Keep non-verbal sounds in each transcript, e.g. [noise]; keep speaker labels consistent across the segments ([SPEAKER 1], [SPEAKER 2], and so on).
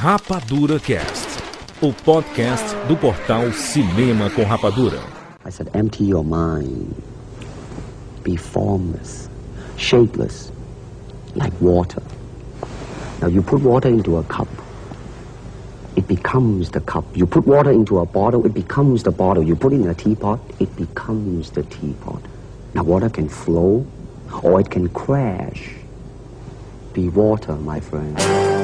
[SPEAKER 1] Rapadura Cast, o podcast do portal Cinema com Rapadura.
[SPEAKER 2] I said, empty your mind. Be formless, shapeless, like water. Now you put water into a cup. It becomes the cup. You put water into a bottle, it becomes the bottle. You put it in a teapot, it becomes the teapot. Now water can flow or it can crash. Be water, my friend.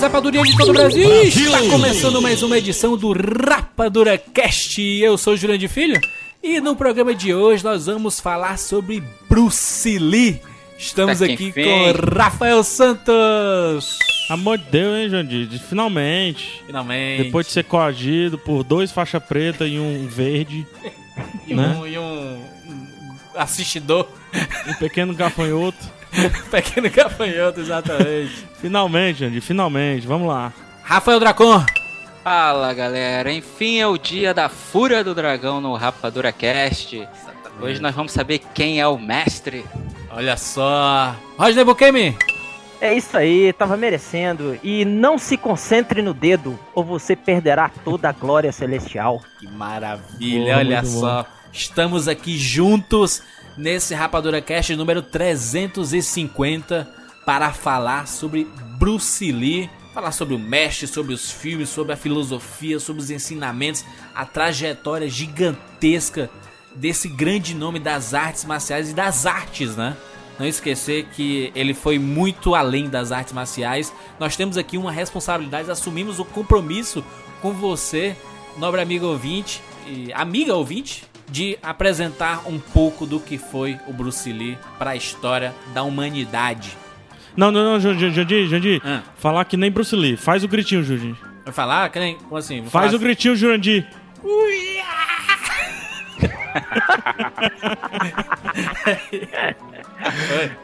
[SPEAKER 3] Rapadurinhas de todo o Brasil. Está começando mais uma edição do Rapadura Cast. Eu sou o Jurandir Filho e no programa de hoje nós vamos falar sobre Bruce Lee. Estamos
[SPEAKER 4] Tá
[SPEAKER 3] aqui
[SPEAKER 4] enfim.
[SPEAKER 3] com Rafael Santos.
[SPEAKER 5] Amor de Deus, hein, Jandir? De- Finalmente.
[SPEAKER 3] Finalmente.
[SPEAKER 5] Depois de ser coagido por dois faixa preta e um verde, [laughs]
[SPEAKER 3] e
[SPEAKER 5] né?
[SPEAKER 3] um, e um assistidor,
[SPEAKER 5] um pequeno gafanhoto. [laughs]
[SPEAKER 3] pequeno gafanhoto, exatamente.
[SPEAKER 5] Finalmente, Jandir, finalmente. Vamos lá.
[SPEAKER 3] Rafael Dracon.
[SPEAKER 4] Fala galera, enfim é o dia da Fúria do Dragão no Rapadura Cast. Hoje nós vamos saber quem é o mestre.
[SPEAKER 3] Olha só. Roger Bukemi.
[SPEAKER 6] É isso aí, tava merecendo. E não se concentre no dedo, ou você perderá toda a glória celestial.
[SPEAKER 3] Que maravilha,
[SPEAKER 5] Boa,
[SPEAKER 3] olha
[SPEAKER 5] muito bom.
[SPEAKER 3] só. Estamos aqui juntos nesse Rapadura Cast número 350 para falar sobre Bruce Lee, falar sobre o mestre, sobre os filmes, sobre a filosofia, sobre os ensinamentos, a trajetória gigantesca desse grande nome das artes marciais e das artes, né? Não esquecer que ele foi muito além das artes marciais. Nós temos aqui uma responsabilidade, assumimos o compromisso com você, nobre amigo ouvinte e amiga ouvinte, de apresentar um pouco do que foi o Bruce Lee para a história da humanidade.
[SPEAKER 5] Não, não, não, Jandir, Jandir, Jandir.
[SPEAKER 3] Ah.
[SPEAKER 5] Falar que nem Bruce Lee. Faz o gritinho, Jandir.
[SPEAKER 3] Vai falar? Que nem- Como assim? Vou
[SPEAKER 5] Faz o gritinho, Jurandir.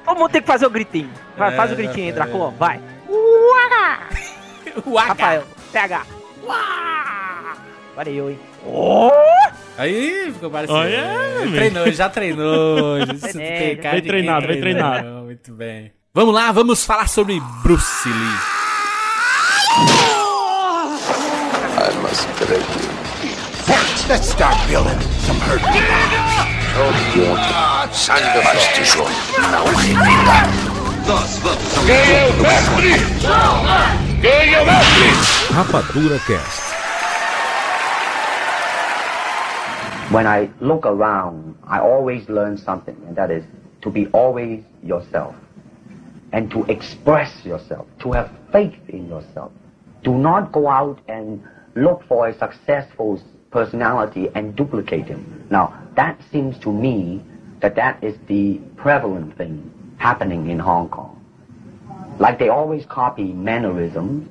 [SPEAKER 6] Todo [laughs] mundo tem que fazer o gritinho. Vai,
[SPEAKER 3] É,
[SPEAKER 6] faz o gritinho aí, Dracon, vai.
[SPEAKER 3] O H.
[SPEAKER 6] Rafael, pega. Agora eu, hein.
[SPEAKER 3] Aí ficou parecendo.
[SPEAKER 5] Olha,
[SPEAKER 3] Ele
[SPEAKER 5] meu.
[SPEAKER 3] treinou, já treinou.
[SPEAKER 6] Já
[SPEAKER 3] de
[SPEAKER 5] Bem treinado,
[SPEAKER 3] treinou.
[SPEAKER 5] treinado.
[SPEAKER 3] Muito bem. Vamos lá, vamos falar sobre Bruce Lee.
[SPEAKER 7] Let's start building some herd. Sangue tijolo. Não arrependa. Quem é o mestre? Quem é o mestre?
[SPEAKER 1] Rapadura Cast.
[SPEAKER 2] When I look around, I always learn something, and that is to be always yourself and to express yourself, to have faith in yourself. Do not go out and look for a successful personality and duplicate him. Now, that seems to me that that is the prevalent thing happening in Hong Kong. Like they always copy mannerisms,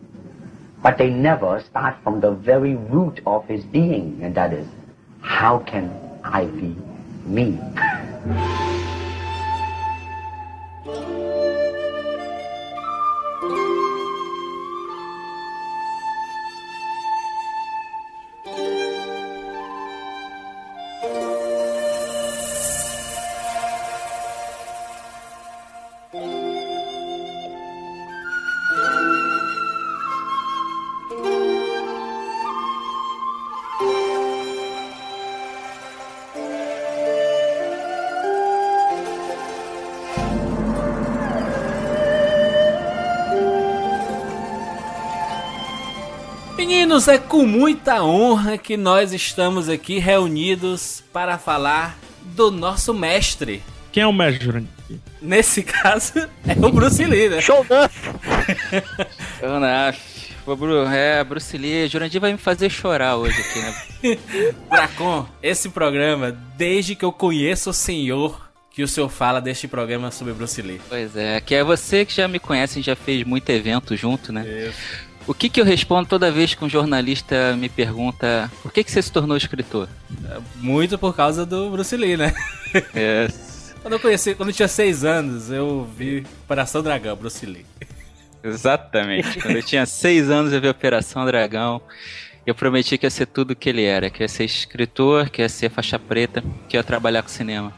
[SPEAKER 2] but they never start from the very root of his being, and that is, how can I be me? [laughs]
[SPEAKER 3] Meninos, é com muita honra que nós estamos aqui reunidos para falar do nosso mestre.
[SPEAKER 5] Quem é o mestre, Jurandir?
[SPEAKER 3] Nesse [laughs] caso, é o Bruce Lee, né?
[SPEAKER 6] Show [laughs]
[SPEAKER 4] é, Bruce Lee, Jurandir vai me fazer chorar hoje aqui, né? [laughs]
[SPEAKER 3] Dracon, esse programa, desde que eu conheço o senhor, que o senhor fala deste programa sobre Bruce Lee.
[SPEAKER 4] Pois é, que é você que já me conhece, a gente já fez muito evento junto, né? O que, que eu respondo toda vez que um jornalista me pergunta por que, que você se tornou escritor?
[SPEAKER 3] Muito por causa do Bruce Lee, né? [laughs]
[SPEAKER 4] É,
[SPEAKER 3] Quando eu conheci, quando eu tinha seis anos, eu vi Operação Dragão, Bruce Lee.
[SPEAKER 4] Exatamente. Quando eu tinha seis anos, eu vi Operação Dragão. Eu prometi que ia ser tudo o que ele era, que ia ser escritor, que ia ser faixa preta, que ia trabalhar com cinema.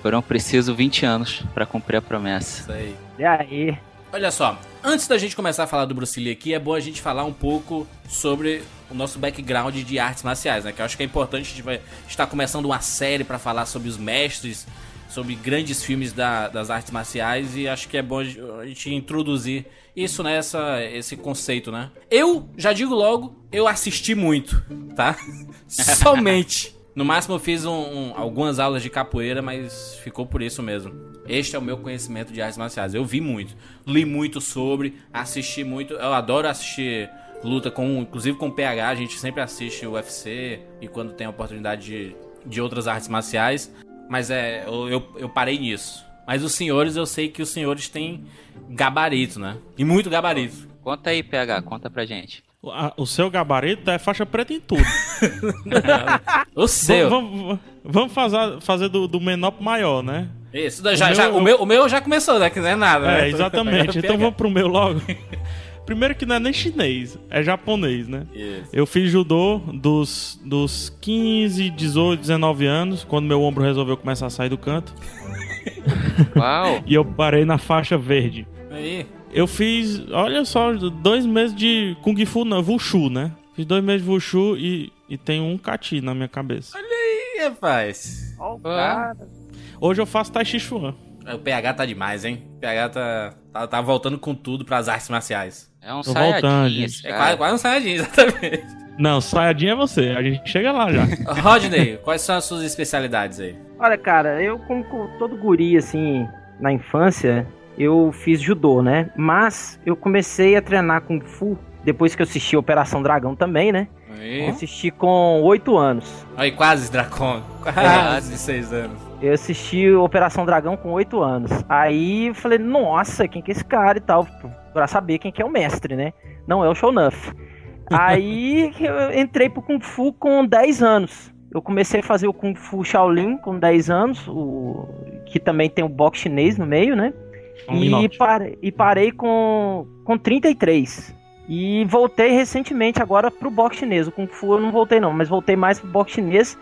[SPEAKER 4] Foram preciso 20 anos para cumprir a promessa.
[SPEAKER 3] Isso aí.
[SPEAKER 6] E aí?
[SPEAKER 3] Olha só, antes da gente começar a falar do Bruce Lee aqui, é bom a gente falar um pouco sobre o nosso background de artes marciais, né? Que eu acho que é importante, a gente vai estar começando uma série para falar sobre os mestres, sobre grandes filmes da- das artes marciais e acho que é bom a gente introduzir isso nessa esse conceito, né? Eu já digo logo, eu assisti muito, tá? [laughs] Somente. No máximo eu fiz um- um- algumas aulas de capoeira, mas ficou por isso mesmo. Este é o meu conhecimento de artes marciais. Eu vi muito, li muito sobre, assisti muito. Eu adoro assistir luta com, inclusive com o PH, a gente sempre assiste o UFC e quando tem a oportunidade de, de outras artes marciais. Mas é, eu, eu, eu parei nisso. Mas os senhores, eu sei que os senhores têm gabarito, né? E muito gabarito.
[SPEAKER 4] Conta aí, PH, conta pra gente.
[SPEAKER 5] O- a- O seu gabarito é faixa preta em tudo. [laughs]
[SPEAKER 3] O seu.
[SPEAKER 5] Vamos, vamos- vamos fazer, fazer do, do menor pro maior, né?
[SPEAKER 3] Isso, já,
[SPEAKER 5] O
[SPEAKER 3] já-
[SPEAKER 5] meu-
[SPEAKER 3] o, meu, o meu já começou, né? Que não é nada, né?
[SPEAKER 5] É, exatamente. [laughs] Então vamos pro meu logo. [laughs] Primeiro que não é nem chinês, é japonês, né?
[SPEAKER 3] Isso.
[SPEAKER 5] Eu fiz judô dos, dos 15, 18, 19 anos, quando meu ombro resolveu começar a sair do canto. [laughs]
[SPEAKER 4] Uau!
[SPEAKER 5] E eu parei na faixa verde.
[SPEAKER 3] Aí.
[SPEAKER 5] Eu fiz, olha só, dois meses de Kung Fu, não, Wushu, né? Fiz dois meses de Wushu e, e tenho um Kati na minha cabeça.
[SPEAKER 3] Ih, rapaz.
[SPEAKER 6] Ó, o cara.
[SPEAKER 5] Hoje eu faço Tai Chi Chuan.
[SPEAKER 3] O PH tá demais, hein? O PH tá, tá, tá voltando com tudo pras artes marciais.
[SPEAKER 4] É um esse
[SPEAKER 3] É quase, quase um saiyajin, [laughs] exatamente.
[SPEAKER 5] Não, Sayajin é você, a gente chega lá já. [laughs]
[SPEAKER 3] Rodney, quais são as suas especialidades aí?
[SPEAKER 6] Olha, cara, eu como co- todo guri, assim, na infância, eu fiz judô, né? Mas eu comecei a treinar Kung Fu depois que eu assisti Operação Dragão também, né?
[SPEAKER 3] Aí,
[SPEAKER 6] Eu assisti com 8 anos.
[SPEAKER 3] aí quase, Dracon. Quase seis anos.
[SPEAKER 6] Eu assisti Operação Dragão com 8 anos. Aí falei, nossa, quem que é esse cara e tal? Pra saber quem que é o mestre, né? Não é o Shonuff. [laughs] Aí eu entrei pro Kung Fu com 10 anos. Eu comecei a fazer o Kung Fu Shaolin com 10 anos, o... que também tem o boxe chinês no meio, né?
[SPEAKER 5] Um
[SPEAKER 6] E, pare- e parei com, com 33. E voltei recentemente agora pro boxe chinês. O Kung Fu eu não voltei não, mas voltei mais pro boxe chinês.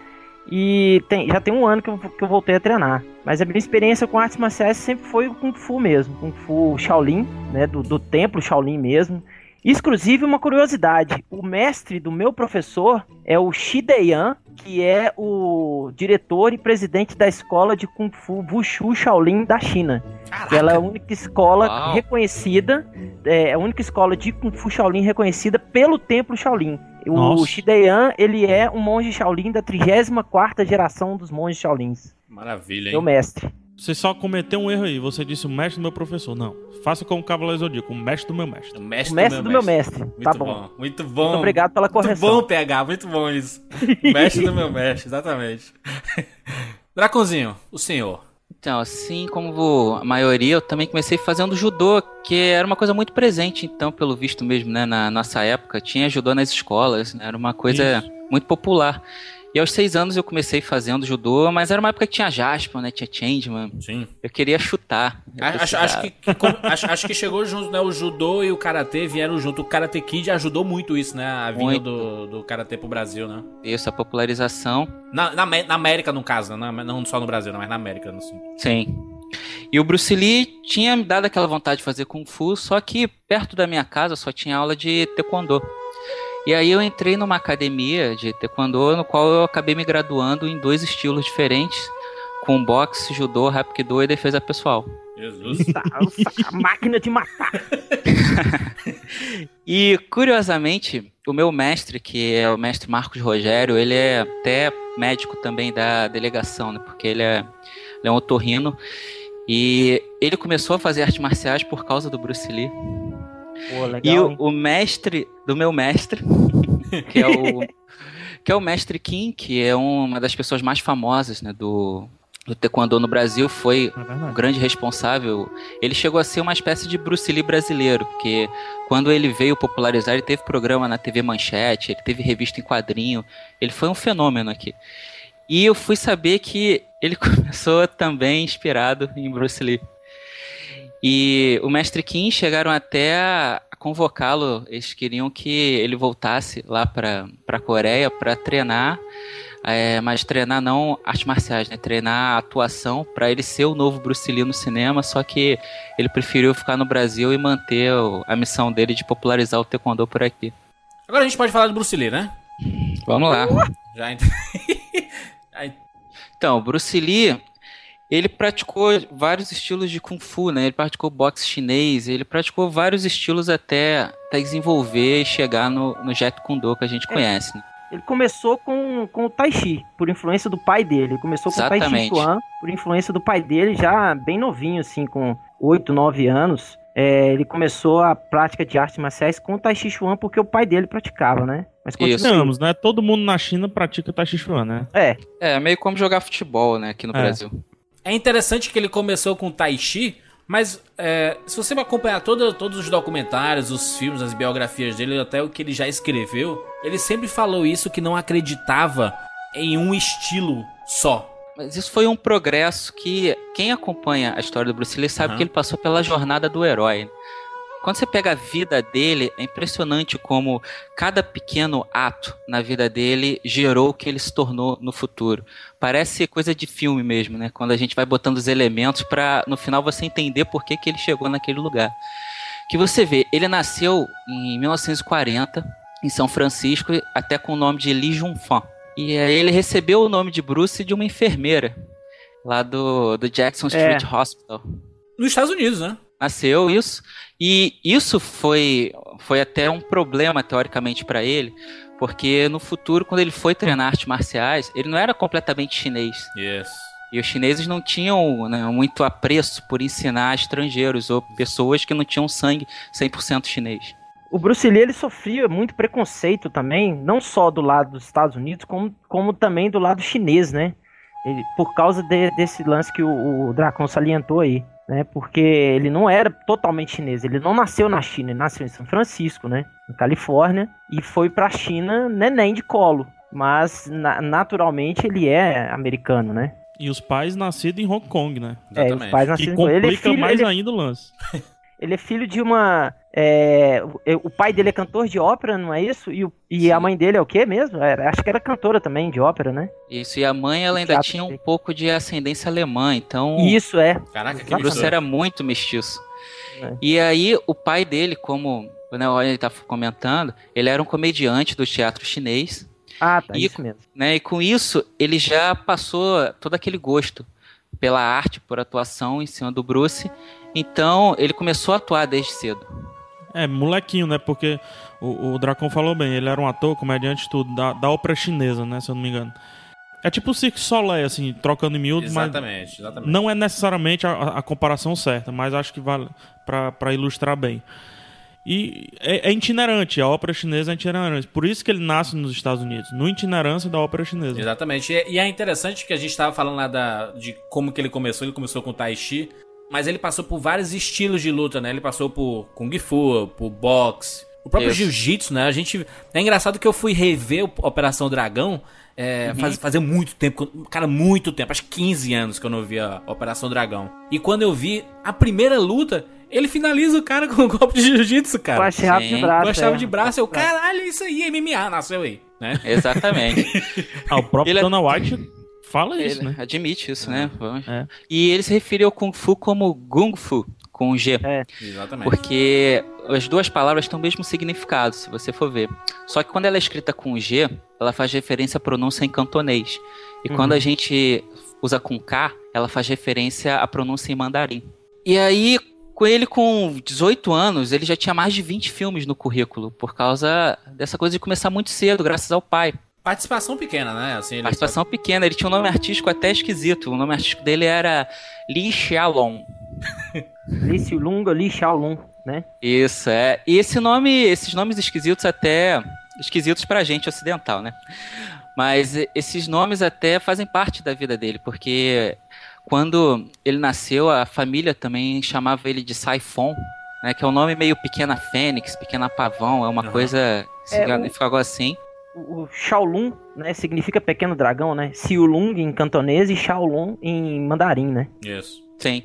[SPEAKER 6] E tem- já tem um ano que eu, que eu voltei a treinar. Mas a minha experiência com artes marciais sempre foi o Kung Fu mesmo. Kung Fu Shaolin, né? Do, do templo Shaolin mesmo. Exclusive uma curiosidade. O mestre do meu professor é o Shi Deyan, que é o diretor e presidente da escola de Kung Fu Wushu Shaolin da China.
[SPEAKER 3] Caraca.
[SPEAKER 6] Ela é a única escola
[SPEAKER 4] Uau.
[SPEAKER 6] reconhecida, é a única escola de Kung Fu Shaolin reconhecida pelo Templo Shaolin. O
[SPEAKER 5] Nossa.
[SPEAKER 6] Shideyan, ele é um monge Shaolin da 34ª geração dos monges Shaolins.
[SPEAKER 3] Maravilha,
[SPEAKER 6] Meu
[SPEAKER 3] hein?
[SPEAKER 6] mestre.
[SPEAKER 5] Você só cometeu um erro aí. Você disse o mestre do meu professor. Não. Faça como o Cavaleiro Zodíaco, o mestre do meu mestre.
[SPEAKER 3] O mestre,
[SPEAKER 6] O mestre do meu mestre.
[SPEAKER 3] Muito
[SPEAKER 6] tá
[SPEAKER 3] bom.
[SPEAKER 6] bom.
[SPEAKER 3] Muito bom.
[SPEAKER 6] Muito obrigado pela
[SPEAKER 3] Muito
[SPEAKER 6] correção.
[SPEAKER 3] bom, PH. Muito bom isso. O mestre do meu mestre, exatamente. [laughs] Draconzinho, o senhor.
[SPEAKER 4] Então, assim como a maioria, eu também comecei fazendo judô, que era uma coisa muito presente, então, pelo visto mesmo, né, na nossa época. Tinha judô nas escolas, né, era uma coisa
[SPEAKER 5] Isso.
[SPEAKER 4] muito popular. E aos seis anos eu comecei fazendo judô, mas era uma época que tinha Jasper, né, tinha Changeman.
[SPEAKER 3] Sim.
[SPEAKER 4] Eu queria chutar. Eu
[SPEAKER 3] Acho, acho, que, acho, acho que chegou junto, né? O judô e o karatê vieram junto. O Karate Kid ajudou muito isso, né? A vinda
[SPEAKER 4] Muito.
[SPEAKER 3] do, do karatê pro Brasil, né?
[SPEAKER 4] Isso, a popularização.
[SPEAKER 3] Na, na, na América, no caso, né? Não- Não só no Brasil, não, mas na América, assim.
[SPEAKER 4] Sim. E o Bruce Lee tinha me dado aquela vontade de fazer Kung Fu, só que perto da minha casa só tinha aula de Taekwondo. E aí eu entrei numa academia de Taekwondo, no qual eu acabei me graduando em dois estilos diferentes, com boxe, judô, hapkido e defesa pessoal.
[SPEAKER 3] Jesus. [laughs]
[SPEAKER 6] A máquina de matar. [laughs]
[SPEAKER 4] E curiosamente, o meu mestre, que é o mestre Marcos Rogério, ele é até médico também da delegação, né? Porque ele é, ele é um otorrino. E ele começou a fazer artes marciais por causa do Bruce Lee.
[SPEAKER 6] Pô, legal,
[SPEAKER 4] E o, o mestre do meu mestre, [laughs] que é o, que é o mestre Kim, que é uma das pessoas mais famosas né, do, do Taekwondo no Brasil, foi
[SPEAKER 5] É
[SPEAKER 4] o
[SPEAKER 5] verdade.
[SPEAKER 4] grande responsável. Ele chegou a ser uma espécie de Bruce Lee brasileiro, porque quando ele veio popularizar, ele teve programa na TV Manchete, ele teve revista em quadrinho, ele foi um fenômeno aqui. E eu fui saber que ele [laughs] começou também inspirado em Bruce Lee. E o mestre Kim chegaram até a convocá-lo, eles queriam que ele voltasse lá para a Coreia para treinar, é, mas treinar não artes marciais, né? Treinar atuação para ele ser o novo Bruce Lee no cinema, só que ele preferiu ficar no Brasil e manter a missão dele de popularizar o taekwondo por aqui.
[SPEAKER 3] Agora a gente pode falar de Bruce Lee, né?
[SPEAKER 4] Vamos lá.
[SPEAKER 3] Já [laughs]
[SPEAKER 4] Então, Bruce Lee, ele praticou vários estilos de Kung Fu, né? Ele praticou boxe chinês, ele praticou vários estilos até, até desenvolver e chegar no, no Jet Kune Do que a gente conhece, né?
[SPEAKER 6] Ele começou com, com o Tai Chi, por influência do pai dele. Ele começou com o Tai Chi
[SPEAKER 4] Exatamente.
[SPEAKER 6] Chuan, por influência do pai dele, já bem novinho, assim, com 8, 9 anos. É, ele começou a prática de artes marciais com o Tai Chi Chuan porque o pai dele praticava, né? Mas continua
[SPEAKER 4] Isso.
[SPEAKER 6] aí.
[SPEAKER 5] Vamos, né? Todo mundo na China pratica Tai Chi Chuan, né?
[SPEAKER 6] É,
[SPEAKER 4] É, meio como jogar futebol, né, aqui no
[SPEAKER 5] É.
[SPEAKER 4] Brasil.
[SPEAKER 3] É interessante que ele começou com Tai Chi, mas é, se você acompanhar todo- todos os documentários, os filmes, as biografias dele, até o que ele já escreveu, ele sempre falou isso que não acreditava em um estilo só.
[SPEAKER 4] Mas isso foi um progresso que quem acompanha a história do Bruce Lee sabe
[SPEAKER 3] Aham.
[SPEAKER 4] que ele passou pela jornada do herói. Quando você pega a vida dele, é impressionante como cada pequeno ato na vida dele gerou o que ele se tornou no futuro. Parece coisa de filme mesmo, né? Quando a gente vai botando os elementos pra no final você entender por que, que ele chegou naquele lugar. Que você vê, ele nasceu em 1940 em São Francisco, até com o nome de Li Junfan. E aí ele recebeu o nome de Bruce de uma enfermeira lá do, do Jackson Street Hospital.
[SPEAKER 3] Nos Estados Unidos, né?
[SPEAKER 4] Nasceu isso. E isso foi, foi até um problema, teoricamente, para ele, porque no futuro, quando ele foi treinar artes marciais, ele não era completamente chinês.
[SPEAKER 3] Yes.
[SPEAKER 4] E os chineses não tinham né, muito apreço por ensinar estrangeiros ou pessoas que não tinham sangue 100% chinês.
[SPEAKER 6] O Bruce Lee ele sofria muito preconceito também, não só do lado dos Estados Unidos, como, como também do lado chinês, né? Ele- por causa de- desse lance que o, o Dracon salientou aí, né? Porque ele não era totalmente chinês, ele não nasceu na China, ele nasceu em São Francisco, né? Na Califórnia, e foi pra China neném de colo. Mas na- naturalmente ele é americano, né?
[SPEAKER 5] E os pais nascidos em Hong Kong, né?
[SPEAKER 6] É, os
[SPEAKER 3] Exatamente.
[SPEAKER 6] pais
[SPEAKER 5] Que
[SPEAKER 6] nasceram
[SPEAKER 5] complica
[SPEAKER 6] ele é filho,
[SPEAKER 5] mais
[SPEAKER 6] ele,
[SPEAKER 5] ainda o lance. [laughs]
[SPEAKER 6] ele é filho de uma. é, o- o pai dele é cantor de ópera, não é isso? E, o- e a mãe dele é o quê mesmo? Era- acho que era cantora também de ópera, né?
[SPEAKER 4] Isso, e a mãe ela ainda tinha um pouco de ascendência alemã, então
[SPEAKER 6] isso é.
[SPEAKER 3] Caraca, que
[SPEAKER 4] o Bruce era muito mestiço.
[SPEAKER 6] É.
[SPEAKER 4] E aí, o pai dele, como né, o ele tá comentando, ele era um comediante do teatro chinês,
[SPEAKER 6] Ah, tá,
[SPEAKER 4] E-
[SPEAKER 6] isso mesmo.
[SPEAKER 4] né? E com isso, ele já passou todo aquele gosto pela arte, por atuação em cima do Bruce. Então, ele começou a atuar desde cedo.
[SPEAKER 5] É, molequinho, né? Porque o, o Dracon falou bem, ele era um ator, comediante, tudo, da, da ópera chinesa, né? Se eu não me engano. É tipo o Cirque Soleil, assim, trocando em miúdos, mas
[SPEAKER 3] Exatamente, exatamente.
[SPEAKER 5] não é necessariamente a, a- comparação certa, mas acho que vale pra pra ilustrar bem. E é, é itinerante, a ópera chinesa é itinerante. Por isso que ele nasce nos Estados Unidos, no itinerância da ópera chinesa.
[SPEAKER 3] Exatamente. E, e é interessante que a gente tava falando lá da, de como que ele começou. Ele começou com Tai Chi, mas ele passou por vários estilos de luta, né? Ele passou por Kung Fu, por boxe, o próprio. Jiu-Jitsu, né? A gente. É engraçado que eu fui rever o Operação Dragão. É, faz, fazia muito tempo, cara, muito tempo, acho que 15 anos que eu não via Operação Dragão. E quando eu vi a primeira luta, ele finaliza o cara [laughs] com um golpe de jiu-jitsu,
[SPEAKER 6] Com
[SPEAKER 3] cara.
[SPEAKER 6] a chave
[SPEAKER 4] sim.
[SPEAKER 6] de braço.
[SPEAKER 3] Com a chave
[SPEAKER 6] é.
[SPEAKER 3] de braço, eu, caralho, isso aí, MMA, nasceu aí, né?
[SPEAKER 4] Exatamente. [laughs]
[SPEAKER 5] Ah, o próprio
[SPEAKER 4] Ele é-
[SPEAKER 5] Dana White fala isso,
[SPEAKER 4] ele
[SPEAKER 5] né?
[SPEAKER 4] admite isso, né? Vamos.
[SPEAKER 5] É.
[SPEAKER 4] E ele se referiu ao Kung Fu como Gung Fu, com G.
[SPEAKER 3] Exatamente.
[SPEAKER 4] Porque as duas palavras têm o mesmo significado, se você for ver. Só que quando ela é escrita com G, ela faz referência à pronúncia em cantonês. E quando a gente usa com K, ela faz referência à pronúncia em mandarim. E aí, com ele com 18 anos, ele já tinha mais de 20 filmes no currículo, por causa dessa coisa de começar muito cedo, graças ao pai.
[SPEAKER 3] Participação pequena, né? Assim, ele
[SPEAKER 4] Participação pequena, ele tinha um nome artístico até esquisito. O nome artístico dele era Li Xiaolong. [laughs]
[SPEAKER 6] Li Xiaolung, Li Xiaolung, né?
[SPEAKER 4] Isso, é. E esse nome, esses nomes esquisitos até. esquisitos pra gente ocidental, né? Mas esses nomes até fazem parte da vida dele, porque quando ele nasceu, a família também chamava ele de Saifon, né? Que é um nome meio pequena fênix, pequena pavão, é uma
[SPEAKER 3] Aham.
[SPEAKER 4] coisa.
[SPEAKER 6] É, o-
[SPEAKER 4] fica algo assim.
[SPEAKER 6] O, Shaolun, né, significa pequeno dragão, né? Xiulung em cantonês e Shaolun em mandarim, né?
[SPEAKER 3] Isso.
[SPEAKER 4] Sim.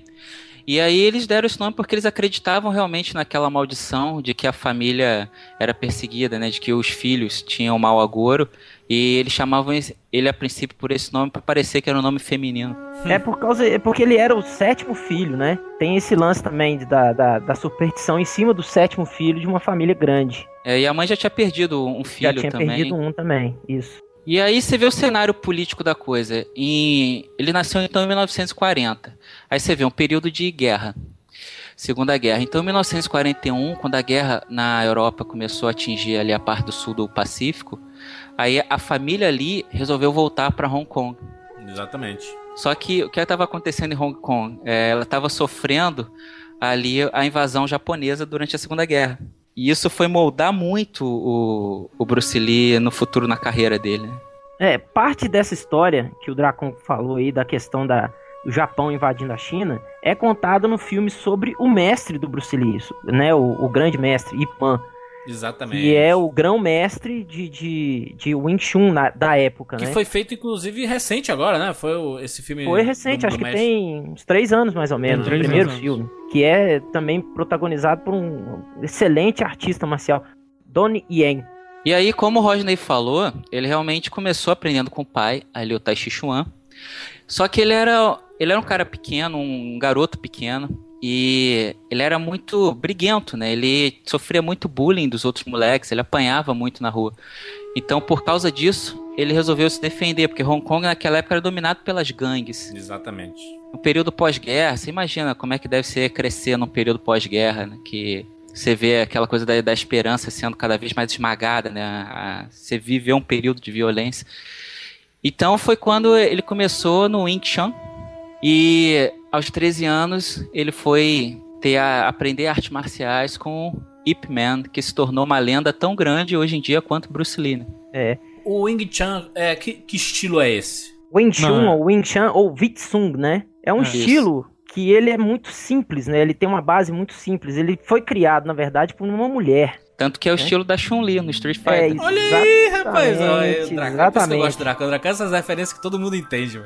[SPEAKER 4] E aí eles deram esse nome porque eles acreditavam realmente naquela maldição de que a família era perseguida, né? De que os filhos tinham mau agouro. E eles chamavam ele a princípio por esse nome para parecer que era um nome feminino.
[SPEAKER 6] É por causa. É porque ele era o sétimo filho, né? Tem esse lance também de- da, da, da superstição em cima do sétimo filho de uma família grande.
[SPEAKER 4] É, e a mãe já tinha perdido um filho
[SPEAKER 6] Já tinha
[SPEAKER 4] também.
[SPEAKER 6] perdido um também. Isso.
[SPEAKER 4] E aí você vê o cenário político da coisa. Em... Ele nasceu então em 1940. Aí você vê um período de guerra. Segunda Guerra. Então, em 1941, quando a guerra na Europa começou a atingir ali a parte do sul do Pacífico, aí a família ali resolveu voltar para Hong Kong.
[SPEAKER 3] Exatamente.
[SPEAKER 4] Só que o que estava acontecendo em Hong Kong? É, ela estava sofrendo ali a invasão japonesa durante a Segunda Guerra. E isso foi moldar muito o, o Bruce Lee no futuro na carreira dele.
[SPEAKER 6] É, parte dessa história que o Dracon falou aí, da questão da, do Japão invadindo a China, é contada no filme sobre o mestre do Bruce Lee, né? O, o grande mestre, Ip Man,
[SPEAKER 3] Exatamente.
[SPEAKER 6] que é o grão-mestre de, de, de Wing Chun na- da época,
[SPEAKER 3] Que
[SPEAKER 6] né?
[SPEAKER 3] foi feito, inclusive, recente agora, né? Foi o- esse filme.
[SPEAKER 6] Foi recente,
[SPEAKER 3] do-
[SPEAKER 6] acho
[SPEAKER 3] do
[SPEAKER 6] que
[SPEAKER 3] mestre.
[SPEAKER 6] tem uns três anos mais ou menos, o primeiro
[SPEAKER 5] anos.
[SPEAKER 6] filme. Que é também protagonizado por um excelente artista marcial, Donnie Yen.
[SPEAKER 4] E aí, como o Rodney falou, ele realmente começou aprendendo com o pai, ali o Tai Chi Chuan. Só que ele era, ele era um cara pequeno, um garoto pequeno, e ele era muito briguento, né? Ele sofria muito bullying dos outros moleques, ele apanhava muito na rua. Então, por causa disso, ele resolveu se defender, porque Hong Kong naquela época era dominado pelas gangues.
[SPEAKER 3] Exatamente.
[SPEAKER 4] No período pós-guerra, você imagina como é que deve ser crescer num período pós-guerra, né? Que você vê aquela coisa da, da esperança sendo cada vez mais esmagada, né? A- você viveu um período de violência. Então foi quando ele começou no Wing Chun e aos 13 anos ele foi ter a, aprender artes marciais com Ip Man, que se tornou uma lenda tão grande hoje em dia quanto Bruce Lee. né?
[SPEAKER 6] É.
[SPEAKER 3] O Wing Chun, é, que, que estilo é esse?
[SPEAKER 6] Wing Chun
[SPEAKER 5] Não, é.
[SPEAKER 6] ou Wing Chun ou Vitsung, né? É um
[SPEAKER 5] É.
[SPEAKER 6] estilo que ele é muito simples, né? Ele tem uma base muito simples. Ele foi criado, na verdade, por uma mulher.
[SPEAKER 4] Tanto que é o
[SPEAKER 6] É.
[SPEAKER 4] estilo da Chun-Li no Street
[SPEAKER 6] É,
[SPEAKER 4] Fighter.
[SPEAKER 6] isso.
[SPEAKER 3] Olha aí, rapaz. Olha,
[SPEAKER 6] Exatamente,
[SPEAKER 3] o Dracan, isso que eu
[SPEAKER 6] exatamente.
[SPEAKER 3] gosto do Dracan. O Dracan é essas referências que todo mundo entende.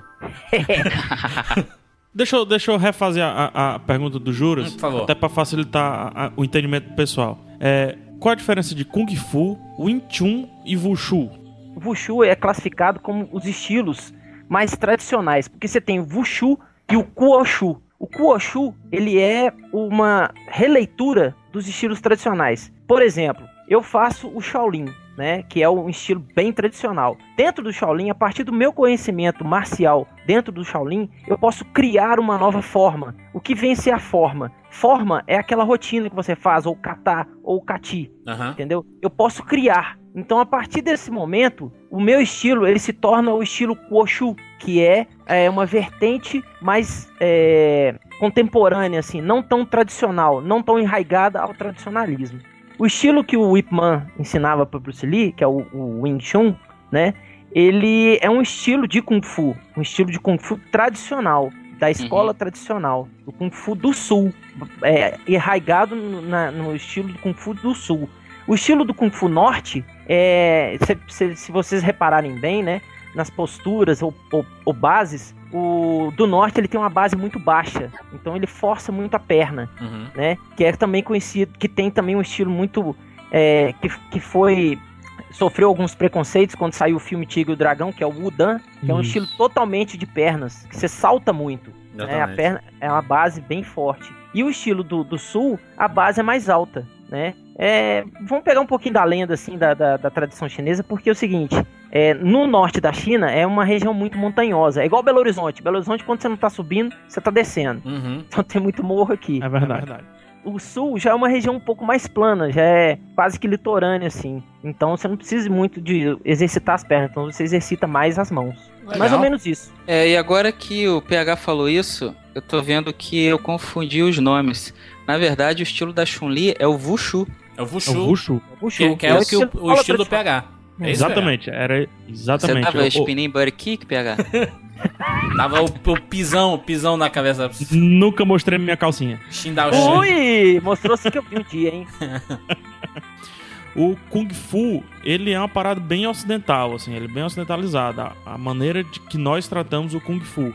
[SPEAKER 3] [laughs]
[SPEAKER 5] Deixa eu, deixa eu refazer a, a- a pergunta do Juras,
[SPEAKER 3] Hum, por favor.
[SPEAKER 5] até para facilitar a- a- o entendimento do pessoal. É, qual a diferença de Kung Fu, Wing Chun e Wushu?
[SPEAKER 6] O Wushu é classificado como os estilos mais tradicionais, porque você tem o Wushu e o Kuoshu. O Kuoshu, ele é uma releitura dos estilos tradicionais. Por exemplo, eu faço o Shaolin, né, que é um estilo bem tradicional. Dentro do Shaolin, a partir do meu conhecimento marcial dentro do Shaolin, eu posso criar uma nova forma. O que vem ser a forma? Forma é aquela rotina que você faz, ou kata, ou kati
[SPEAKER 3] Aham.
[SPEAKER 6] entendeu? Eu posso criar. Então, a partir desse momento, o meu estilo ele se torna o estilo Kuoshu, que é, é, uma vertente mais é, contemporânea, assim, não tão tradicional, não tão enraigada ao tradicionalismo. O estilo que o Ip Man ensinava para Bruce Lee, que é o, o Wing Chun, né? Ele é um estilo de Kung Fu, um estilo de Kung Fu tradicional, da escola tradicional, do Kung Fu do Sul, é, enraigado no, na- no estilo do Kung Fu do Sul. O estilo do Kung Fu Norte, é, se, se- se vocês repararem bem, né, nas posturas ou, ou- ou bases, o do Norte ele tem uma base muito baixa, então ele força muito a perna
[SPEAKER 3] Uhum.
[SPEAKER 6] né? Que é também conhecido, que tem também um estilo muito é, que, que foi sofreu alguns preconceitos quando saiu o filme Tigre e o Dragão, que é o Wudan, que é um
[SPEAKER 5] Isso.
[SPEAKER 6] estilo totalmente de pernas, que você salta muito. Né? A perna é uma base bem forte. E o estilo do, do sul, a base é mais alta, né? É, vamos pegar um pouquinho da lenda assim da, da, da tradição chinesa, porque é o seguinte: é, no norte da China é uma região muito montanhosa, é igual Belo Horizonte. Belo Horizonte, quando você não tá subindo, você tá descendo.
[SPEAKER 3] Uhum. [laughs]
[SPEAKER 6] Então tem muito morro aqui.
[SPEAKER 5] É verdade.
[SPEAKER 6] O sul já é uma região um pouco mais plana, já é quase que litorânea, assim. Então você não precisa muito de exercitar as pernas, então você exercita mais as mãos.
[SPEAKER 3] Legal.
[SPEAKER 6] Mais ou menos isso.
[SPEAKER 4] É, e agora que o PH falou isso, eu tô vendo que eu confundi os nomes. Na verdade, o estilo da Chun-Li é o Wushu.
[SPEAKER 3] É o
[SPEAKER 5] É
[SPEAKER 3] Wushu.
[SPEAKER 5] o Wushu.
[SPEAKER 6] O
[SPEAKER 3] Que,
[SPEAKER 6] Wushu,
[SPEAKER 3] que é o, que o, o estilo do. PH. É
[SPEAKER 5] exatamente, era
[SPEAKER 4] Você
[SPEAKER 5] exatamente.
[SPEAKER 4] tava
[SPEAKER 5] Eu-
[SPEAKER 4] spinning butt kick, PH?
[SPEAKER 3] Tava o, o pisão, o pisão na cabeça.
[SPEAKER 5] Nunca mostrei minha calcinha.
[SPEAKER 3] Xindao.
[SPEAKER 6] Ui! Mostrou-se que eu vi um dia, hein? [laughs]
[SPEAKER 5] O Kung Fu, ele é uma parada bem ocidental, assim, ele é bem ocidentalizada. A, a maneira de que nós tratamos o Kung Fu.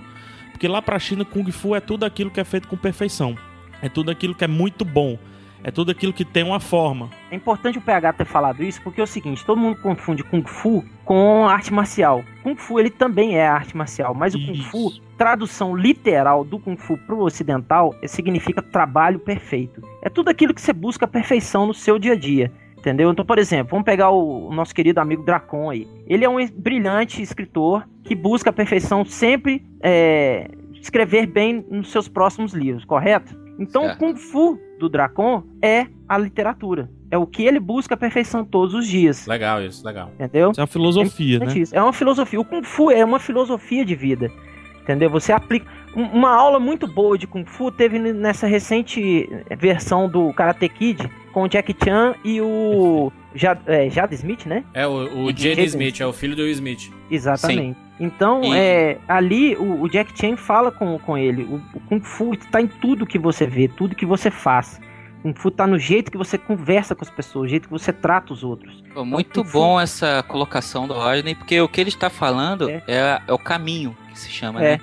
[SPEAKER 5] Porque lá pra China, Kung Fu é tudo aquilo que é feito com perfeição. É tudo aquilo que é muito bom. É tudo aquilo que tem uma forma.
[SPEAKER 6] É importante o PH ter falado isso porque é o seguinte, todo mundo confunde Kung Fu com arte marcial. Kung Fu ele também é arte marcial, mas o Kung Fu,
[SPEAKER 5] Isso.
[SPEAKER 6] tradução literal do Kung Fu pro ocidental, é- significa trabalho perfeito. É tudo aquilo que você busca a perfeição no seu dia a dia. Entendeu? Então, por exemplo, vamos pegar o, nosso querido amigo Dracon aí. Ele é um brilhante escritor que busca a perfeição sempre é, escrever bem nos seus próximos livros, correto? Então, o
[SPEAKER 4] Certo.
[SPEAKER 6] Kung Fu do Dracon é a literatura. É o que ele busca a perfeição todos os dias.
[SPEAKER 3] Legal isso, legal.
[SPEAKER 6] Entendeu?
[SPEAKER 5] Isso é uma filosofia, né?
[SPEAKER 6] Exatamente isso. É uma filosofia. O Kung Fu é uma filosofia de vida. Entendeu? Você aplica. um- Uma aula muito boa de Kung Fu teve nessa recente versão do Karate Kid com o Jack Chan e o Jad, é, Jada Smith, né?
[SPEAKER 3] É, o, o
[SPEAKER 6] Jaden
[SPEAKER 3] Jaden Smith, é o filho do Will Smith.
[SPEAKER 6] Exatamente. Então,
[SPEAKER 4] E-
[SPEAKER 6] é, ali o, o Jack Chan fala com, com ele. O, o Kung Fu está em tudo que você vê, tudo que você faz. Kung Fu tá no jeito que você conversa com as pessoas, o jeito que você trata os outros.
[SPEAKER 4] Pô, Muito
[SPEAKER 6] Fu-
[SPEAKER 4] bom essa colocação do Rodney, porque o que ele está falando
[SPEAKER 6] É.
[SPEAKER 4] é, é o caminho que se chama,
[SPEAKER 6] É.
[SPEAKER 4] né?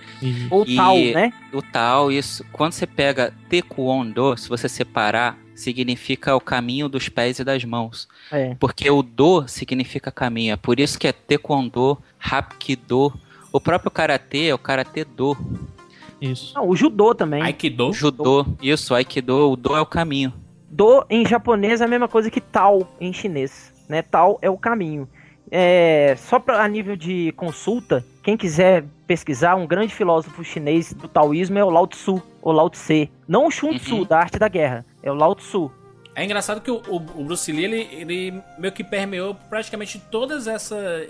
[SPEAKER 6] Ou
[SPEAKER 4] E-
[SPEAKER 6] tal, né?
[SPEAKER 4] O tal, isso. Quando você pega Taekwondo, se você separar, significa o caminho dos pés e das mãos.
[SPEAKER 6] É.
[SPEAKER 4] Porque o do significa caminho. É por isso que é Taekwondo, Hapkido. O próprio Karatê é o Karatê Do.
[SPEAKER 5] Isso.
[SPEAKER 6] Não, o judô também.
[SPEAKER 3] Aikido.
[SPEAKER 4] Judô, isso, Aikido, o Do é o caminho.
[SPEAKER 6] Do em japonês é a mesma coisa que Tao em chinês, né? Tao é o caminho. É, só pra, a nível de consulta, quem quiser pesquisar, um grande filósofo chinês do taoísmo é o Lao Tzu, ou Lao Tse. Não o Sun Tzu,
[SPEAKER 4] Uhum.
[SPEAKER 6] da arte da guerra, é o Lao Tzu.
[SPEAKER 3] É engraçado que o, o- o Bruce Lee, ele, ele meio que permeou praticamente todos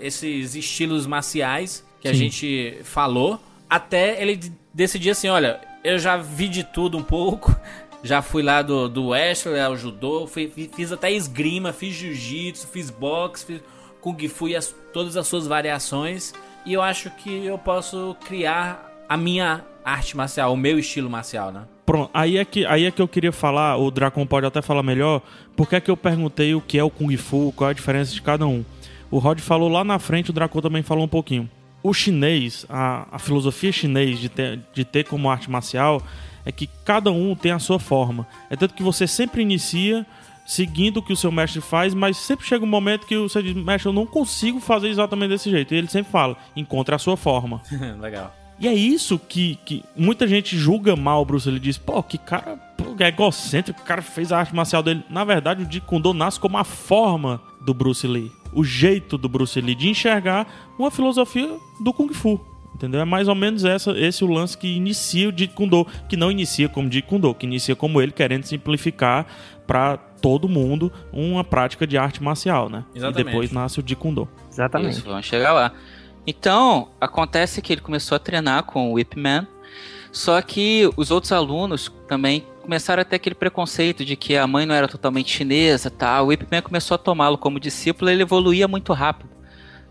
[SPEAKER 3] esses estilos marciais que a
[SPEAKER 5] Sim.
[SPEAKER 3] gente falou, até ele decidir assim, olha, eu já vi de tudo um pouco, [laughs] já fui lá do, do wrestling ao judô, fui- fi- fiz até esgrima, fiz jiu-jitsu, fiz boxe, fiz kung fu e as- todas as suas variações, e eu acho que eu posso criar a minha arte marcial, o meu estilo marcial, né?
[SPEAKER 5] Pronto, aí é, que, aí é que eu queria falar, o Dracon pode até falar melhor, porque é que eu perguntei o que é o Kung Fu, qual é a diferença de cada um. O Rod falou lá na frente, o Dracon também falou um pouquinho. O chinês, a, a filosofia chinês de ter, de ter como arte marcial é que cada um tem a sua forma. É tanto que você sempre inicia seguindo o que o seu mestre faz, mas sempre chega um momento que você diz, mestre, eu não consigo fazer exatamente desse jeito. E ele sempre fala, encontre a sua forma. [laughs]
[SPEAKER 3] Legal.
[SPEAKER 5] E é isso que, que muita gente julga mal o Bruce Lee. Diz, pô, que cara pô, é egocêntrico, o cara fez a arte marcial dele. Na verdade, o Jeet Kune nasce como a forma do Bruce Lee. O jeito do Bruce Lee de enxergar uma filosofia do Kung Fu. Entendeu? É mais ou menos essa, esse o lance que inicia o Jeet Kune Do. Que não inicia como Jeet Kune Do, que inicia como ele querendo simplificar para todo mundo uma prática de arte marcial, né?
[SPEAKER 3] Exatamente.
[SPEAKER 5] E depois nasce o Jeet Kune Do.
[SPEAKER 6] Exatamente.
[SPEAKER 4] Isso, vamos chegar lá. Então, acontece que ele começou a treinar com o Whip Man, só que os outros alunos também começaram a ter aquele preconceito de que a mãe não era totalmente chinesa, tá? O Whip Man começou a tomá-lo como discípulo, ele evoluía muito rápido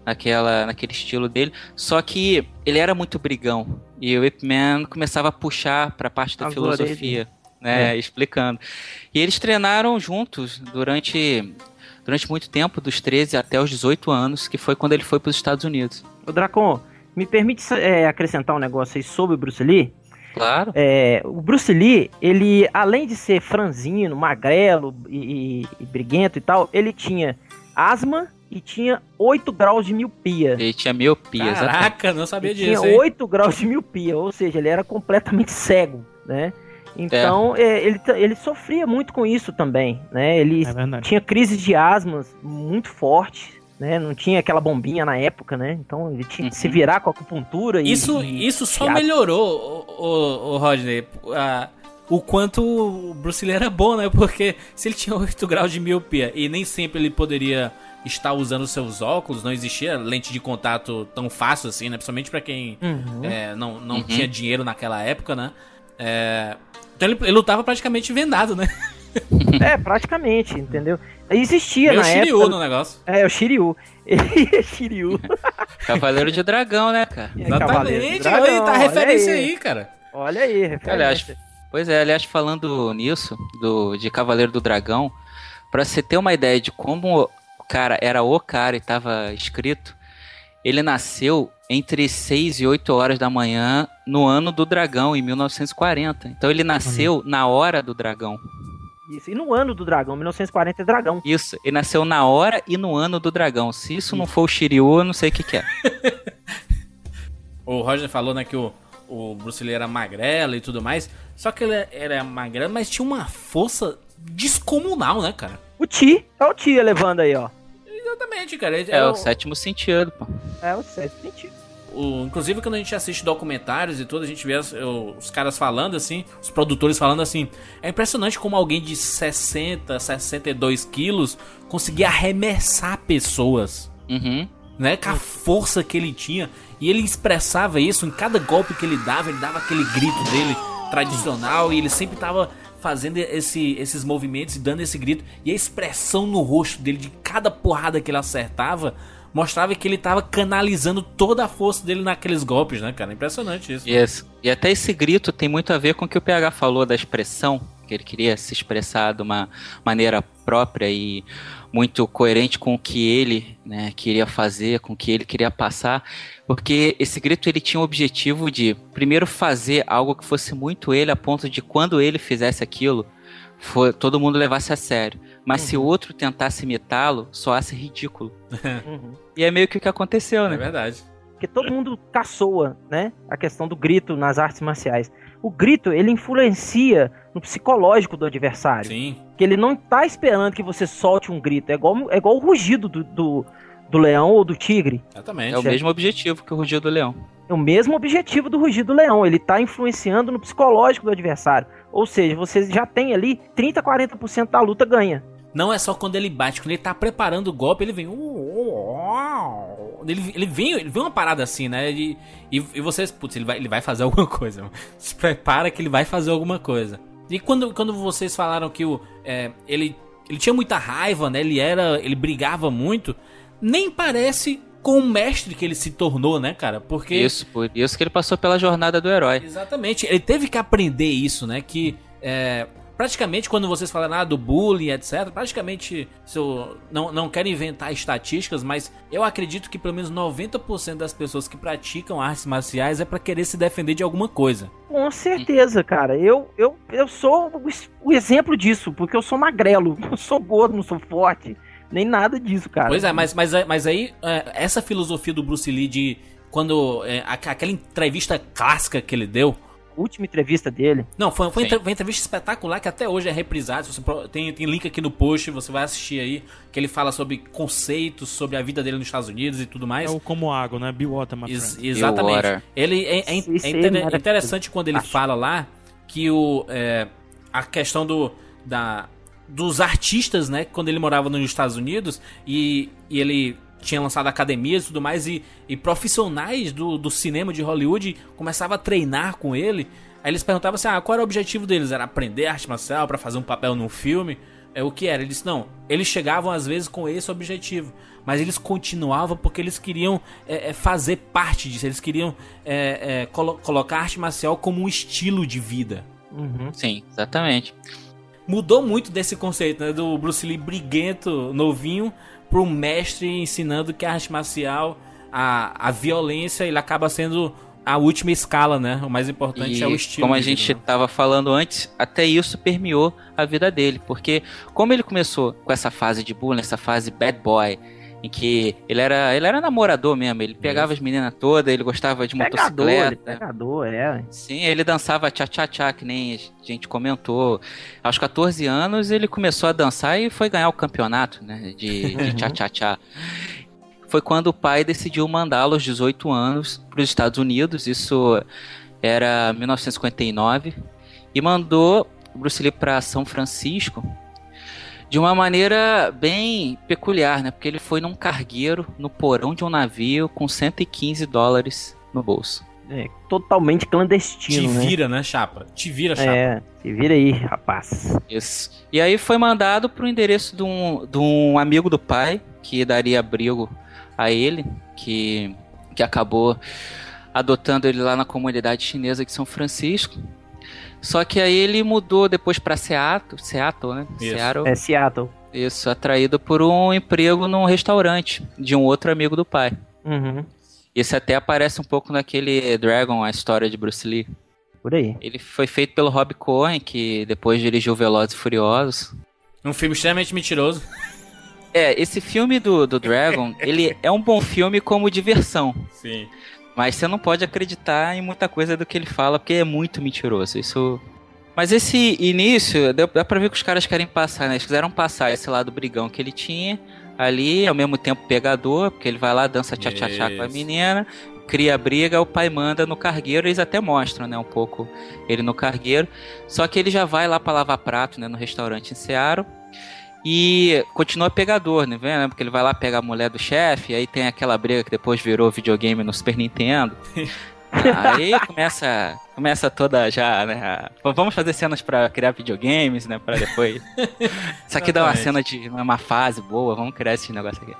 [SPEAKER 4] naquela, naquele estilo dele, só que ele era muito brigão e o Whip Man começava a puxar para a parte da
[SPEAKER 6] As
[SPEAKER 4] filosofia, né, explicando. E eles treinaram juntos durante durante muito tempo, dos 13 até os 18 anos, que foi quando ele foi para os Estados Unidos.
[SPEAKER 6] Ô Dracon, me permite é, acrescentar um negócio aí sobre o Bruce Lee?
[SPEAKER 4] Claro.
[SPEAKER 6] É, o Bruce Lee, ele, além de ser franzino, magrelo e, e- e briguento e tal, ele tinha asma e tinha 8 graus de miopia.
[SPEAKER 4] Ele tinha miopia, exatamente.
[SPEAKER 3] Caraca, não sabia
[SPEAKER 6] Ele tinha
[SPEAKER 3] disso, hein?
[SPEAKER 6] 8 graus de miopia, ou seja, ele era completamente cego, né? Então, é, ele, t- ele sofria muito com isso também, né? Ele
[SPEAKER 5] É
[SPEAKER 6] tinha crises de asmas muito fortes, né? Não tinha aquela bombinha na época, né? Então ele tinha que se
[SPEAKER 4] Uhum.
[SPEAKER 6] virar com a acupuntura e...
[SPEAKER 3] Isso,
[SPEAKER 6] e-
[SPEAKER 3] isso só
[SPEAKER 6] e-
[SPEAKER 3] melhorou, o, o, o Rodney, a- o quanto o Bruce Lee era bom, né? Porque se ele tinha 8 graus de miopia e nem sempre ele poderia estar usando seus óculos, não existia lente de contato tão fácil assim, né? Principalmente pra quem
[SPEAKER 6] Uhum.
[SPEAKER 3] é, não, não
[SPEAKER 4] Uhum.
[SPEAKER 3] tinha dinheiro naquela época, né? É, então ele, ele lutava praticamente vendado, né? [laughs]
[SPEAKER 6] É, praticamente, entendeu? Existia
[SPEAKER 3] Meio
[SPEAKER 6] na
[SPEAKER 3] Shiryu
[SPEAKER 6] época...
[SPEAKER 3] no negócio.
[SPEAKER 6] É, o Shiryu. [laughs] Ele é Shiryu.
[SPEAKER 4] Cavaleiro de Dragão, né, cara?
[SPEAKER 6] É,
[SPEAKER 3] Exatamente,
[SPEAKER 6] do Dragão,
[SPEAKER 3] aí tá referência
[SPEAKER 6] aí.
[SPEAKER 3] aí, cara.
[SPEAKER 6] Olha aí, referência.
[SPEAKER 4] Aliás, pois é, aliás, falando nisso, do, de Cavaleiro do Dragão, Pra você ter uma ideia de como o cara era o cara e tava escrito, ele nasceu entre 6 e 8 horas da manhã no ano do dragão, em 1940. Então ele nasceu na hora do dragão.
[SPEAKER 6] Isso. E no ano do dragão, 1940 é dragão.
[SPEAKER 4] Isso, ele nasceu na hora e no ano do dragão. Se isso não for o Shiryu, eu não sei o que, que é. [laughs]
[SPEAKER 3] O Roger falou, né, que o, o Bruce Lee era magrelo e tudo mais. Só que ele era magrelo, mas tinha uma força descomunal, né, cara?
[SPEAKER 6] O Ti, é o Ti levando aí, ó.
[SPEAKER 3] Exatamente, cara. Ele
[SPEAKER 4] É
[SPEAKER 3] era
[SPEAKER 4] o sétimo sentido, pô.
[SPEAKER 6] É o sétimo sentido.
[SPEAKER 3] o- inclusive, quando a gente assiste documentários e tudo, a gente vê as- o- os caras falando assim, os produtores falando assim. É impressionante como alguém de 60, 62 quilos conseguia arremessar pessoas.
[SPEAKER 4] Uhum.
[SPEAKER 3] né? Com a força que ele tinha. E ele expressava isso em cada golpe que ele dava, ele dava aquele grito dele tradicional e ele sempre tava fazendo esse, esses movimentos e dando esse grito. E a expressão no rosto dele, de cada porrada que ele acertava, mostrava que ele tava canalizando toda a força dele naqueles golpes, né, cara? Impressionante isso.
[SPEAKER 4] Yes. E até esse grito tem muito a ver com o que o PH falou da expressão, que ele queria se expressar de uma maneira própria e muito coerente com o que ele né, queria fazer, com o que ele queria passar, porque esse grito ele tinha o objetivo de primeiro fazer algo que fosse muito ele, a ponto de quando ele fizesse aquilo, for, todo mundo levasse a sério. Mas se o outro tentasse imitá-lo, soasse ridículo. [laughs]
[SPEAKER 6] Uhum.
[SPEAKER 4] E é meio que o que aconteceu,
[SPEAKER 3] É
[SPEAKER 4] né?
[SPEAKER 3] verdade.
[SPEAKER 6] Porque todo mundo caçoa, né? A questão do grito nas artes marciais. O grito, ele influencia no psicológico do adversário.
[SPEAKER 3] Sim.
[SPEAKER 6] Que ele não tá esperando que você solte um grito. É igual, é igual o rugido do, do, do leão ou do tigre.
[SPEAKER 3] Exatamente.
[SPEAKER 4] É o mesmo objetivo que o Rugido do Leão.
[SPEAKER 6] É o mesmo objetivo do rugido do leão. Ele tá influenciando no psicológico do adversário. Ou seja, você já tem ali 30, 40% da luta ganha.
[SPEAKER 3] Não é só quando ele bate, quando ele tá preparando o golpe, ele vem. Ele, ele vem, ele vem uma parada assim, né? E, e, e vocês, putz, ele vai, ele vai fazer [laughs] alguma coisa. Se prepara que ele vai fazer alguma coisa. E quando, quando vocês falaram que o, é, ele, ele tinha muita raiva, né? Ele era. Ele brigava muito. Nem parece com o mestre que ele se tornou, né, cara? Porque.
[SPEAKER 4] Isso, por isso que ele passou pela jornada do herói.
[SPEAKER 3] Exatamente. Ele teve que aprender isso, né? Que é, praticamente quando vocês falam ah, do bullying, etc., praticamente se eu não, não quero inventar estatísticas, mas eu acredito que pelo menos 90% das pessoas que praticam artes marciais é pra querer se defender de alguma coisa.
[SPEAKER 6] Com certeza, cara. Eu, eu, eu sou o, exemplo disso, porque eu sou magrelo. [laughs] Não sou gordo, não sou forte. Nem nada disso, cara.
[SPEAKER 3] Pois é, mas, mas, mas aí é, essa filosofia do Bruce Lee de quando é, aqu- aquela entrevista clássica que ele deu,
[SPEAKER 6] Última entrevista dele.
[SPEAKER 3] Não, foi, foi uma entrevista espetacular que até hoje é reprisada. Você tem, tem link aqui no post, você vai assistir aí. Que ele fala sobre conceitos, sobre a vida dele nos Estados Unidos e tudo
[SPEAKER 5] É
[SPEAKER 3] mais.
[SPEAKER 5] o como água, né? Be water, my
[SPEAKER 3] Ex- exatamente.
[SPEAKER 4] water.
[SPEAKER 3] Ele é, é é interessante quando ele
[SPEAKER 6] Acho.
[SPEAKER 3] fala lá que o, é, a questão do, da, dos artistas, né? Quando ele morava nos Estados Unidos e, e ele tinha lançado academias e tudo mais, e, e profissionais do, do cinema de Hollywood começavam a treinar com ele. Aí eles perguntavam assim: ah, qual era o objetivo deles? Era aprender arte marcial pra fazer um papel num filme? É o que era? Ele disse: não, eles chegavam às vezes com esse objetivo, mas eles continuavam porque eles queriam é, é, fazer parte disso, eles queriam é, é, colo- colocar a arte marcial como um estilo de vida.
[SPEAKER 6] Uhum.
[SPEAKER 4] Sim, exatamente.
[SPEAKER 3] Mudou muito desse conceito, né? Do Bruce Lee briguento, novinho, pro mestre ensinando que a arte marcial, a, a violência, ele acaba sendo a última escala, né? O mais importante
[SPEAKER 4] E
[SPEAKER 3] é o estilo.
[SPEAKER 4] como a gente
[SPEAKER 3] vida, né?
[SPEAKER 4] estava falando antes, até isso permeou a vida dele, porque como ele começou com essa fase de bullying, essa fase bad boy, em que ele era, ele era namorador mesmo, ele pegava as meninas todas, ele gostava de
[SPEAKER 6] Pegador, ele,
[SPEAKER 4] motocicleta.
[SPEAKER 6] pegador, é.
[SPEAKER 4] Sim, ele dançava tchá-tchá-tchá, que nem a gente comentou. Aos 14 anos ele começou a dançar e foi ganhar o campeonato, né, de, de tchá-tchá-tchá. Foi quando o pai decidiu mandá-lo aos 18 anos para os Estados Unidos, isso era 1959, e mandou o Bruce Lee para São Francisco de uma maneira bem peculiar, né? Porque ele foi num cargueiro no porão de um navio com 115 dólares no bolso.
[SPEAKER 6] É, totalmente
[SPEAKER 3] Te
[SPEAKER 6] clandestino, né?
[SPEAKER 3] vira, né, chapa? Te vira, chapa.
[SPEAKER 6] É, se vira aí, rapaz.
[SPEAKER 4] Isso. E aí foi mandado pro endereço de um, de um amigo do pai, que daria abrigo a ele, que, que acabou adotando ele lá na comunidade chinesa de São Francisco. Só que aí ele mudou depois pra Seattle, Seattle, né?
[SPEAKER 3] Isso.
[SPEAKER 4] Seattle.
[SPEAKER 6] É Seattle.
[SPEAKER 4] Isso, atraído por um emprego num restaurante de um outro amigo do pai.
[SPEAKER 6] Uhum.
[SPEAKER 4] Isso até aparece um pouco naquele Dragon, a história de Bruce Lee.
[SPEAKER 6] Por aí.
[SPEAKER 4] Ele foi feito pelo Rob Cohen, que depois dirigiu Velozes e Furiosos.
[SPEAKER 3] Um filme extremamente mentiroso.
[SPEAKER 4] É, esse filme do, do Dragon, [laughs] ele é um bom filme como diversão.
[SPEAKER 3] Sim.
[SPEAKER 4] Mas você não pode acreditar em muita coisa do que ele fala, porque é muito mentiroso. Isso. Mas esse início, dá, dá pra ver que os caras querem passar, né? Eles quiseram passar esse lado brigão que ele tinha ali, ao mesmo tempo pegador, porque ele vai lá, dança tchá-tchá-tchá com a menina, cria briga, o pai manda no cargueiro, eles até mostram, né, um pouco ele no cargueiro. Só que ele já vai lá pra lavar prato, né, no restaurante em Seattle. E continua pegador, né? vendo? Porque ele vai lá pegar a mulher do chefe, aí tem aquela briga que depois virou videogame no Super Nintendo. [laughs] aí começa, começa toda já, né? Vamos fazer cenas pra criar videogames, né? Pra depois. [laughs] Isso aqui dá uma cena de uma fase boa, vamos criar esse negócio aqui.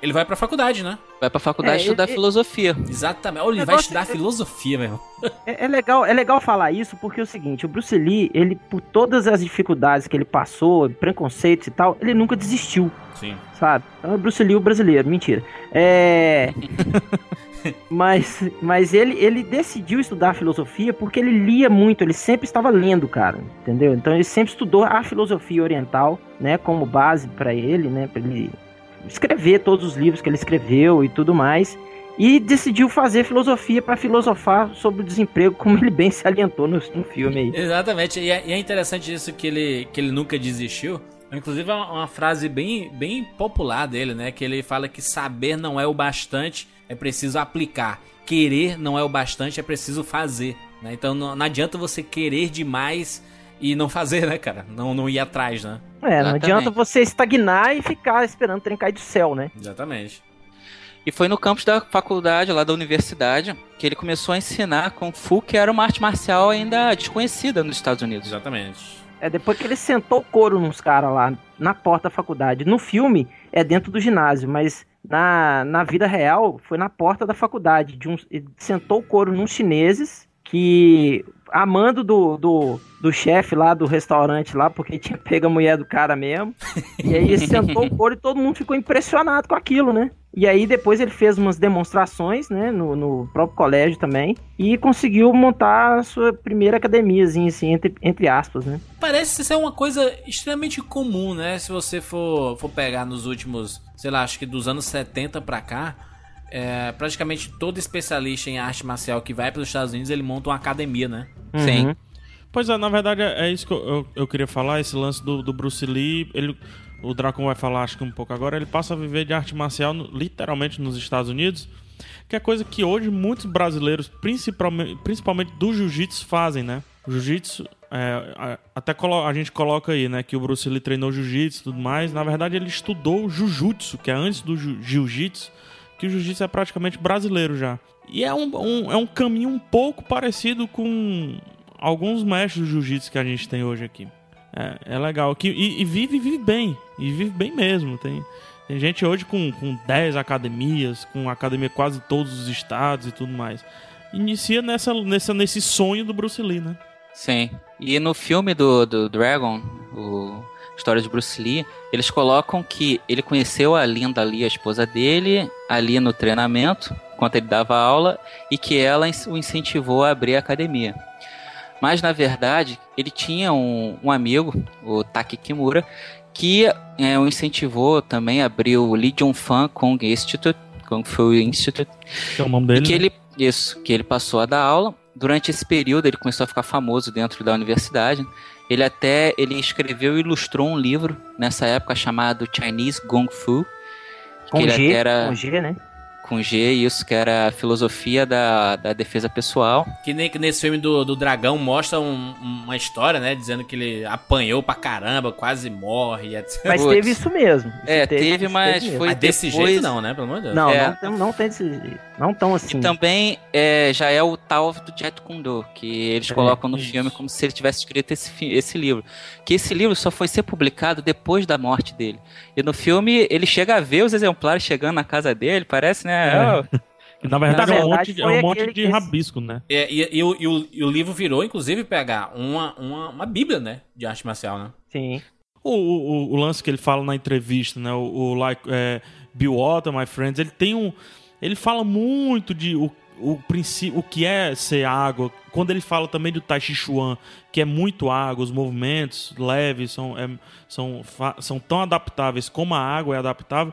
[SPEAKER 3] Ele vai pra faculdade, né?
[SPEAKER 4] Vai pra faculdade
[SPEAKER 6] É,
[SPEAKER 4] estudar
[SPEAKER 6] ele-
[SPEAKER 4] filosofia.
[SPEAKER 3] Exatamente. Olha, ele vai estudar
[SPEAKER 6] é-
[SPEAKER 3] filosofia, meu irmão.
[SPEAKER 6] É, é legal, é legal falar isso porque é o seguinte, o Bruce Lee, ele, por todas as dificuldades que ele passou, preconceitos e tal, ele nunca desistiu,
[SPEAKER 3] Sim.
[SPEAKER 6] sabe? Então é o Bruce Lee o brasileiro, mentira. É. [laughs] mas mas ele, ele decidiu estudar filosofia porque ele lia muito, ele sempre estava lendo, cara, entendeu? Então ele sempre estudou a filosofia oriental, né, como base pra ele, né, para ele escrever todos os livros que ele escreveu e tudo mais. E decidiu fazer filosofia para filosofar sobre o desemprego, como ele bem se no, no filme aí.
[SPEAKER 3] Exatamente. E é, e é interessante isso que ele, que ele nunca desistiu. Inclusive é uma, uma frase bem, bem popular dele, né? Que ele fala que saber não é o bastante, é preciso aplicar. Querer não é o bastante, é preciso fazer. né? Então não, não adianta você querer demais e não fazer, né, cara? Não, não ir atrás, né?
[SPEAKER 6] É, não
[SPEAKER 4] Exatamente.
[SPEAKER 6] adianta você estagnar e ficar esperando o trem cair do céu, né?
[SPEAKER 3] Exatamente.
[SPEAKER 4] E foi no campus da faculdade, lá da universidade, que ele começou a ensinar Kung Fu, que era uma arte marcial ainda desconhecida nos Estados Unidos.
[SPEAKER 3] Exatamente.
[SPEAKER 6] É depois que ele sentou o couro nos caras lá na porta da faculdade. No filme é dentro do ginásio, mas na, na vida real foi na porta da faculdade. De uns, ele sentou o couro nos chineses que amando do, do, do chefe lá do restaurante lá, porque [laughs] tinha pego a mulher do cara mesmo. E aí ele sentou o couro e todo mundo ficou impressionado com aquilo, né? E aí depois ele fez umas demonstrações, né, no, no próprio colégio também, e conseguiu montar a sua primeira academiazinha, assim, entre, entre aspas, né?
[SPEAKER 3] Parece ser uma coisa extremamente comum, né? Se você for, for pegar nos últimos, sei lá, acho que dos anos 70 pra cá, é, praticamente todo especialista em arte marcial que vai para os Estados Unidos, ele monta uma academia, né?
[SPEAKER 4] Sim.
[SPEAKER 6] Uhum.
[SPEAKER 5] Pois é, na verdade é isso que eu, eu, eu queria falar, esse lance do, do Bruce Lee, ele, o Dracon vai falar acho que um pouco agora, ele passa a viver de arte marcial no- literalmente nos Estados Unidos, que é coisa que hoje muitos brasileiros, principalmente, principalmente do jiu-jitsu, fazem, né? O jiu-jitsu, é, até a gente coloca aí, né, que o Bruce Lee treinou jiu-jitsu e tudo mais, na verdade ele estudou o jujutsu, que é antes do jiu-jitsu, que o jiu-jitsu é praticamente brasileiro já. E é um, um- é um caminho um pouco parecido com alguns mestres do jiu-jitsu que a gente tem hoje aqui. É, é legal. Que, e, e vive, vive bem. E vive bem mesmo. Tem, tem gente hoje com, com 10 academias, com academia em quase todos os estados e tudo mais. Inicia nessa, nessa, nesse sonho do Bruce Lee, né?
[SPEAKER 4] Sim. E no filme do, do Dragon, o História de Bruce Lee, eles colocam que ele conheceu a Linda Lee, a esposa dele, ali no treinamento, enquanto ele dava aula, e que ela o incentivou a abrir a academia. Mas, na verdade, ele tinha um, um amigo, o Taki Kimura, que é, o incentivou também a abrir o Lee Jong Fan Kung Institute, Kung Fu Institute,
[SPEAKER 5] Que é o nome dele.
[SPEAKER 4] e que
[SPEAKER 5] né?
[SPEAKER 4] ele, isso, que ele passou a dar aula. Durante esse período ele começou a ficar famoso dentro da universidade. Ele até ele escreveu e ilustrou um livro nessa época chamado Chinese Kung Fu. que
[SPEAKER 6] Com G,
[SPEAKER 4] era
[SPEAKER 6] com G, né?
[SPEAKER 4] Com G, isso que era a filosofia da, da defesa pessoal.
[SPEAKER 3] Que nem que nesse filme do, do Dragão mostra um- uma história, né? Dizendo que ele apanhou pra caramba, quase morre, etc.
[SPEAKER 6] Mas
[SPEAKER 4] Putz.
[SPEAKER 6] teve isso mesmo. Isso
[SPEAKER 4] É, teve,
[SPEAKER 6] isso
[SPEAKER 4] mas
[SPEAKER 6] mesmo.
[SPEAKER 4] foi
[SPEAKER 3] Mas desse
[SPEAKER 4] depois-
[SPEAKER 3] jeito não, né? Pelo amor de Deus.
[SPEAKER 6] Não,
[SPEAKER 4] É.
[SPEAKER 6] não, tem- não tem desse jeito. Não tão assim.
[SPEAKER 4] Também é, já é o tal do Jet Kundo, que eles
[SPEAKER 6] É,
[SPEAKER 4] colocam no filme como se ele tivesse escrito esse, esse livro. Que esse livro só foi ser publicado depois da morte dele. E no filme ele chega a ver os exemplares chegando na casa dele, parece, né?
[SPEAKER 5] É. Que, [laughs] na verdade,
[SPEAKER 6] Na
[SPEAKER 5] é um
[SPEAKER 6] verdade,
[SPEAKER 5] monte, de- é um monte de
[SPEAKER 6] que-
[SPEAKER 5] rabisco, né?
[SPEAKER 3] É, e, e o, e o- e o livro virou, inclusive, pegar uma, uma, uma bíblia, né? De arte marcial, né?
[SPEAKER 6] Sim.
[SPEAKER 5] o, o, o lance que ele fala na entrevista, né? O, o like, é, Bill Water, My Friends, ele tem um. Ele fala muito de o, o, princípio, o que é ser água. Quando ele fala também do Tai Chi Chuan, que é muito água, os movimentos leves são, é, são, são tão adaptáveis como a água é adaptável.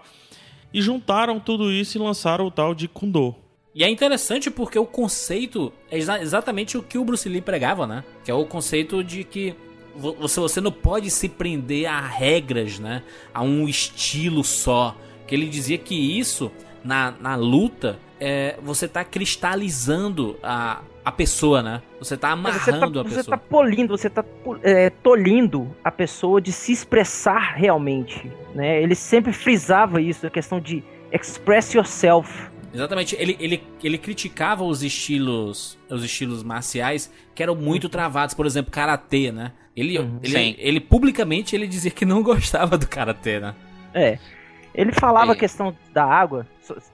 [SPEAKER 5] E juntaram tudo isso e lançaram o tal de Kundo.
[SPEAKER 3] E é interessante porque o conceito é exa exatamente o que o Bruce Lee pregava, né? Que é o conceito de que você, você não pode se prender a regras, né? A um estilo só. Que ele dizia que isso, na, na luta, é, você tá cristalizando a, a pessoa, né? Você tá amarrando
[SPEAKER 6] você tá,
[SPEAKER 3] a pessoa.
[SPEAKER 6] Você tá polindo, você tá é, tolindo a pessoa de se expressar realmente, né? Ele sempre frisava isso, a questão de express yourself.
[SPEAKER 3] Exatamente, ele, ele, ele criticava os estilos os estilos marciais que eram muito travados, por exemplo, karatê, né? Ele, uhum, ele, ele, publicamente ele dizia que não [laughs] gostava do karatê, né?
[SPEAKER 6] É. Ele falava a questão da água.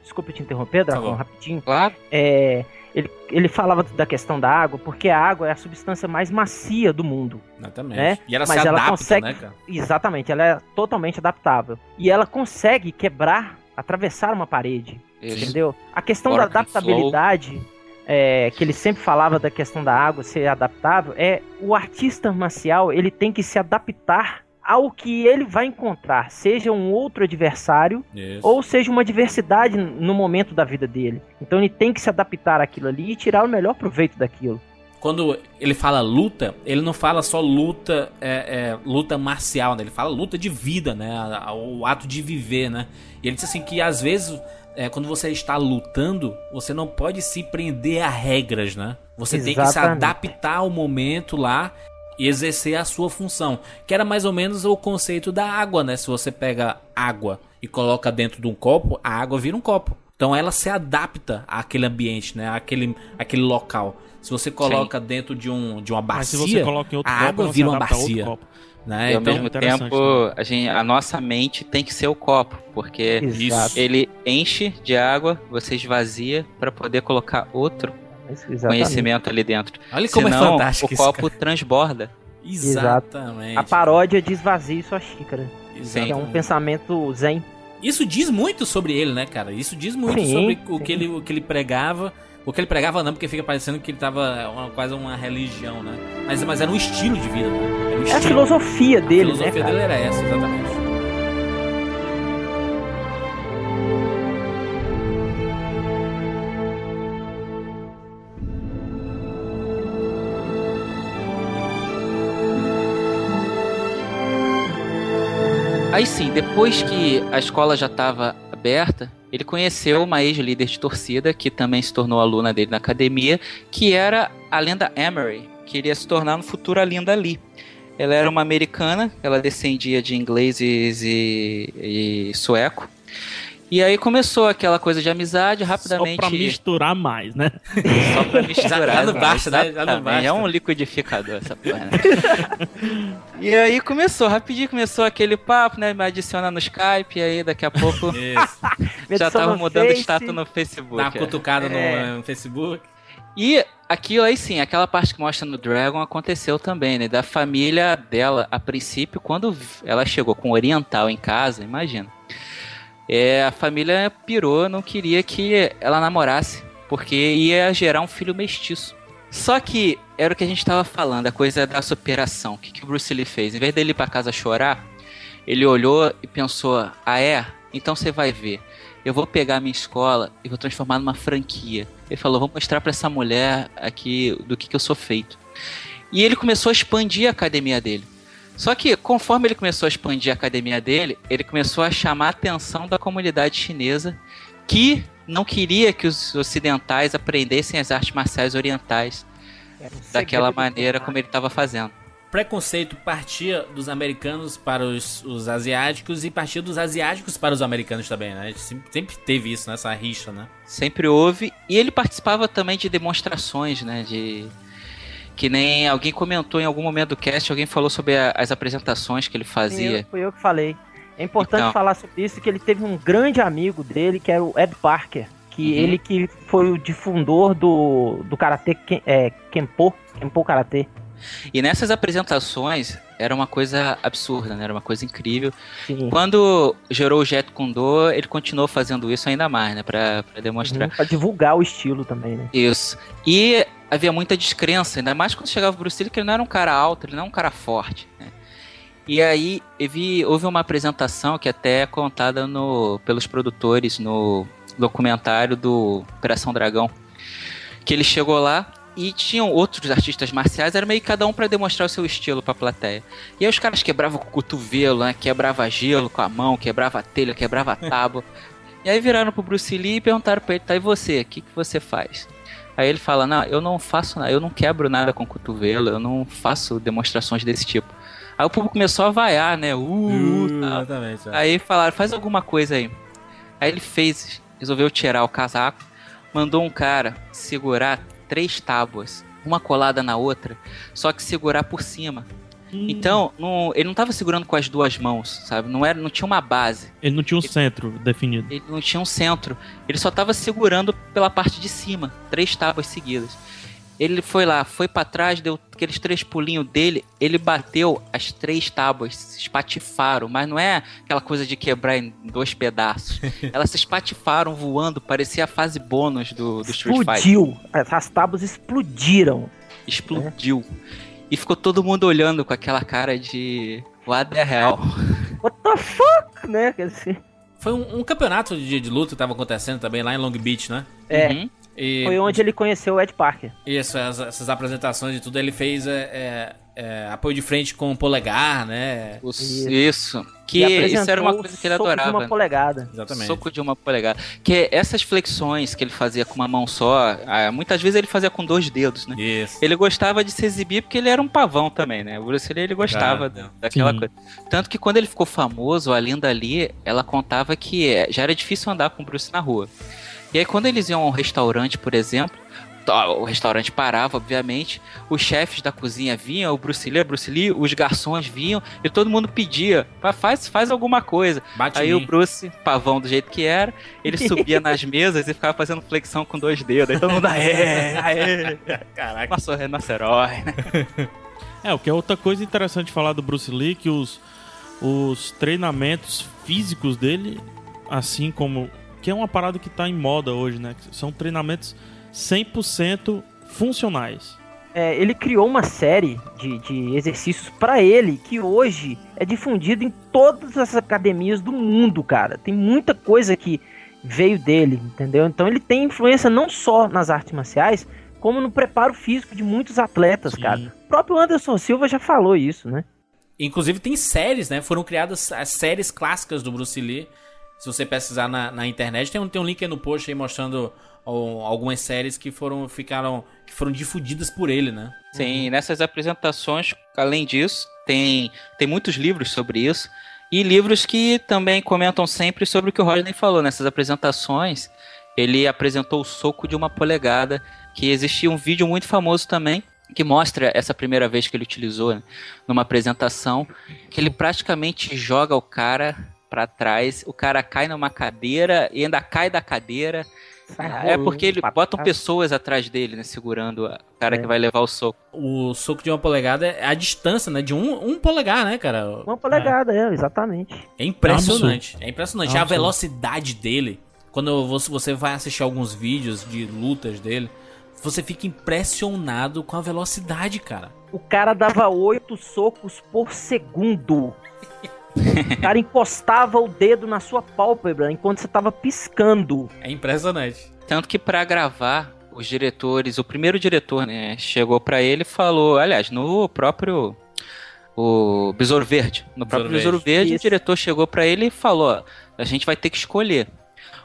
[SPEAKER 6] Desculpe te interromper, Dracon, tá rapidinho.
[SPEAKER 4] Claro.
[SPEAKER 6] É, ele, ele falava da questão da água porque a água é a substância mais macia do mundo.
[SPEAKER 3] Exatamente.
[SPEAKER 6] Né?
[SPEAKER 3] E ela
[SPEAKER 6] Mas
[SPEAKER 3] se
[SPEAKER 6] ela
[SPEAKER 3] adapta,
[SPEAKER 6] consegue,
[SPEAKER 3] né, cara?
[SPEAKER 6] Exatamente, ela é totalmente adaptável. E ela consegue quebrar, atravessar uma parede. Isso. Entendeu? A questão da adaptabilidade, é, que ele sempre falava da questão da água ser adaptável, é o artista marcial ele tem que se adaptar ao que ele vai encontrar, seja um outro adversário Isso. ou seja uma diversidade no momento da vida dele. Então ele tem que se adaptar àquilo ali e tirar o melhor proveito daquilo.
[SPEAKER 3] Quando ele fala luta, ele não fala só luta, é, é, luta marcial, né? Ele fala luta de vida, né? O ato de viver, né? E ele diz assim que às vezes é, quando você está lutando, você não pode se prender a regras, né? Você Exatamente. tem que se adaptar ao momento lá e exercer a sua função. Que era mais ou menos o conceito da água, né? Se você pega água e coloca dentro de um copo, a água vira um copo. Então ela se adapta àquele ambiente, né? Àquele, àquele local. Se você coloca Sim. dentro de, um, de uma bacia, a copo, água vira uma bacia. Né?
[SPEAKER 4] E ao então, mesmo tempo, a, gente, a nossa mente tem que ser o copo, porque Exato. ele enche de água, você esvazia para poder colocar outro Exatamente. conhecimento ali dentro.
[SPEAKER 3] Olha como é
[SPEAKER 4] Senão,
[SPEAKER 3] é fantástico
[SPEAKER 4] o copo transborda.
[SPEAKER 3] Exatamente.
[SPEAKER 6] A paródia de esvazie sua xícara. Exatamente. É um pensamento zen.
[SPEAKER 3] Isso diz muito sobre ele, né, cara? Isso diz muito sim, sobre sim. o que, ele, o que ele pregava. O que ele pregava não, porque fica parecendo que ele tava uma, quase uma religião, né? Mas, mas era um estilo de vida, né? Era um
[SPEAKER 6] é a filosofia dele,
[SPEAKER 3] né? A filosofia
[SPEAKER 6] né,
[SPEAKER 3] dele era essa, exatamente.
[SPEAKER 4] Aí sim, depois que a escola já estava aberta, ele conheceu uma ex-líder de torcida, que também se tornou aluna dele na academia, que era a lenda Emery, que iria se tornar no futuro a Linda Lee. Ela era uma americana, ela descendia de ingleses e, e sueco. E aí começou aquela coisa de amizade, rapidamente.
[SPEAKER 5] Só pra misturar mais, né? [laughs]
[SPEAKER 4] Só pra misturar.
[SPEAKER 3] Já, não basta, né? Já não basta.
[SPEAKER 4] É um liquidificador essa porra, né? [laughs] e aí começou, rapidinho começou aquele papo, né? Me adiciona no Skype, e aí daqui a pouco [laughs] já tava mudando face, status no Facebook.
[SPEAKER 3] Dá uma cutucada é. no, no Facebook.
[SPEAKER 4] E aquilo aí sim, aquela parte que mostra no Dragon aconteceu também, né? Da família dela, a princípio, quando ela chegou com o oriental em casa, imagina é, a família pirou, não queria que ela namorasse, porque ia gerar um filho mestiço. Só que era o que a gente estava falando, a coisa da superação. O que, que o Bruce Lee fez? Em vez dele ir para casa chorar, ele olhou e pensou: ah, é? Então você vai ver. Eu vou pegar a minha escola e vou transformar numa franquia. Ele falou: vou mostrar para essa mulher aqui do que, que eu sou feito. E ele começou a expandir a academia dele. Só que, conforme ele começou a expandir a academia dele, ele começou a chamar a atenção da comunidade chinesa que não queria que os ocidentais aprendessem as artes marciais orientais daquela maneira como ele estava fazendo.
[SPEAKER 3] Preconceito partia dos americanos para os, os, asiáticos e partia dos asiáticos para os americanos também, né? Sempre teve isso, nessa né? rixa, né?
[SPEAKER 4] Sempre houve. E ele participava também de demonstrações, né? De, que nem alguém comentou em algum momento do cast, alguém falou sobre a, as apresentações que ele fazia.
[SPEAKER 6] Sim, foi eu que falei. É importante então. falar sobre isso, que ele teve um grande amigo dele, que era o Ed Parker, que uhum. ele que foi o difundor do, do Karatê é, Kenpo, Kenpo Karatê.
[SPEAKER 4] E nessas apresentações era uma coisa absurda, né? Era uma coisa incrível.
[SPEAKER 6] Sim.
[SPEAKER 4] Quando gerou o Jet Kundo, ele continuou fazendo isso ainda mais, né? Pra, pra demonstrar.
[SPEAKER 6] Uhum, pra divulgar o estilo também, né?
[SPEAKER 4] Isso. E havia muita descrença, ainda mais quando chegava o Bruce Lee, que ele não era um cara alto, ele não era um cara forte, né? E aí vi, houve uma apresentação que até é contada no, pelos produtores no documentário do Operação Dragão. Que ele chegou lá e tinham outros artistas marciais, era meio que cada um para demonstrar o seu estilo pra plateia. E aí os caras quebravam o cotovelo, né? Quebrava gelo com a mão, quebrava a telha, quebrava a tábua. [laughs] e aí viraram pro Bruce Lee e perguntaram pra ele, tá, e você? O que, que você faz? Aí ele fala, não, eu não faço nada, eu não quebro nada com o cotovelo, eu não faço demonstrações desse tipo. Aí o público começou a vaiar, né? Uh, uh,
[SPEAKER 3] Uh, exatamente. é.
[SPEAKER 4] Aí falaram, faz alguma coisa aí. Aí ele fez, resolveu tirar o casaco, mandou um cara segurar três tábuas, uma colada na outra, só que segurar por cima. Então, não- ele não tava segurando com as duas mãos, sabe? Não era, não tinha uma base.
[SPEAKER 5] Ele não tinha um centro definido.
[SPEAKER 4] Ele não tinha um centro. Ele só tava segurando pela parte de cima, três tábuas seguidas. Ele foi lá, foi pra trás, deu aqueles três pulinhos dele, ele bateu as três tábuas, se espatifaram, mas não é aquela coisa de quebrar em dois pedaços. [laughs] Elas se espatifaram voando, parecia a fase bônus do, do Street Fighter.
[SPEAKER 6] Explodiu. As tábuas explodiram.
[SPEAKER 4] Explodiu. E ficou todo mundo olhando com aquela cara de What the hell? [laughs]
[SPEAKER 6] What the fuck, né? Quer dizer,
[SPEAKER 3] Foi um, um campeonato de, de luta que tava acontecendo também lá em Long Beach, né?
[SPEAKER 6] É.
[SPEAKER 4] Uhum.
[SPEAKER 3] E
[SPEAKER 6] Foi onde ele conheceu o Ed Parker.
[SPEAKER 3] isso, as- essas apresentações e tudo, ele fez é, é, é, apoio de frente com o polegar, né?
[SPEAKER 4] Os-
[SPEAKER 6] Isso.
[SPEAKER 4] Isso. Que isso era uma coisa que ele
[SPEAKER 6] o soco de
[SPEAKER 4] adorava.
[SPEAKER 6] uma polegada.
[SPEAKER 3] Exatamente.
[SPEAKER 4] Soco de uma polegada. Que essas flexões que ele fazia com uma mão só, ah, muitas vezes ele fazia com dois dedos, né?
[SPEAKER 3] Isso.
[SPEAKER 4] Ele gostava de se exibir porque ele era um pavão também, né? O Bruce Lee, ele gostava
[SPEAKER 3] Cara,
[SPEAKER 4] da- daquela
[SPEAKER 5] Sim.
[SPEAKER 4] coisa. Tanto que quando ele ficou famoso, a Linda ali, ela contava que eh, já era difícil andar com o Bruce na rua. E aí quando eles iam a um restaurante, por exemplo, o restaurante parava, obviamente, os chefes da cozinha vinham, o Bruce Lee, o Bruce Lee, os garçons vinham e todo mundo pedia, "Pá, faz, faz alguma coisa.
[SPEAKER 3] Bate
[SPEAKER 4] Aí o. Bruce, pavão do jeito que era, ele [laughs] subia nas mesas e ficava fazendo flexão com dois dedos. Aí todo mundo, aê, aê, [laughs]
[SPEAKER 3] Caraca.
[SPEAKER 4] nosso, nosso herói, né? [laughs]
[SPEAKER 5] É, o que é outra coisa interessante de falar do Bruce Lee, que os, os treinamentos físicos dele, assim como. Que é uma parada que tá em moda hoje, né? São treinamentos 100% funcionais.
[SPEAKER 6] É, ele criou uma série de, de exercícios pra ele que hoje é difundido em todas as academias do mundo, cara. Tem muita coisa que veio dele, entendeu? Então ele tem influência não só nas artes marciais, como no preparo físico de muitos atletas,
[SPEAKER 5] Sim.
[SPEAKER 6] cara. O próprio Anderson Silva já falou isso, né?
[SPEAKER 3] Inclusive tem séries, né? Foram criadas as séries clássicas do Bruce Lee. Se você pesquisar na, na internet, tem um, tem um link aí no post aí mostrando algumas séries que foram ficaram que foram difundidas por ele, né?
[SPEAKER 4] Sim, nessas apresentações, além disso, tem, tem muitos livros sobre isso. E livros que também comentam sempre sobre o que o Rodney falou. Nessas apresentações, ele apresentou o soco de uma polegada, que existia um vídeo muito famoso também, que mostra essa primeira vez que ele utilizou né, numa apresentação, que ele praticamente joga o cara pra trás, o cara cai numa cadeira e ainda cai da cadeira.
[SPEAKER 6] Sai
[SPEAKER 4] É porque ele botam pessoas atrás dele, né, segurando o cara
[SPEAKER 6] É.
[SPEAKER 4] que vai levar o soco.
[SPEAKER 3] O soco de uma polegada é a distância, né? De um, um polegar, né, cara?
[SPEAKER 6] Uma polegada, é, exatamente.
[SPEAKER 3] É impressionante. É impressionante.
[SPEAKER 5] É
[SPEAKER 3] a
[SPEAKER 5] absurdo.
[SPEAKER 3] velocidade dele. Quando você vai assistir alguns vídeos de lutas dele, você fica impressionado com a velocidade, cara.
[SPEAKER 6] O cara dava oito socos por segundo. [laughs] O cara encostava o dedo na sua pálpebra enquanto você tava piscando.
[SPEAKER 3] É impressionante.
[SPEAKER 4] Tanto que pra gravar, os diretores, o primeiro diretor, né, chegou pra ele e falou, aliás, no próprio o Besouro Verde, no próprio
[SPEAKER 3] Besouro
[SPEAKER 4] Besouro Verde, o diretor chegou pra ele e falou, ó, a gente vai ter que escolher.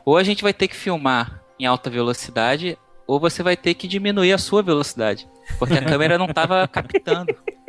[SPEAKER 4] Ou a gente vai ter que filmar em alta velocidade, ou você vai ter que diminuir a sua velocidade, porque a câmera não tava captando. [laughs]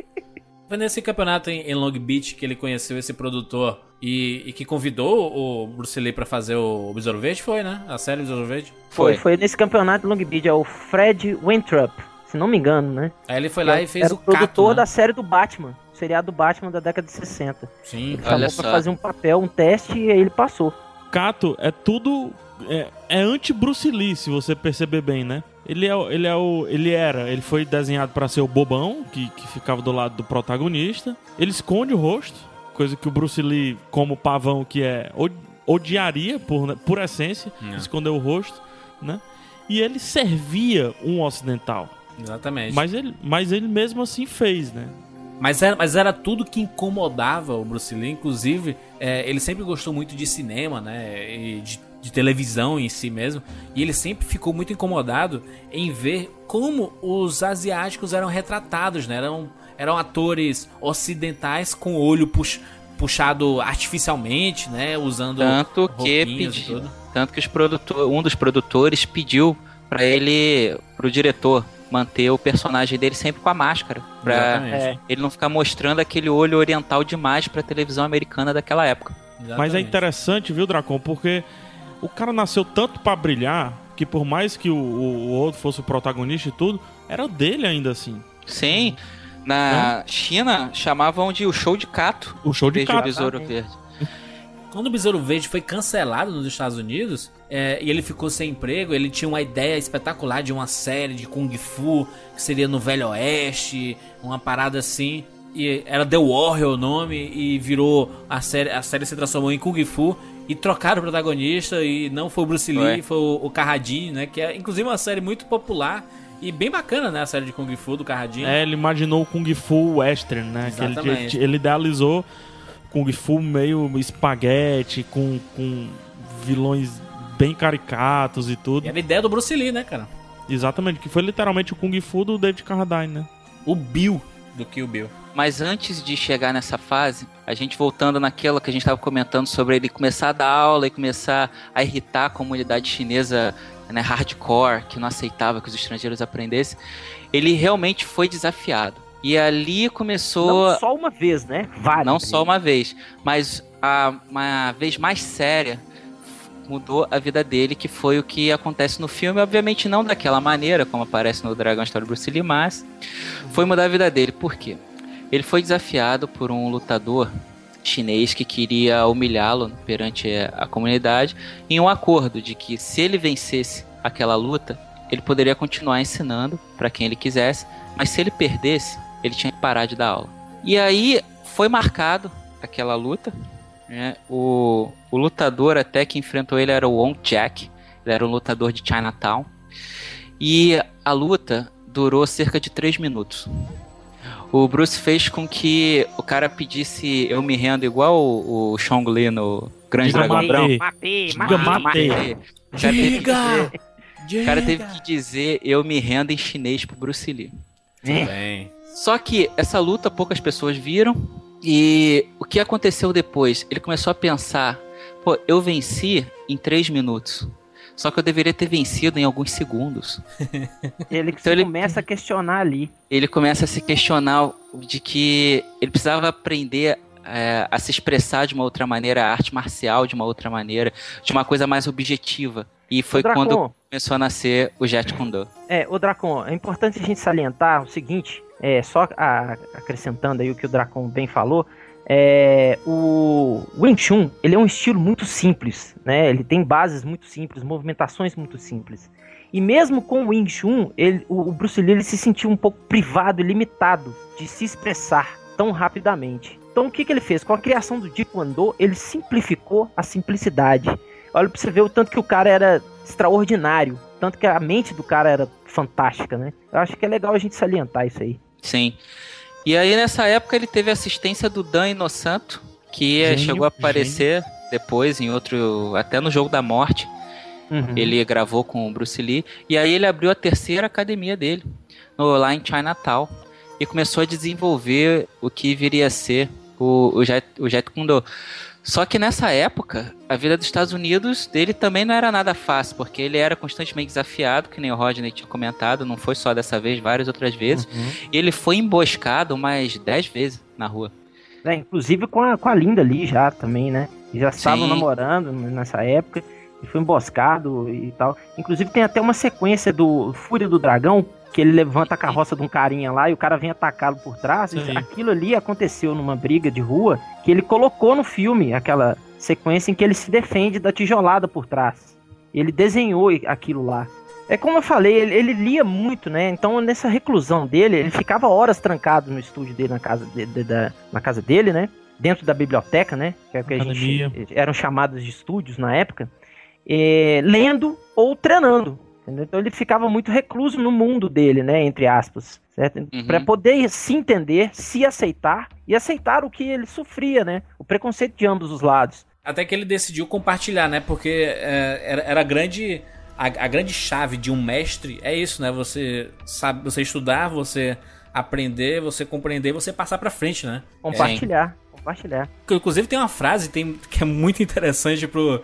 [SPEAKER 3] Foi nesse campeonato em, em Long Beach que ele conheceu esse produtor e, e que convidou o Bruce Lee pra fazer o Besouro Verde, foi, né? A série Besouro Verde.
[SPEAKER 6] Foi,
[SPEAKER 4] Foi.
[SPEAKER 6] foi nesse campeonato de Long Beach, é o Fred Winthrop, se não me engano, né?
[SPEAKER 3] Aí ele foi lá e fez
[SPEAKER 6] Era
[SPEAKER 3] o
[SPEAKER 6] o produtor
[SPEAKER 3] Cato, né?
[SPEAKER 6] da série do Batman, seriado do Batman da década de 60.
[SPEAKER 3] Sim.
[SPEAKER 6] Ele
[SPEAKER 4] Olha
[SPEAKER 6] chamou
[SPEAKER 4] só.
[SPEAKER 6] pra fazer um papel, um teste, e aí ele passou.
[SPEAKER 5] Kato é tudo. É, é anti-Bruce Lee, se você perceber bem, né? Ele, é, ele, é o, ele era, ele foi desenhado pra ser o bobão, que, que ficava do lado do protagonista. Ele esconde o rosto, coisa que o Bruce Lee, como pavão que é, odiaria por, por essência,
[SPEAKER 3] É.
[SPEAKER 5] esconder o rosto, né? E ele servia um ocidental.
[SPEAKER 3] Exatamente.
[SPEAKER 5] Mas ele, mas ele mesmo assim fez, né?
[SPEAKER 3] Mas era, mas era tudo que incomodava o Bruce Lee. Inclusive, é, ele sempre gostou muito de cinema, né? E de, de televisão em si mesmo. E ele sempre ficou muito incomodado em ver como os asiáticos eram retratados, né? Eram, eram atores ocidentais com o olho pux- puxado artificialmente, né? Usando
[SPEAKER 4] Tanto que
[SPEAKER 3] roupinhas
[SPEAKER 4] pedi-
[SPEAKER 3] tudo.
[SPEAKER 4] tanto que os produtor, um dos produtores pediu pra ele, pro diretor, manter o personagem dele sempre com a máscara, Pra
[SPEAKER 3] Exatamente.
[SPEAKER 6] É.
[SPEAKER 4] ele não ficar mostrando aquele olho oriental demais pra televisão americana daquela época.
[SPEAKER 5] Mas é
[SPEAKER 3] Exatamente.
[SPEAKER 5] interessante, viu, Dracon? Porque o cara nasceu tanto pra brilhar que por mais que o, o- o outro fosse o protagonista e tudo, era dele ainda assim.
[SPEAKER 4] Sim, na China chamavam de o show de Cato.
[SPEAKER 5] O show de
[SPEAKER 4] Desde o
[SPEAKER 5] cara.
[SPEAKER 4] Besouro
[SPEAKER 6] Exatamente.
[SPEAKER 4] Verde.
[SPEAKER 3] Quando o Besouro Verde foi cancelado nos Estados Unidos é, e ele ficou sem emprego, ele tinha uma ideia espetacular de uma série de Kung Fu que seria no Velho Oeste, uma parada assim. E era The Warrior o nome e virou a série, a série se transformou em Kung Fu e trocaram o protagonista e não foi o Bruce Lee,
[SPEAKER 4] Foi.
[SPEAKER 3] foi o, o Carradine, né? Que é inclusive uma série muito popular e bem bacana, né? A série de Kung Fu do Carradine.
[SPEAKER 5] É, ele imaginou o Kung Fu Western, né? Que ele,
[SPEAKER 3] Exatamente.
[SPEAKER 5] ele, ele idealizou Kung Fu meio espaguete, com, com vilões bem caricatos e tudo.
[SPEAKER 3] E era a ideia do Bruce Lee, né, cara?
[SPEAKER 5] Exatamente, que foi literalmente o Kung Fu do David Carradine, né?
[SPEAKER 3] O Bill do Kill Bill.
[SPEAKER 4] Mas antes de chegar nessa fase, a gente voltando naquela que a gente estava comentando sobre ele começar a dar aula e começar a irritar a comunidade chinesa né, hardcore, que não aceitava que os estrangeiros aprendessem, ele realmente foi desafiado. E ali começou.
[SPEAKER 6] Não só uma vez, né? Várias.
[SPEAKER 4] Não só uma vez, mas a, uma vez mais séria mudou a vida dele, que foi o que acontece no filme, obviamente não daquela maneira, como aparece no Dragão História do Bruce Lee, mas foi mudar a vida dele. Por quê? Ele foi desafiado por um lutador chinês que queria humilhá-lo perante a comunidade em um acordo de que se ele vencesse aquela luta, ele poderia continuar ensinando para quem ele quisesse, mas se ele perdesse, ele tinha que parar de dar aula. E aí foi marcado aquela luta. Né? O, o lutador até que enfrentou ele era o Wong Jack, ele era um lutador de Chinatown. E a luta durou cerca de 3 minutos. O Bruce fez com que o cara pedisse eu me rendo igual o, o Chong Li no Grande
[SPEAKER 5] Diga
[SPEAKER 4] Dragão Branco.
[SPEAKER 6] Matei,
[SPEAKER 5] Diga
[SPEAKER 6] matei.
[SPEAKER 5] matei.
[SPEAKER 4] O cara teve que dizer-
[SPEAKER 3] Diga!
[SPEAKER 4] o cara teve que dizer eu me rendo em chinês pro Bruce Lee.
[SPEAKER 6] É.
[SPEAKER 3] Bem.
[SPEAKER 4] Só que essa luta poucas pessoas viram e o que aconteceu depois? Ele começou a pensar, pô, eu venci em 3 minutos. Só que eu deveria ter vencido em alguns segundos. [laughs]
[SPEAKER 6] Ele,
[SPEAKER 4] Então ele-
[SPEAKER 6] começa a questionar ali.
[SPEAKER 4] Ele começa a se questionar de que ele precisava aprender é, a se expressar de uma outra maneira, a arte marcial de uma outra maneira, de uma coisa mais objetiva. E foi
[SPEAKER 6] Dracon,
[SPEAKER 4] quando começou a nascer o Jet Kundo.
[SPEAKER 6] É, o Dracon, é importante a gente salientar o seguinte, é, só a- acrescentando aí o que o Dracon bem falou, é, o Wing Chun, ele é um estilo muito simples, né? Ele tem bases muito simples, movimentações muito simples. E mesmo com o Wing Chun, ele, o, o Bruce Lee ele se sentiu um pouco privado e limitado de se expressar tão rapidamente. Então o que, que ele fez? Com a criação do Jeet Kune ele simplificou a simplicidade. Olha pra você ver o tanto que o cara era extraordinário. Tanto que a mente do cara era fantástica, né? Eu acho que é legal a gente salientar isso aí.
[SPEAKER 4] Sim. E aí nessa época ele teve assistência do Dan Inosanto, que
[SPEAKER 5] Gênio,
[SPEAKER 4] chegou a aparecer depois em outro, até no jogo da morte.
[SPEAKER 6] Uhum.
[SPEAKER 4] Ele gravou com o Bruce Lee. E aí ele abriu a terceira academia dele, no, lá em Chinatown. E começou a desenvolver o que viria a ser o, o, Jet, o Jet Kune Do. Só que nessa época, a vida dos Estados Unidos dele também não era nada fácil, porque ele era constantemente desafiado, que nem o Rodney tinha comentado, não foi só dessa vez, várias outras vezes.
[SPEAKER 6] Uhum.
[SPEAKER 4] E ele foi emboscado umas 10 vezes na rua.
[SPEAKER 6] É, inclusive com a, com a Linda ali já também, né? Já estavam
[SPEAKER 4] Sim.
[SPEAKER 6] namorando nessa época. E foi emboscado e tal. Inclusive tem até uma sequência do Fúria do Dragão, que ele levanta a carroça de um carinha lá e o cara vem atacá-lo por trás. Aquilo ali aconteceu numa briga de rua que ele colocou no filme, aquela sequência em que ele se defende da tijolada por trás. Ele desenhou aquilo lá. É como eu falei, ele, ele, lia muito, né? Então, nessa reclusão dele, ele ficava horas trancado no estúdio dele, na casa, de, de, da, na casa dele, né? Dentro da biblioteca, né? Que, é que a gente, eram chamados de estúdios na época. É, lendo ou treinando. Entendeu? Então ele ficava muito recluso no mundo dele, né? Entre aspas. Uhum. Para poder se entender, se aceitar e aceitar o que ele sofria, né? O preconceito de ambos os lados.
[SPEAKER 3] Até que ele decidiu compartilhar, né? Porque é, era, era grande a, a, grande chave de um mestre é isso, né? Você sabe, você estudar, você aprender, você compreender, você passar para frente, né?
[SPEAKER 6] Compartilhar, é. compartilhar.
[SPEAKER 3] Inclusive tem uma frase tem, que é muito [laughs] interessante pro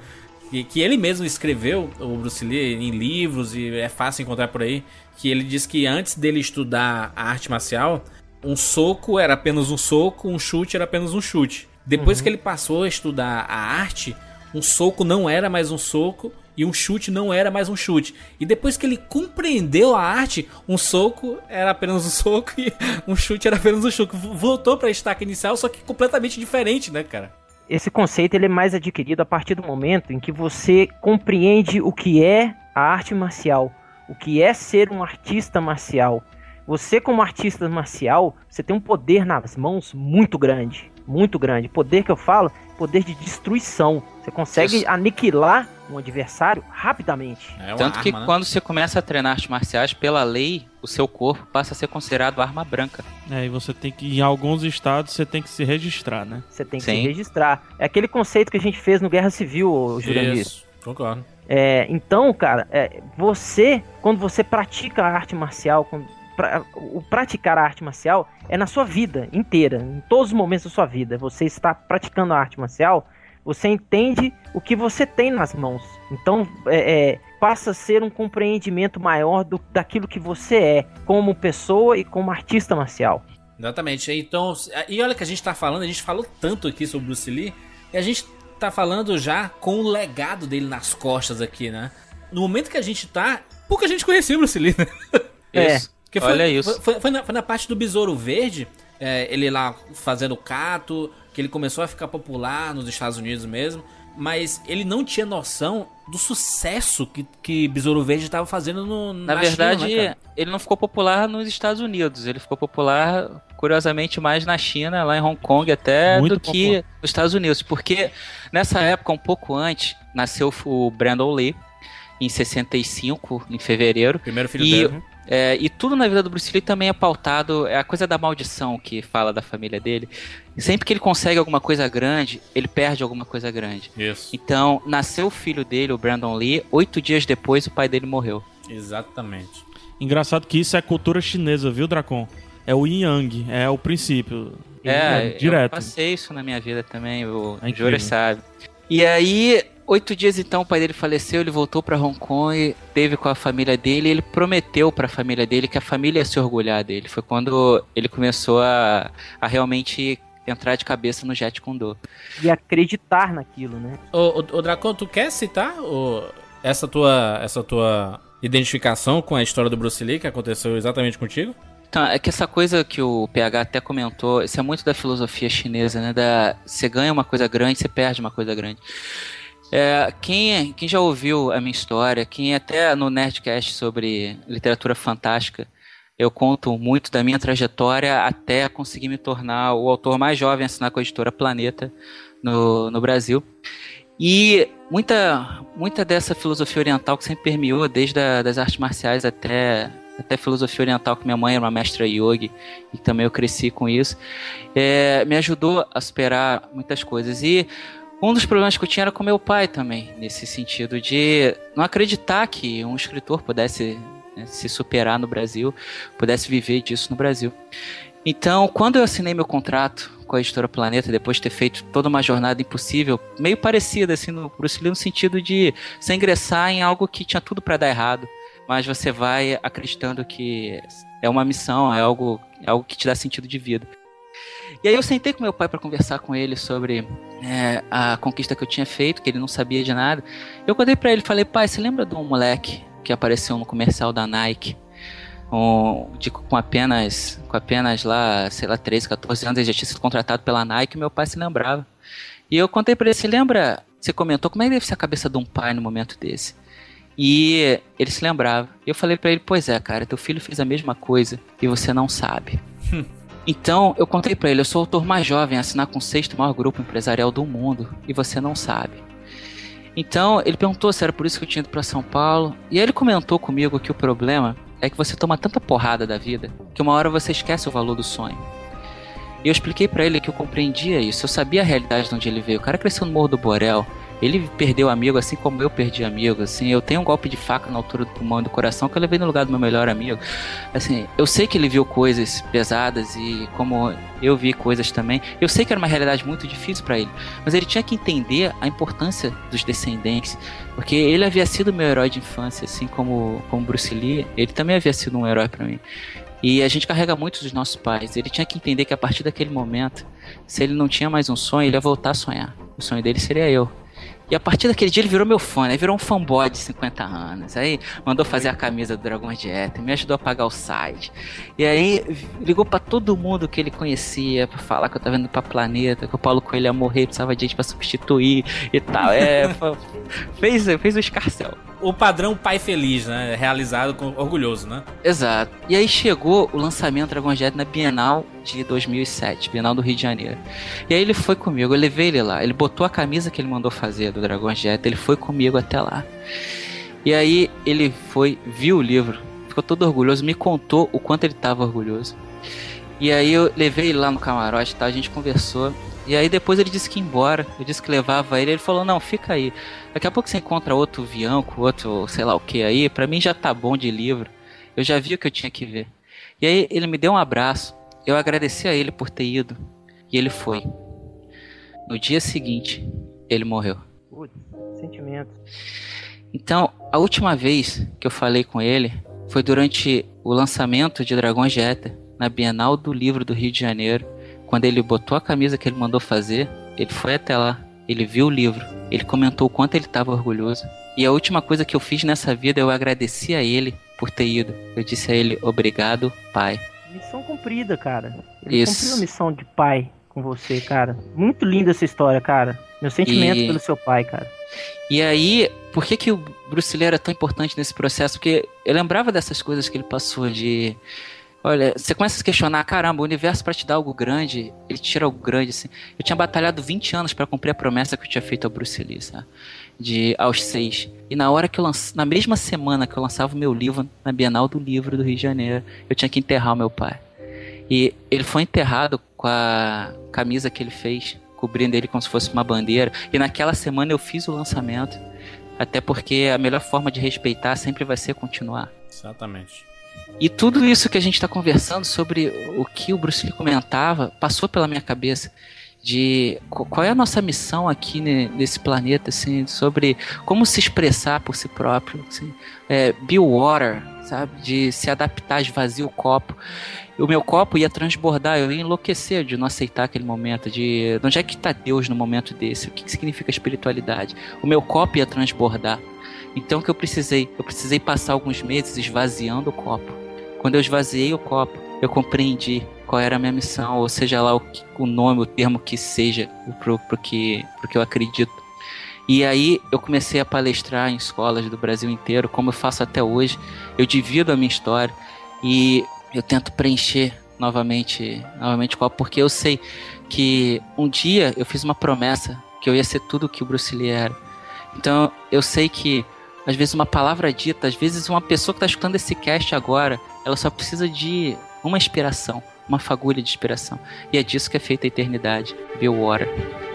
[SPEAKER 3] que, que ele mesmo escreveu, o Bruce Lee, em livros e é fácil encontrar por aí, que ele diz que antes dele estudar a arte marcial, um soco era apenas um soco, um chute era apenas um chute. Depois uhum. que ele passou a estudar a arte, um soco não era mais um soco e um chute não era mais um chute. E depois que ele compreendeu a arte, um soco era apenas um [laughs] soco e um chute era apenas um chute. Voltou para a estaca inicial, só que completamente diferente, né, cara?
[SPEAKER 6] Esse conceito ele é mais adquirido a partir do momento em que você compreende o que é a arte marcial, o que é ser um artista marcial. Você como artista marcial, você tem um poder nas mãos muito grande, muito grande. Poder que eu falo, poder de destruição. Você consegue Isso. aniquilar um adversário rapidamente.
[SPEAKER 4] É Tanto arma, que né? quando você começa a treinar artes marciais, pela lei, o seu corpo passa a ser considerado arma branca.
[SPEAKER 5] É, e você tem que, em alguns estados, você tem que se registrar, né?
[SPEAKER 6] Você tem que Sim. se registrar. É aquele conceito que a gente fez no Guerra Civil, Jurandir. Isso,
[SPEAKER 3] concordo.
[SPEAKER 6] É, então, cara, é, você, quando você pratica a arte marcial, quando, pra, o praticar a arte marcial é na sua vida inteira, em todos os momentos da sua vida. Você está praticando a arte marcial, você entende o que você tem nas mãos. Então, é, é, passa a ser um compreendimento maior do, daquilo que você é, como pessoa e como artista marcial.
[SPEAKER 3] Exatamente. Então, e olha que a gente está falando, a gente falou tanto aqui sobre Bruce Lee, e a gente está falando já com o legado dele nas costas aqui, né? No momento que a gente tá, pouca gente conhecia o Bruce Lee, né?
[SPEAKER 6] É.
[SPEAKER 3] Porque foi, Olha isso. Foi, foi, na, foi, na, parte do Besouro Verde, é, ele lá fazendo cato, que ele começou a ficar popular nos Estados Unidos mesmo. Mas ele não tinha noção do sucesso que, que Besouro Verde estava fazendo no,
[SPEAKER 4] na, na verdade, China, né, ele não ficou popular nos Estados Unidos. Ele ficou popular, curiosamente, mais na China, lá em Hong Kong, até Muito do popular. que nos Estados Unidos. Porque nessa época, um pouco antes, nasceu o Brandon Lee, em 65, em fevereiro.
[SPEAKER 3] Primeiro filho
[SPEAKER 4] e
[SPEAKER 3] dele.
[SPEAKER 4] É, e tudo na vida do Bruce Lee também é pautado, é a coisa da maldição que fala da família dele. Sempre que ele consegue alguma coisa grande, ele perde alguma coisa grande.
[SPEAKER 3] Isso.
[SPEAKER 4] Então, nasceu o filho dele, o Brandon Lee, oito dias depois o pai dele morreu.
[SPEAKER 3] Exatamente.
[SPEAKER 5] Engraçado que isso é cultura chinesa, viu, Dracon? É o yin yang, é o princípio.
[SPEAKER 4] É, é direto. eu passei isso na minha vida também, o é Júlio sabe. E aí, Oito dias então o pai dele faleceu, ele voltou para Hong Kong, teve com a família dele, e ele prometeu para a família dele que a família ia se orgulhar dele. Foi quando ele começou a, a realmente entrar de cabeça no Jet Kune
[SPEAKER 6] E acreditar naquilo, né?
[SPEAKER 3] Ô, ô, ô Dracon, tu quer citar ô, essa tua essa tua identificação com a história do Bruce Lee que aconteceu exatamente contigo?
[SPEAKER 4] Então, é que essa coisa que o PH até comentou, isso é muito da filosofia chinesa, né? Da, você ganha uma coisa grande, você perde uma coisa grande. É, quem, quem já ouviu a minha história, quem até no Nerdcast sobre literatura fantástica, eu conto muito da minha trajetória até conseguir me tornar o autor mais jovem a assinar com a editora Planeta no, no Brasil. E muita, muita dessa filosofia oriental que sempre permeou, desde a, das artes marciais até, até filosofia oriental, que minha mãe era uma mestra yogi, e também eu cresci com isso, é, me ajudou a superar muitas coisas. E um dos problemas que eu tinha era com meu pai também, nesse sentido de não acreditar que um escritor pudesse né, se superar no Brasil, pudesse viver disso no Brasil. Então, quando eu assinei meu contrato com a editora Planeta, depois de ter feito toda uma jornada impossível, meio parecida assim no Bruce Lee, no sentido de se ingressar em algo que tinha tudo para dar errado, mas você vai acreditando que é uma missão, é algo, é algo que te dá sentido de vida. E aí eu sentei com meu pai para conversar com ele sobre é, a conquista que eu tinha feito, que ele não sabia de nada. Eu contei para ele, falei, pai, você lembra de um moleque que apareceu no comercial da Nike? Um, de, com apenas com apenas lá, sei lá, 13, 14 anos, ele já tinha sido contratado pela Nike, meu pai se lembrava. E eu contei pra ele, você lembra, você comentou como é que deve ser a cabeça de um pai no momento desse? E ele se lembrava. Eu falei para ele, pois é, cara, teu filho fez a mesma coisa e você não sabe. Então, eu contei para ele, eu sou o autor mais jovem a assinar com o sexto maior grupo empresarial do mundo e você não sabe. Então, ele perguntou se era por isso que eu tinha ido para São Paulo. E aí ele comentou comigo que o problema é que você toma tanta porrada da vida que uma hora você esquece o valor do sonho. E eu expliquei para ele que eu compreendia isso, eu sabia a realidade de onde ele veio. O cara cresceu no Morro do Borel, ele perdeu amigo assim como eu perdi amigo, assim, eu tenho um golpe de faca na altura do pulmão e do coração que eu levei no lugar do meu melhor amigo. Assim, eu sei que ele viu coisas pesadas e como eu vi coisas também. Eu sei que era uma realidade muito difícil para ele, mas ele tinha que entender a importância dos descendentes, porque ele havia sido meu herói de infância, assim como como Bruce Lee, ele também havia sido um herói para mim. E a gente carrega muito dos nossos pais. Ele tinha que entender que a partir daquele momento, se ele não tinha mais um sonho, ele ia voltar a sonhar. O sonho dele seria eu. E a partir daquele dia ele virou meu fã, né? Virou um fanboy de 50 anos. Aí mandou fazer a camisa do de Éter, me ajudou a pagar o site. E aí ligou para todo mundo que ele conhecia para falar que eu tava indo pra planeta, que o Paulo Coelho ia morrer, precisava de gente pra substituir e tal. É, [laughs] fez, fez o escarcel
[SPEAKER 3] o padrão pai feliz, né? Realizado com orgulhoso, né?
[SPEAKER 4] Exato. E aí chegou o lançamento Dragon Jet na Bienal de 2007, Bienal do Rio de Janeiro. E aí ele foi comigo, eu levei ele lá. Ele botou a camisa que ele mandou fazer do Dragon Jet, ele foi comigo até lá. E aí ele foi, viu o livro, ficou todo orgulhoso, me contou o quanto ele estava orgulhoso. E aí eu levei ele lá no camarote, tá? A gente conversou. E aí depois ele disse que ia embora. Eu disse que levava ele. Ele falou: Não, fica aí. Daqui a pouco você encontra outro Vianco, outro sei lá o que aí. Pra mim já tá bom de livro. Eu já vi o que eu tinha que ver. E aí ele me deu um abraço. Eu agradeci a ele por ter ido. E ele foi. No dia seguinte, ele morreu.
[SPEAKER 6] Putz, sentimento.
[SPEAKER 4] Então, a última vez que eu falei com ele foi durante o lançamento de Dragões de Éter, na Bienal do Livro do Rio de Janeiro quando ele botou a camisa que ele mandou fazer, ele foi até lá, ele viu o livro, ele comentou o quanto ele estava orgulhoso. E a última coisa que eu fiz nessa vida, eu agradeci a ele por ter ido. Eu disse a ele, obrigado, pai.
[SPEAKER 6] Missão cumprida, cara. Ele Isso. cumpriu a missão de pai com você, cara. Muito linda essa história, cara. Meu sentimento e... pelo seu pai, cara.
[SPEAKER 4] E aí, por que, que o Bruce Lee era tão importante nesse processo? Porque eu lembrava dessas coisas que ele passou de Olha, você começa a se questionar, caramba, o universo para te dar algo grande, ele tira algo grande, assim. Eu tinha batalhado 20 anos para cumprir a promessa que eu tinha feito ao Bruce Lee, sabe? De aos seis. E na hora que eu lance, na mesma semana que eu lançava o meu livro na Bienal do Livro do Rio de Janeiro, eu tinha que enterrar o meu pai. E ele foi enterrado com a camisa que ele fez, cobrindo ele como se fosse uma bandeira. E naquela semana eu fiz o lançamento, até porque a melhor forma de respeitar sempre vai ser continuar.
[SPEAKER 3] Exatamente.
[SPEAKER 4] E tudo isso que a gente está conversando sobre o que o Bruce Lee comentava passou pela minha cabeça de qual é a nossa missão aqui nesse planeta, assim, sobre como se expressar por si próprio, assim, é, be water, sabe, de se adaptar, esvaziar o copo. O meu copo ia transbordar, eu ia enlouquecer de não aceitar aquele momento, de onde é que está Deus no momento desse, o que, que significa espiritualidade. O meu copo ia transbordar. Então o que eu precisei? Eu precisei passar alguns meses esvaziando o copo. Quando eu esvaziei o copo, eu compreendi qual era a minha missão, ou seja lá o, o nome, o termo que seja pro, pro, que, pro que eu acredito. E aí eu comecei a palestrar em escolas do Brasil inteiro, como eu faço até hoje. Eu divido a minha história e eu tento preencher novamente, novamente o copo, porque eu sei que um dia eu fiz uma promessa que eu ia ser tudo o que o Bruce Lee era. Então eu sei que às vezes uma palavra dita, às vezes uma pessoa que está escutando esse cast agora, ela só precisa de uma inspiração, uma fagulha de inspiração. E é disso que é feita a eternidade. Bill Water.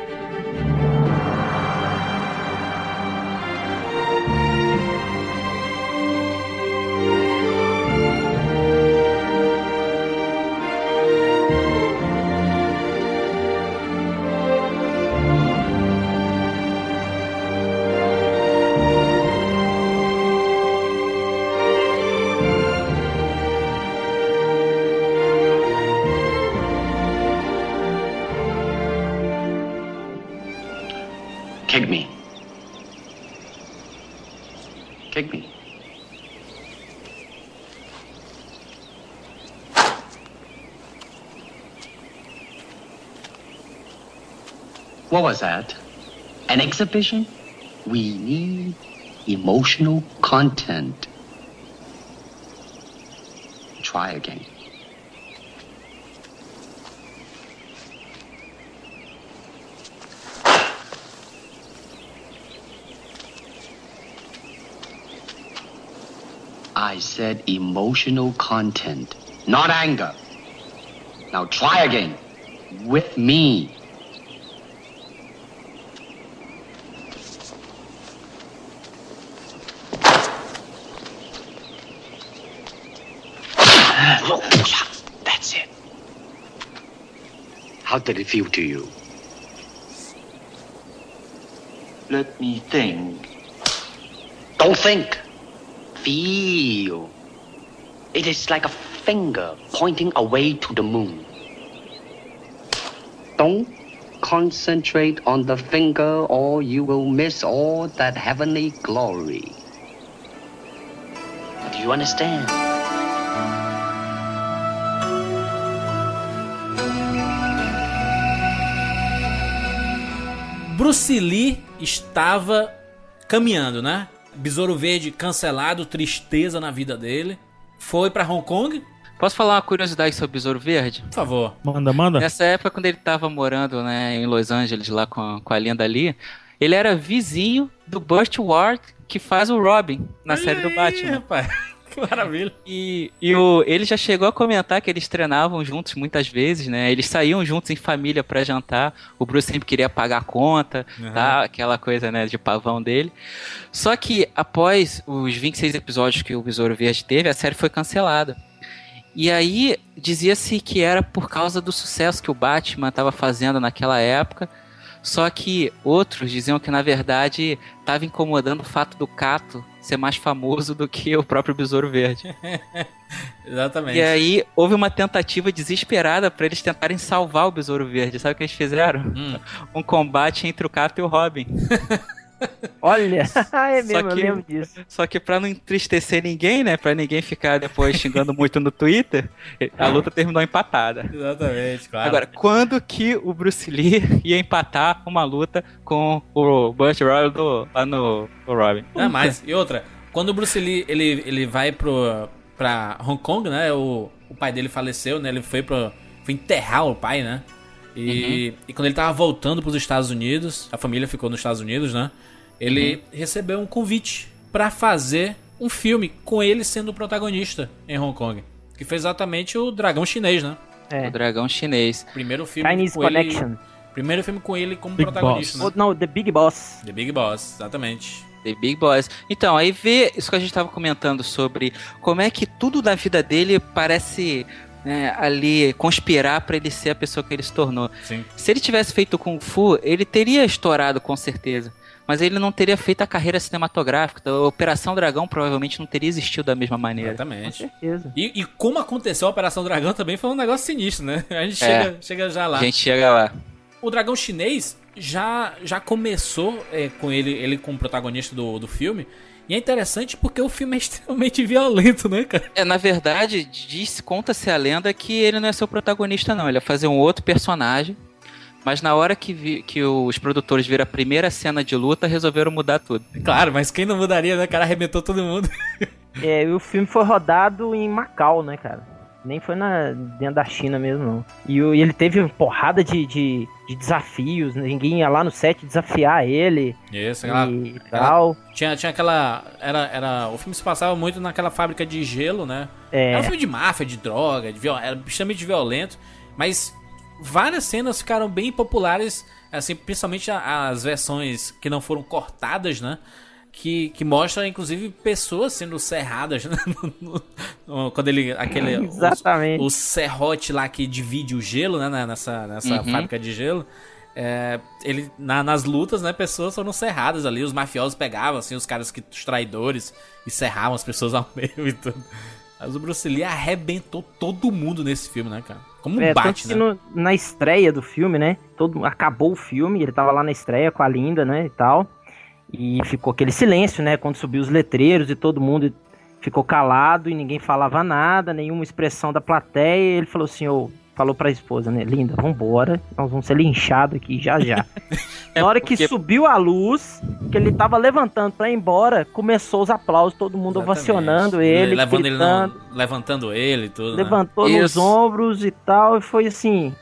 [SPEAKER 2] What was that? An exhibition? We need emotional content. Try again. I said emotional content, not anger. Now try again. With me. That's it. Did it feel to you? Let me think. Don't think. Feel. It is like a finger pointing away to the moon. Don't concentrate on the finger or you will miss all that heavenly glory. Do you understand?
[SPEAKER 3] Bruce Lee estava caminhando, né? Besouro Verde cancelado, tristeza na vida dele. Foi pra Hong Kong.
[SPEAKER 4] Posso falar uma curiosidade sobre o Besouro Verde?
[SPEAKER 3] Por favor.
[SPEAKER 5] Manda, manda.
[SPEAKER 4] Nessa época, quando ele tava morando né, em Los Angeles, lá com, com a Linda Lee, ele era vizinho do Burt Ward, que faz o Robin na
[SPEAKER 3] Olha
[SPEAKER 4] série do
[SPEAKER 3] aí,
[SPEAKER 4] Batman.
[SPEAKER 3] rapaz. [laughs] Maravilha.
[SPEAKER 4] E, e o, ele já chegou a comentar que eles treinavam juntos muitas vezes, né? Eles saíam juntos em família pra jantar. O Bruce sempre queria pagar a conta,
[SPEAKER 3] Uhum.
[SPEAKER 4] tá? Aquela coisa, né, de pavão dele. Só que após os 26 episódios que o Besouro Verde teve, a série foi cancelada. E aí dizia-se que era por causa do sucesso que o Batman estava fazendo naquela época. Só que outros diziam que na verdade estava incomodando o fato do Cato ser mais famoso do que o próprio Besouro Verde. [laughs]
[SPEAKER 3] Exatamente.
[SPEAKER 4] E aí houve uma tentativa desesperada para eles tentarem salvar o Besouro Verde. Sabe o que eles fizeram?
[SPEAKER 3] Hum.
[SPEAKER 4] Um combate entre o Cato e o Robin. [laughs]
[SPEAKER 6] Olha, [laughs] é
[SPEAKER 4] Só
[SPEAKER 6] mesmo,
[SPEAKER 4] que-
[SPEAKER 6] eu lembro disso.
[SPEAKER 4] Só que pra não entristecer ninguém, né? Pra ninguém ficar depois xingando muito no Twitter, a luta terminou empatada.
[SPEAKER 3] Exatamente, claro.
[SPEAKER 4] Agora, quando que o Bruce Lee [laughs] ia empatar uma luta com o Burt Royal do, lá no, Robin?
[SPEAKER 3] Não, mas, e outra, quando o Bruce Lee ele, ele vai pro, pra Hong Kong, né? O, o pai dele faleceu, né? Ele foi pro. Foi enterrar o pai, né? E, e quando ele tava voltando pros Estados Unidos, a família ficou nos Estados Unidos, né? Ele recebeu um convite pra fazer um filme com ele sendo o protagonista em Hong Kong. Que foi exatamente o Dragão Chinês, né?
[SPEAKER 6] É.
[SPEAKER 4] O dragão chinês.
[SPEAKER 3] Primeiro filme
[SPEAKER 6] Chinese
[SPEAKER 3] com
[SPEAKER 6] Connection.
[SPEAKER 3] ele. Primeiro filme com ele como
[SPEAKER 5] Big
[SPEAKER 3] protagonista, né?
[SPEAKER 6] não, The Big Boss.
[SPEAKER 3] The Big Boss, exatamente.
[SPEAKER 4] The Big Boys. Então, aí vê isso que a gente tava comentando sobre como é que tudo na vida dele parece né, ali conspirar pra ele ser a pessoa que ele se tornou.
[SPEAKER 3] Sim.
[SPEAKER 4] Se ele tivesse feito Kung Fu, ele teria estourado com certeza. Mas ele não teria feito a carreira cinematográfica. Então, a Operação Dragão provavelmente não teria existido da mesma maneira.
[SPEAKER 6] Com
[SPEAKER 3] Exatamente.
[SPEAKER 6] certeza.
[SPEAKER 3] E, e como aconteceu a Operação Dragão também foi um negócio sinistro, né? A gente
[SPEAKER 4] É.
[SPEAKER 3] chega, chega já lá.
[SPEAKER 4] A gente chega lá.
[SPEAKER 3] O Dragão Chinês já, já começou é, com ele, ele como protagonista do, do filme. E é interessante porque o filme é [laughs] extremamente violento, né, cara?
[SPEAKER 4] É, na verdade, diz, conta-se a lenda que ele não é seu protagonista, não. Ele ia fazer um outro personagem. Mas na hora que, vi- que os produtores viram a primeira cena de luta, resolveram mudar tudo.
[SPEAKER 3] Claro, mas quem não mudaria, né? O cara arrebentou todo mundo. [laughs]
[SPEAKER 6] É, e o filme foi rodado em Macau, né, cara? Nem foi na, dentro da China mesmo, não. E, o- e ele teve uma porrada de, de, de desafios, né? ninguém ia lá no set desafiar ele
[SPEAKER 3] Isso,
[SPEAKER 6] e,
[SPEAKER 3] aquela,
[SPEAKER 6] tal.
[SPEAKER 3] tinha, tinha aquela. Era, era, o filme se passava muito naquela fábrica de gelo, né? Era um
[SPEAKER 6] É,
[SPEAKER 3] filme de máfia, de droga, de era extremamente violento, mas várias cenas ficaram bem populares, assim, principalmente as versões que não foram cortadas, né? Que, que mostra, inclusive, pessoas sendo serradas, [laughs] né? Quando ele. Aquele, [laughs] o-
[SPEAKER 6] Exatamente.
[SPEAKER 3] O, serrote lá que divide o gelo, né? na- Nessa, nessa
[SPEAKER 4] Uhum.
[SPEAKER 3] fábrica de gelo. é, ele, na- nas lutas, né? Pessoas foram serradas ali. Os mafiosos pegavam, assim, os caras que. Os traidores e serravam as pessoas ao [laughs] meio e tudo. Mas o Bruce Lee arrebentou todo mundo nesse filme, né, cara? Como um
[SPEAKER 6] é,
[SPEAKER 3] bate, né?
[SPEAKER 6] no- na estreia do filme, né? Todo, acabou o filme, ele tava lá na estreia com a Linda, né, e tal. E ficou aquele silêncio, né? Quando subiu os letreiros e todo mundo ficou calado e ninguém falava nada, nenhuma expressão da plateia. Ele falou assim: Ô, falou pra esposa, né? Linda, vambora, nós vamos ser linchados aqui já já. [laughs]
[SPEAKER 4] É
[SPEAKER 6] Na hora que
[SPEAKER 4] porque-
[SPEAKER 6] subiu a luz, que ele tava levantando pra ir embora, começou os aplausos, todo mundo
[SPEAKER 3] Exatamente.
[SPEAKER 6] ovacionando ele,
[SPEAKER 3] levando ele
[SPEAKER 6] gritando,
[SPEAKER 3] no- levantando ele e tudo. né?
[SPEAKER 6] levantou nos
[SPEAKER 4] Isso.
[SPEAKER 6] ombros e tal, e foi assim,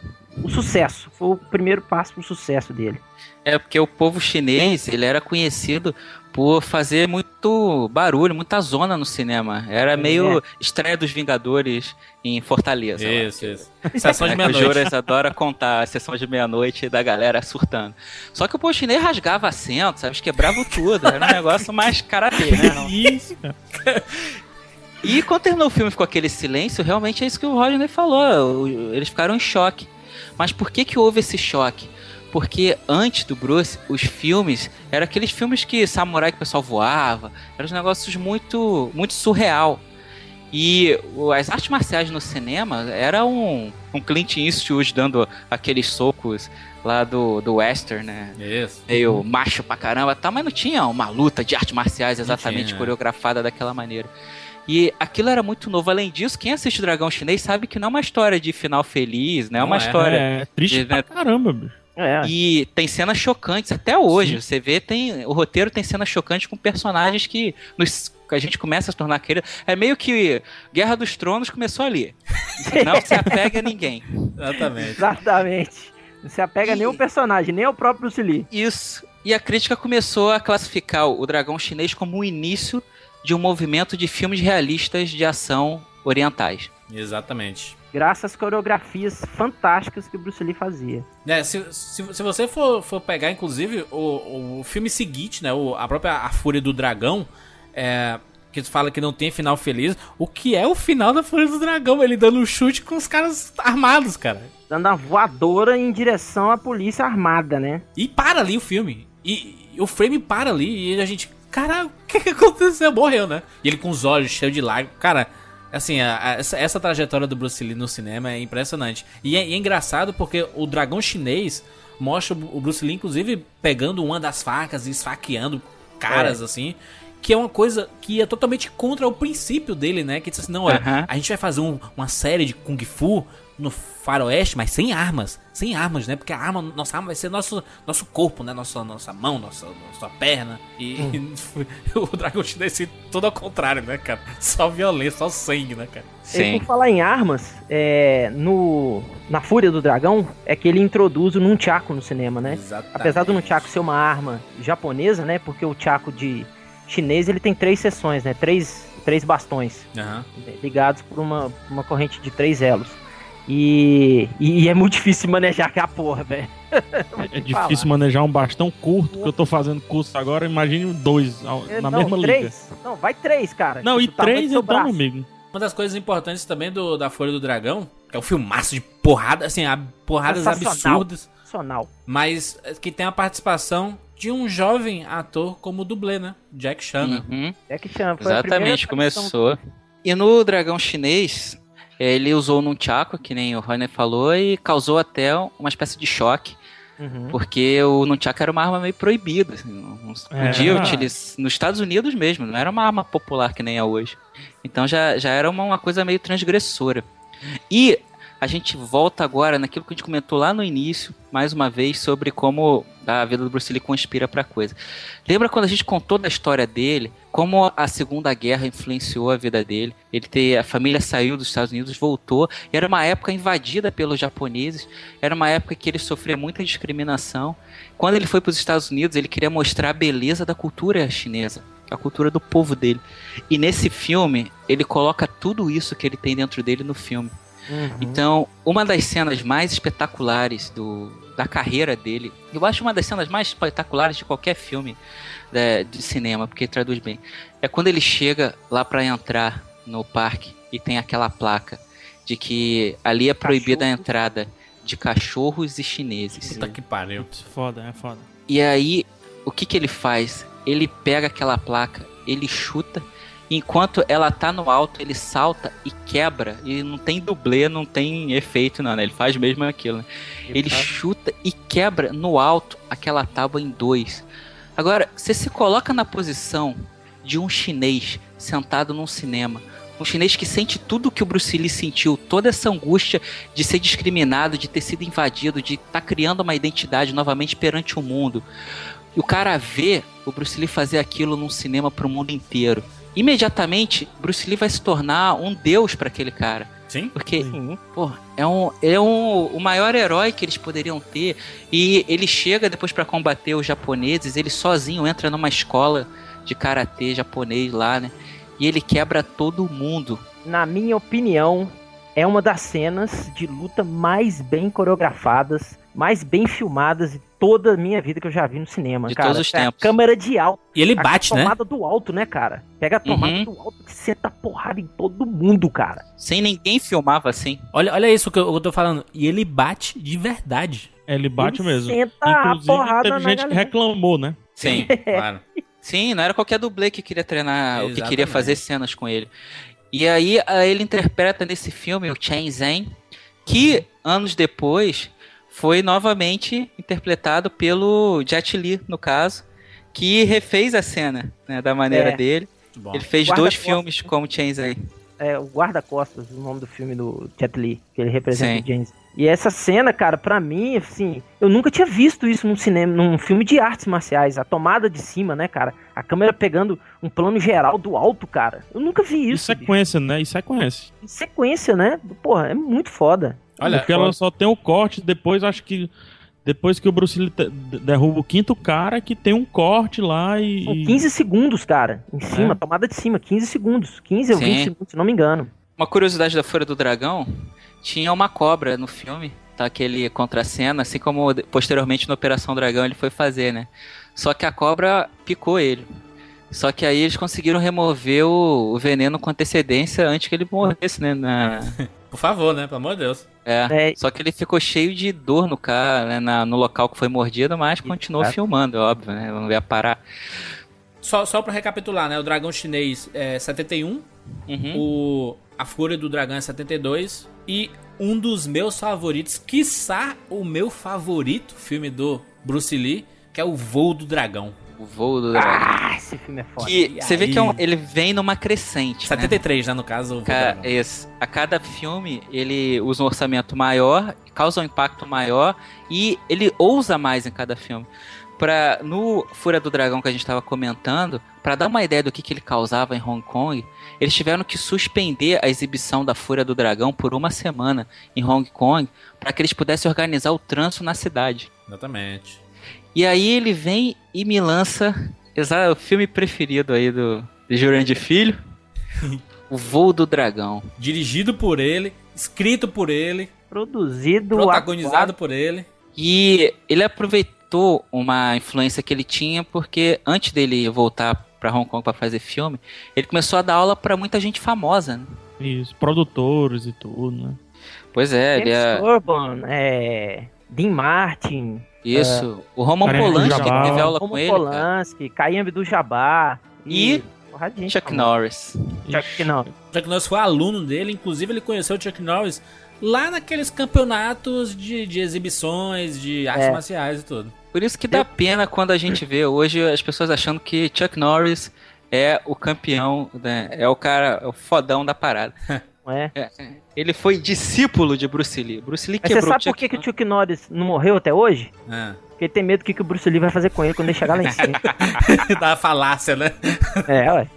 [SPEAKER 6] o sucesso. Foi o primeiro passo pro sucesso dele.
[SPEAKER 4] É porque o povo chinês, ele era conhecido por fazer muito barulho, muita zona no cinema. Era meio estreia dos Vingadores em Fortaleza. lá.
[SPEAKER 3] Isso, isso. [laughs] Sessão de
[SPEAKER 4] É que o
[SPEAKER 3] meia-noite.
[SPEAKER 4] Joras adora contar a sessão de meia-noite da galera surtando. Só que o povo chinês rasgava assento, sabe? Quebrava tudo. Era um negócio mais karatê, né? [laughs] Não-
[SPEAKER 5] Isso.
[SPEAKER 4] E quando terminou o filme ficou aquele silêncio, realmente é isso que o Rodney falou. Eles ficaram em choque. Mas por que que houve esse choque? Porque antes do Bruce, os filmes eram aqueles filmes que samurai que o pessoal voava, eram uns negócios muito, muito surreal. E as artes marciais no cinema era um, um Clint Eastwood dando aqueles socos lá do, do western, né?
[SPEAKER 3] Isso.
[SPEAKER 4] meio macho pra caramba, tá, mas não tinha uma luta de artes marciais exatamente
[SPEAKER 3] tinha.
[SPEAKER 4] coreografada daquela maneira. E aquilo era muito novo. Além disso, quem assiste Dragão Chinês sabe que não é uma história de final feliz, né? É
[SPEAKER 3] Não
[SPEAKER 4] uma
[SPEAKER 3] é.
[SPEAKER 4] história.
[SPEAKER 5] É, triste
[SPEAKER 4] de-
[SPEAKER 5] pra caramba, bicho.
[SPEAKER 6] É,
[SPEAKER 4] E tem cenas chocantes até hoje. Você vê, tem o roteiro tem cenas chocantes com personagens que nos, a gente começa a se tornar aquele. É meio que Guerra dos Tronos começou ali. [laughs] Não se apega a ninguém.
[SPEAKER 3] Exatamente.
[SPEAKER 6] exatamente. Não se apega nem o personagem, nem o próprio Bruce Lee.
[SPEAKER 4] Isso. E a crítica começou a classificar o Dragão Chinês como o início de um movimento de filmes realistas de ação orientais.
[SPEAKER 3] Exatamente.
[SPEAKER 6] Graças às coreografias fantásticas que o Bruce Lee fazia.
[SPEAKER 3] É, se, se, se você for, for pegar, inclusive, o, o filme seguinte, né? O, a própria A Fúria do Dragão, é, que fala que não tem final feliz. O que é o final da Fúria do Dragão? Ele dando um chute com os caras armados, cara.
[SPEAKER 6] Dando uma voadora em direção à polícia armada, né?
[SPEAKER 3] E para ali o filme. E, e o frame para ali e a gente. Caralho, o que, que aconteceu? Morreu, né? E ele com os olhos cheios de lágrimas. Cara, assim, a- a- essa, essa trajetória do Bruce Lee no cinema é impressionante. E é, e é engraçado porque o dragão chinês mostra o Bruce Lee, inclusive, pegando uma das facas e esfaqueando caras, assim. Que é uma coisa que é totalmente contra o princípio dele, né? Que diz assim, não, olha,
[SPEAKER 4] Aham.
[SPEAKER 3] a gente vai fazer um- uma série de Kung Fu no faroeste, mas sem armas. Sem armas, né? Porque a arma, nossa arma vai ser nosso, nosso corpo, né? Nossa, nossa mão, nossa, nossa perna. E [laughs] o dragão chinês é todo ao contrário, né, cara? Só violência, só sangue, né, cara?
[SPEAKER 6] E
[SPEAKER 4] Sim.
[SPEAKER 6] por falar em armas, é, no, na Fúria do Dragão, é que ele introduz o Nunchaku no cinema, né?
[SPEAKER 3] Exatamente.
[SPEAKER 6] Apesar do Nunchaku ser uma arma japonesa, né? Porque o Chaku de chinês ele tem três seções, né? Três, três bastões né, ligados por uma, uma corrente de três elos. E, e é muito difícil manejar aquela porra, velho.
[SPEAKER 5] É difícil manejar um bastão curto, que eu tô fazendo curso agora, imagine dois ao-
[SPEAKER 6] É,
[SPEAKER 5] na
[SPEAKER 6] não,
[SPEAKER 5] mesma liga.
[SPEAKER 6] três? Não, vai três, cara.
[SPEAKER 5] Não, e
[SPEAKER 6] Do tamanho
[SPEAKER 5] três então,
[SPEAKER 6] braço.
[SPEAKER 5] amigo.
[SPEAKER 3] Uma das coisas importantes também do, da Folha do Dragão, que é um filmaço de porrada, assim, a- porradas absurdas,
[SPEAKER 6] Sensacional.
[SPEAKER 3] mas é, que tem a participação de um jovem ator como dublê, né? Jack Chan. né?
[SPEAKER 4] Uhum.
[SPEAKER 6] É que chama. Foi a primeira
[SPEAKER 4] Exatamente, começou. E no dragão chinês, ele usou num Chaco, que nem o Rony falou, e causou até uma espécie de choque,
[SPEAKER 6] Uhum.
[SPEAKER 4] porque o Nunchaku era uma arma meio proibida. Assim, se
[SPEAKER 5] É.
[SPEAKER 4] podia utilizar. Nos Estados Unidos mesmo, não era uma arma popular que nem é hoje. Então já, já era uma, uma coisa meio transgressora. E a gente volta agora naquilo que a gente comentou lá no início, mais uma vez, sobre como a vida do Bruce Lee conspira pra coisa. Lembra quando a gente contou da história dele, como a Segunda Guerra influenciou a vida dele? Ele ter, a família saiu dos Estados Unidos, voltou, era uma época invadida pelos japoneses, era uma época que ele sofria muita discriminação. Quando ele foi para os Estados Unidos, ele queria mostrar a beleza da cultura chinesa, a cultura do povo dele. E nesse filme, ele coloca tudo isso que ele tem dentro dele no filme.
[SPEAKER 6] Uhum.
[SPEAKER 4] Então, uma das cenas mais espetaculares do, da carreira dele, eu acho uma das cenas mais espetaculares de qualquer filme né, de cinema, porque traduz bem, é quando ele chega lá para entrar no parque e tem aquela placa de que ali é proibida a entrada de cachorros e chineses.
[SPEAKER 3] Puta que pariu.
[SPEAKER 5] Putz, foda, é foda.
[SPEAKER 4] E aí, o que, que ele faz? Ele pega aquela placa, ele chuta, enquanto ela tá no alto, ele salta e quebra. E não tem dublê, não tem efeito, não, né? Ele faz mesmo aquilo. Né? Ele chuta e quebra no alto aquela tábua em dois. Agora, você se coloca na posição de um chinês sentado num cinema, Um chinês que sente tudo que o Bruce Lee sentiu, toda essa angústia de ser discriminado, de ter sido invadido, de estar tá criando uma identidade novamente perante o mundo. E o cara vê o Bruce Lee fazer aquilo num cinema para o mundo inteiro. Imediatamente, Bruce Lee vai se tornar um deus para aquele cara.
[SPEAKER 3] Sim.
[SPEAKER 4] Porque, pô, é um, é um, o maior herói que eles poderiam ter. E ele chega depois para combater os japoneses, ele sozinho entra numa escola de karatê japonês lá, né? E ele quebra todo mundo.
[SPEAKER 6] Na minha opinião, é uma das cenas de luta mais bem coreografadas, mais bem filmadas de toda a minha vida que eu já vi no cinema,
[SPEAKER 4] de
[SPEAKER 6] cara.
[SPEAKER 4] todos os
[SPEAKER 6] É a
[SPEAKER 4] tempos.
[SPEAKER 6] câmera de alto.
[SPEAKER 3] E ele
[SPEAKER 6] a
[SPEAKER 3] bate, né?
[SPEAKER 6] tomada do alto, né, cara? Pega a tomada
[SPEAKER 4] Uhum.
[SPEAKER 6] do alto que senta porrada em todo mundo, cara.
[SPEAKER 4] Sem ninguém filmava assim.
[SPEAKER 3] Olha, olha isso que eu, eu tô falando. E ele bate de verdade.
[SPEAKER 5] Ele bate
[SPEAKER 6] Ele
[SPEAKER 5] mesmo.
[SPEAKER 6] senta a
[SPEAKER 5] Inclusive,
[SPEAKER 6] porrada
[SPEAKER 5] teve
[SPEAKER 6] na
[SPEAKER 5] gente que reclamou, né?
[SPEAKER 3] Sim, [laughs] claro.
[SPEAKER 4] Sim, não era qualquer dublê que queria treinar, ou que queria
[SPEAKER 3] Exatamente.
[SPEAKER 4] fazer cenas com ele. E aí a- ele interpreta nesse filme o Chen Zhen, que anos depois foi novamente interpretado pelo Jet Li, no caso, que refez a cena né, da maneira
[SPEAKER 6] É.
[SPEAKER 4] dele.
[SPEAKER 3] Bom.
[SPEAKER 4] Ele fez
[SPEAKER 6] Guarda
[SPEAKER 4] dois
[SPEAKER 6] costas,
[SPEAKER 4] filmes como Chen Zhen.
[SPEAKER 6] É o guarda-costas, o nome do filme do Jet Li, que ele representa
[SPEAKER 4] Sim.
[SPEAKER 6] o James. E essa cena, cara, pra mim, assim, eu nunca tinha visto isso num cinema, num filme de artes marciais. A tomada de cima, né, cara? A câmera pegando um plano geral do alto, cara. Eu nunca vi isso. bicho.
[SPEAKER 5] sequência, né? E sequência.
[SPEAKER 6] Em sequência, né? Porra, é muito foda.
[SPEAKER 3] Olha,
[SPEAKER 5] Porque ela só tem o corte, depois acho que. Depois que o Bruce Lee derruba o quinto cara, que tem um corte lá e.
[SPEAKER 6] São
[SPEAKER 5] e-
[SPEAKER 6] 15 segundos, cara. Em cima,
[SPEAKER 5] É.
[SPEAKER 6] tomada de cima, 15 segundos. 15 ou
[SPEAKER 4] Sim.
[SPEAKER 6] 20 segundos, se não me engano.
[SPEAKER 4] Uma curiosidade da Folha do Dragão, tinha uma cobra no filme, tá? Aquele contracena, assim como posteriormente na Operação Dragão ele foi fazer, né? Só que a cobra picou ele. Só que aí eles conseguiram remover o, o veneno com antecedência antes que ele morresse, né? na- [laughs]
[SPEAKER 3] Por favor, né? Pelo amor de Deus.
[SPEAKER 4] É.
[SPEAKER 6] É.
[SPEAKER 4] Só que ele ficou cheio de dor no cara, né? na- no local que foi mordido, mas continuou
[SPEAKER 6] Exato.
[SPEAKER 4] filmando, óbvio, né? Não ia parar.
[SPEAKER 3] Só, só pra recapitular, né? O dragão chinês é 71,
[SPEAKER 4] Uhum.
[SPEAKER 3] o A Fúria do Dragão é 72 e um dos meus favoritos, quiçá o meu favorito filme do Bruce Lee, que é o Voo do Dragão.
[SPEAKER 4] O voo do dragão.
[SPEAKER 6] Ah, esse filme é foda.
[SPEAKER 4] que
[SPEAKER 3] e
[SPEAKER 4] você vê que é um- ele vem numa crescente. né?
[SPEAKER 3] 73, né? No caso, o
[SPEAKER 4] Ca- esse. A cada filme ele usa um orçamento maior, causa um impacto maior e ele ousa mais em cada filme. Pra, no Fúria do Dragão que a gente estava comentando, para dar uma ideia do que, que ele causava em Hong Kong, eles tiveram que suspender a exibição da Fúria do Dragão por uma semana em Hong Kong para que eles pudessem organizar o trânsito na cidade.
[SPEAKER 3] Exatamente.
[SPEAKER 4] E aí ele vem e me lança o filme preferido aí do de Jurandir Filho, [laughs] O Voo do Dragão.
[SPEAKER 3] Dirigido por ele, escrito por ele,
[SPEAKER 6] Produzido,
[SPEAKER 3] protagonizado por ele.
[SPEAKER 4] E ele aproveitou uma influência que ele tinha porque antes dele voltar para Hong Kong para fazer filme, ele começou a dar aula para muita gente famosa. Né?
[SPEAKER 5] Isso, produtores e tudo, né?
[SPEAKER 4] Pois é, ele
[SPEAKER 6] James
[SPEAKER 4] é
[SPEAKER 6] Coburn, é, Dean Martin,
[SPEAKER 4] isso. O Roman Polanski
[SPEAKER 5] Jabbar.
[SPEAKER 4] teve aula com
[SPEAKER 6] Roman
[SPEAKER 4] ele, cara.
[SPEAKER 6] Polanski, Caim Abdul-Jabbar
[SPEAKER 4] E
[SPEAKER 6] porrada de gente
[SPEAKER 4] Chuck
[SPEAKER 6] famosa.
[SPEAKER 4] Norris.
[SPEAKER 6] Chuck Norris.
[SPEAKER 3] Chuck Norris foi aluno dele, inclusive ele conheceu o Chuck Norris lá naqueles campeonatos de, de exibições, de artes
[SPEAKER 6] É.
[SPEAKER 3] marciais e tudo.
[SPEAKER 4] Por isso que dá pena quando a gente vê hoje as pessoas achando que Chuck Norris é o campeão, né? é o cara, é o fodão da parada. [laughs]
[SPEAKER 6] Não é?
[SPEAKER 4] É, ele foi discípulo de Bruce Lee. Bruce Lee
[SPEAKER 6] Mas você sabe por que, que o Chuck Norris não morreu até hoje?
[SPEAKER 3] É.
[SPEAKER 6] Porque ele tem medo do que, que o Bruce Lee vai fazer com ele quando ele chegar lá em cima. [laughs]
[SPEAKER 3] da falácia, né?
[SPEAKER 6] é, ué.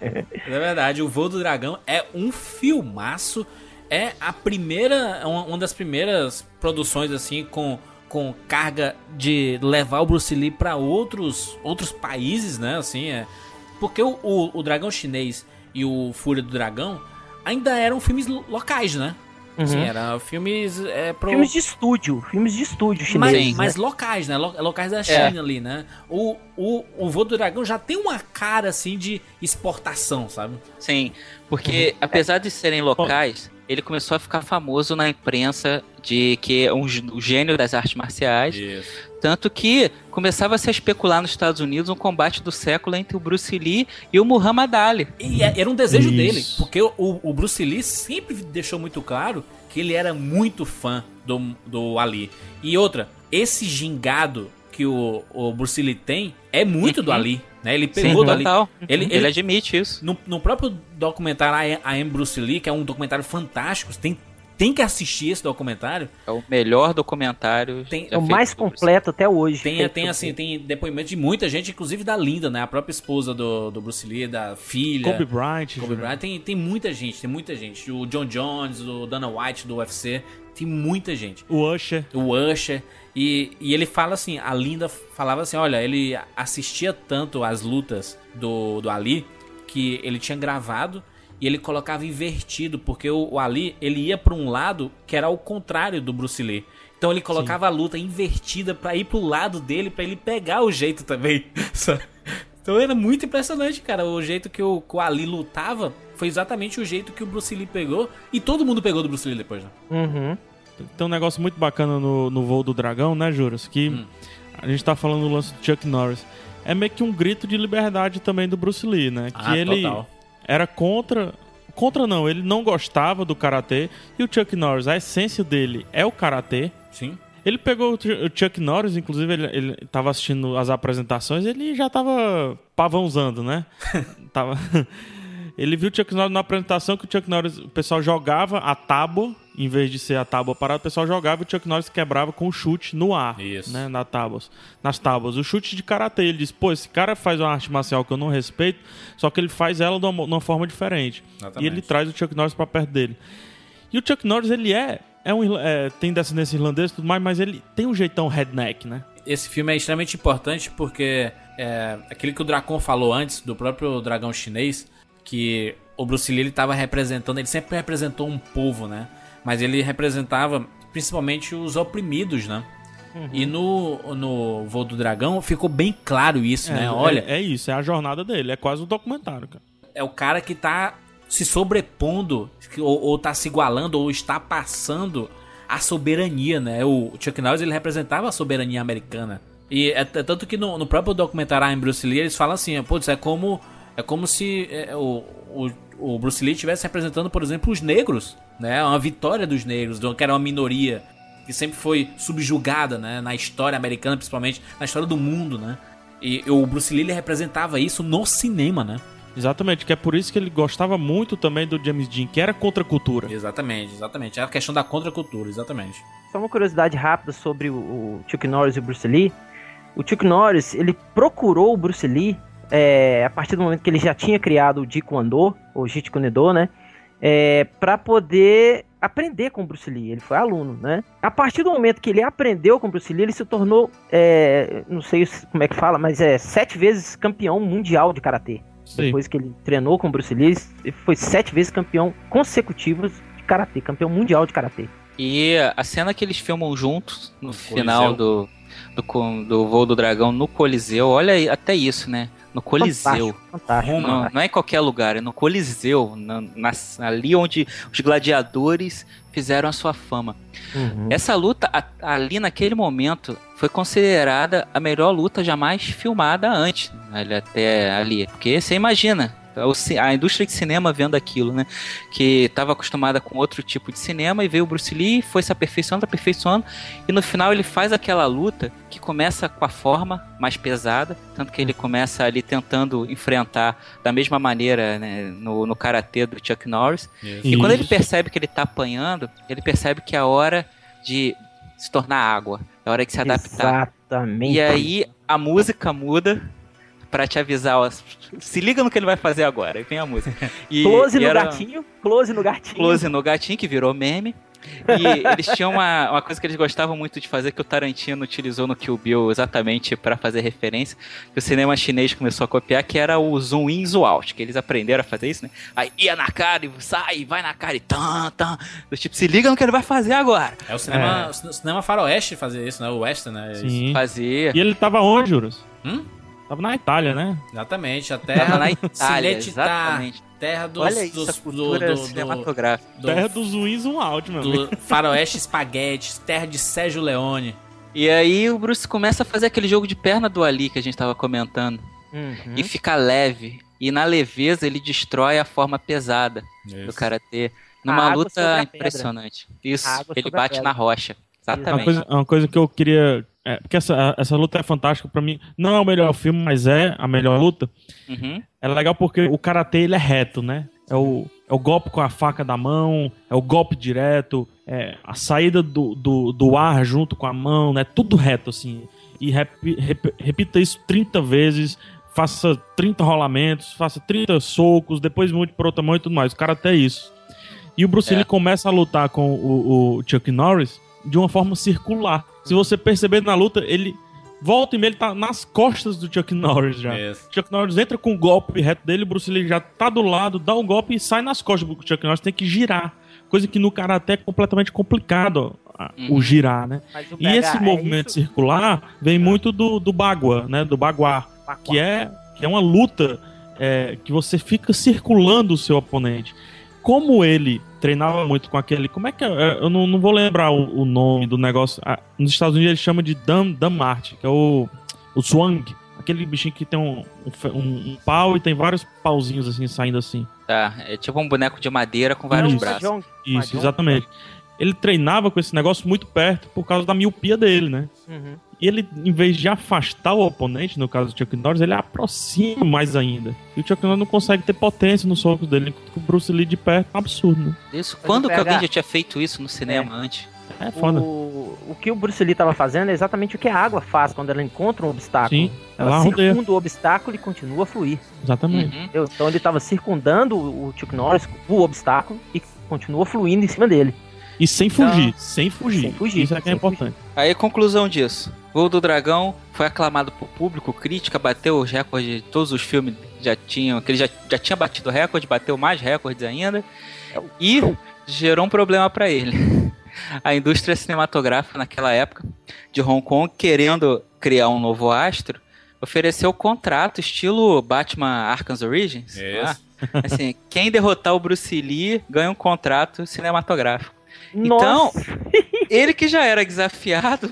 [SPEAKER 3] É verdade, o Voo do Dragão é um filmaço. É a primeira, uma, uma das primeiras produções assim com, com carga de levar o Bruce Lee para outros outros países, né? Assim, é porque o, o, o Dragão Chinês e o Fúria do Dragão ainda eram filmes lo- locais, né? Assim,
[SPEAKER 6] Uhum.
[SPEAKER 3] eram filmes é, pro...
[SPEAKER 6] Filmes de estúdio, filmes de estúdio
[SPEAKER 3] mas,
[SPEAKER 6] chineses.
[SPEAKER 3] mas
[SPEAKER 6] né?
[SPEAKER 3] locais, né? Lo- Locais da China ali, né? O, o, o Voo do Dragão já tem uma cara assim de exportação, sabe?
[SPEAKER 4] Sim, porque apesar de serem locais, ele começou a ficar famoso na imprensa de que é um um gênio das artes marciais.
[SPEAKER 3] Isso.
[SPEAKER 4] Tanto que começava a se especular nos Estados Unidos um combate do século entre o Bruce Lee e o Muhammad Ali.
[SPEAKER 3] E é- era um desejo
[SPEAKER 5] Isso.
[SPEAKER 3] dele, porque o, o Bruce Lee sempre deixou muito claro que ele era muito fã do, do Ali. E outra, esse gingado que o, o Bruce Lee tem é muito do
[SPEAKER 4] Uhum.
[SPEAKER 3] Ali, né? Ele
[SPEAKER 4] Sim,
[SPEAKER 3] pegou do Ali.
[SPEAKER 4] total.
[SPEAKER 3] Ele,
[SPEAKER 4] Ele,
[SPEAKER 3] ele,
[SPEAKER 4] admite isso.
[SPEAKER 3] no, no próprio documentário I Am Bruce Lee, que é um documentário fantástico, tem, tem que assistir esse documentário.
[SPEAKER 4] É o melhor documentário.
[SPEAKER 3] Tem-
[SPEAKER 4] já
[SPEAKER 6] É o
[SPEAKER 4] feito
[SPEAKER 6] mais completo até hoje.
[SPEAKER 3] Tem, tem assim, tem depoimento de muita gente, inclusive da Linda, né? A própria esposa do, do Bruce Lee, da filha.
[SPEAKER 5] Kobe Bryant.
[SPEAKER 3] Kobe
[SPEAKER 5] Júnior.
[SPEAKER 3] Bryant. Tem, tem muita gente, tem muita gente. O John Jones, o Dana White do UFC, tem muita gente.
[SPEAKER 5] O Usher.
[SPEAKER 3] O Usher. E, e ele fala assim, a Linda falava assim, olha, ele assistia tanto às lutas do, do Ali, que ele tinha gravado e ele colocava invertido, porque o, o Ali, ele ia pra um lado que era o contrário do Bruce Lee. Então ele colocava a luta invertida pra ir pro lado dele, pra ele pegar o jeito também. [laughs] Então era muito impressionante, cara. O jeito que o, que o Ali lutava foi exatamente o jeito que o Bruce Lee pegou. E todo mundo pegou do Bruce Lee depois, né?
[SPEAKER 6] Uhum.
[SPEAKER 5] Tem um negócio muito bacana no, no voo do dragão, né, Juras? Que
[SPEAKER 3] Hum.
[SPEAKER 5] a gente tá falando do lance do Chuck Norris. É meio que um grito de liberdade também do Bruce Lee, né? Que
[SPEAKER 3] Ah,
[SPEAKER 5] ele
[SPEAKER 3] total.
[SPEAKER 5] Era contra. Contra não, ele não gostava do karatê. E o Chuck Norris, a essência dele é o karatê.
[SPEAKER 3] Sim.
[SPEAKER 5] Ele pegou o Chu- o Chuck Norris, inclusive ele, ele tava assistindo as apresentações, ele já tava pavãozando, né? [laughs] tava... Ele viu o Chuck Norris na apresentação que o Chuck Norris, o pessoal jogava a tábua, em vez de ser a tábua parada, o pessoal jogava e o Chuck Norris quebrava com o chute no ar,
[SPEAKER 3] Isso.
[SPEAKER 5] né, na tábuas, nas tábuas. O chute de karatê, ele disse, pô, esse cara faz uma arte marcial que eu não respeito, só que ele faz ela de uma, de uma forma diferente.
[SPEAKER 3] Exatamente.
[SPEAKER 5] E ele traz o Chuck Norris pra perto dele. E o Chuck Norris, ele é, é um, é, tem descendência irlandesa e tudo mais, mas ele tem um jeitão redneck, né?
[SPEAKER 3] Esse filme é extremamente importante porque é aquilo que o Dracon falou antes, do próprio dragão chinês, que o Bruce Lee ele estava representando, ele sempre representou um povo, né? Mas ele representava principalmente os oprimidos, né? E no, no Voo do Dragão ficou bem claro isso, né?
[SPEAKER 5] É,
[SPEAKER 3] Olha,
[SPEAKER 5] É, é isso, é a jornada dele, é quase um documentário, cara.
[SPEAKER 3] é o cara que tá se sobrepondo, ou, ou tá se igualando, ou está passando a soberania, né? O Chuck Norris ele representava a soberania americana. E é, t- tanto que no, no próprio documentário em Bruce Lee eles falam assim, putz, é como é como se é, o, o, o Bruce Lee estivesse representando, por exemplo, os negros, né? Uma vitória dos negros, que era uma minoria que sempre foi subjugada, né? Na história americana, principalmente na história do mundo, né? E o Bruce Lee ele representava isso no cinema, né?
[SPEAKER 5] Exatamente, que é por isso que ele gostava muito também do James Dean, que era contra a cultura.
[SPEAKER 3] Exatamente, exatamente. É a questão da contracultura, exatamente.
[SPEAKER 6] Só uma curiosidade rápida sobre o, o Chuck Norris e o Bruce Lee. O Chuck Norris, ele procurou o Bruce Lee é, a partir do momento que ele já tinha criado o Jeet Kune Do, ou Jeet Kune Do, né? É, para poder aprender com o Bruce Lee. Ele foi aluno, né? A partir do momento que ele aprendeu com o Bruce Lee, ele se tornou, é, não sei se- como é que fala, mas é sete vezes campeão mundial de karatê.
[SPEAKER 5] Sim.
[SPEAKER 6] Depois que ele treinou com o Bruce Lee, ele foi sete vezes campeão consecutivo de karatê, campeão mundial de karatê.
[SPEAKER 4] E a cena que eles filmam juntos no,
[SPEAKER 3] No
[SPEAKER 4] final do, do, do voo do dragão no Coliseu, olha aí, até isso, né? No Coliseu.
[SPEAKER 6] Fantástico, fantástico.
[SPEAKER 3] Roma.
[SPEAKER 4] Não, não é em qualquer lugar, é no Coliseu, na- na- ali onde os gladiadores fizeram a sua fama.
[SPEAKER 6] Uhum.
[SPEAKER 4] Essa luta, a- ali naquele momento, foi considerada a melhor luta jamais filmada antes, ali, até ali. Porque você imagina, a indústria de cinema vendo aquilo, né? Que estava acostumada com outro tipo de cinema e veio o Bruce Lee, foi se aperfeiçoando, aperfeiçoando, e no final ele faz aquela luta que começa com a forma mais pesada, tanto que ele começa ali tentando enfrentar da mesma maneira né, no, no karatê do Chuck Norris. E quando ele
[SPEAKER 5] Isso.
[SPEAKER 4] percebe que ele tá apanhando, ele percebe que é a hora de se tornar água. É a hora de se adaptar.
[SPEAKER 6] Exatamente.
[SPEAKER 4] E aí a música muda pra te avisar, ó, se liga no que ele vai fazer agora. Aí vem a música. [laughs] E,
[SPEAKER 6] Close
[SPEAKER 4] e
[SPEAKER 6] no
[SPEAKER 4] era
[SPEAKER 6] gatinho, close no gatinho.
[SPEAKER 4] Close no gatinho, que virou meme. E [laughs] eles tinham uma, uma coisa que eles gostavam muito de fazer, que o Tarantino utilizou no Kill Bill exatamente pra fazer referência, que o cinema chinês começou a copiar, que era o zoom in, zoom out, que eles aprenderam a fazer isso, né? Aí ia na cara e sai, vai na cara e tan, tan. Do tipo, se liga no que ele vai fazer agora.
[SPEAKER 3] É o cinema, o cine- cinema faroeste fazer isso, né? O western, né?
[SPEAKER 5] Sim.
[SPEAKER 4] Fazia.
[SPEAKER 5] E ele tava onde, Juros?
[SPEAKER 3] Hum?
[SPEAKER 5] Tava na Itália, né?
[SPEAKER 3] Exatamente, a
[SPEAKER 4] Tava
[SPEAKER 3] terra
[SPEAKER 4] na Itália,
[SPEAKER 3] Cinecittà,
[SPEAKER 4] exatamente.
[SPEAKER 3] terra dos,
[SPEAKER 4] Olha isso,
[SPEAKER 3] dos
[SPEAKER 4] a cultura
[SPEAKER 3] do, do, do,
[SPEAKER 4] cinematográfica.
[SPEAKER 3] do-
[SPEAKER 5] Terra dos Zuins, um áudio, meu amigo.
[SPEAKER 3] do faroeste espaguete, terra de Sérgio Leone.
[SPEAKER 4] E aí o Bruce começa a fazer aquele jogo de perna do Ali que a gente tava comentando.
[SPEAKER 6] Uhum.
[SPEAKER 4] E fica leve. E na leveza ele destrói a forma pesada do karatê. Numa luta impressionante. Isso, ele bate na rocha.
[SPEAKER 5] Uma
[SPEAKER 4] Exatamente.
[SPEAKER 5] coisa, uma coisa que eu queria É, porque essa, essa luta é fantástica pra mim. Não é o melhor filme, mas é a melhor luta.
[SPEAKER 4] Uhum.
[SPEAKER 5] É legal porque o karatê ele é reto, né? É o, é o golpe com a faca da mão, é o golpe direto, é a saída do, do, do ar junto com a mão, né? Tudo reto, assim. E repi- rep- repita isso 30 vezes, faça 30 rolamentos, faça 30 socos, depois mude por outra mão e tudo mais. O karatê é isso. E o Bruce
[SPEAKER 4] É.
[SPEAKER 5] Lee começa a lutar com o, o Chuck Norris de uma forma circular. Se você perceber na luta, ele volta e meia, ele tá nas costas do Chuck Norris já.
[SPEAKER 3] Isso.
[SPEAKER 5] Chuck Norris entra com o golpe reto dele, o Bruce Lee já tá do lado, dá um golpe e sai nas costas do Chuck Norris, tem que girar. Coisa que no karatê é completamente complicado
[SPEAKER 4] Uhum.
[SPEAKER 5] o girar, né?
[SPEAKER 6] O
[SPEAKER 5] E esse
[SPEAKER 6] é
[SPEAKER 5] movimento
[SPEAKER 6] isso?
[SPEAKER 5] circular vem muito do, do bagua, né? Do baguá, que é, que é uma luta é, que você fica circulando o seu oponente. Como ele treinava muito com aquele. Como é que é? É, Eu não, não vou lembrar o, o nome do negócio. Ah, nos Estados Unidos ele chama de Dam, que é o, o swang. Aquele bichinho que tem um, um um- pau e tem vários pauzinhos assim saindo assim.
[SPEAKER 4] Tá, é tipo um boneco de madeira com vários
[SPEAKER 5] Isso.
[SPEAKER 4] braços.
[SPEAKER 5] Isso,
[SPEAKER 6] Mahjong.
[SPEAKER 5] exatamente. Ele treinava com esse negócio muito perto por causa da miopia dele, né?
[SPEAKER 6] Uhum.
[SPEAKER 5] E ele, em vez de afastar o oponente, no caso do Chuck Norris, ele aproxima mais ainda. E o Chuck Norris não consegue ter potência nos socos dele, enquanto que o Bruce Lee de perto é um absurdo, né?
[SPEAKER 4] Isso. Quando
[SPEAKER 6] o
[SPEAKER 4] que alguém já tinha feito isso no cinema antes?
[SPEAKER 5] É foda.
[SPEAKER 6] O, o que o Bruce Lee tava fazendo é exatamente o que a água faz quando ela encontra um obstáculo.
[SPEAKER 5] Sim, ela
[SPEAKER 6] ela
[SPEAKER 5] rodeia.
[SPEAKER 6] circunda o obstáculo e continua a fluir.
[SPEAKER 5] Exatamente.
[SPEAKER 4] Uhum.
[SPEAKER 6] Então ele tava circundando o o Chuck Norris, o obstáculo, e continua fluindo em cima dele.
[SPEAKER 5] E sem fugir, sem fugir.
[SPEAKER 6] Sem fugir,
[SPEAKER 5] Isso é que é importante.
[SPEAKER 4] Aí, conclusão disso. Voo do Dragão foi aclamado por público, crítica, bateu os recordes de todos os filmes já tinham, que ele já, já tinha batido recorde, bateu mais recordes ainda. E gerou um problema pra ele. [laughs] A indústria cinematográfica naquela época de Hong Kong, querendo criar um novo astro, ofereceu contrato estilo Batman Arkham Origins.
[SPEAKER 3] Isso.
[SPEAKER 4] né? Assim, quem derrotar o Bruce Lee ganha um contrato cinematográfico.
[SPEAKER 6] Nossa, [laughs]
[SPEAKER 4] Ele que já era desafiado,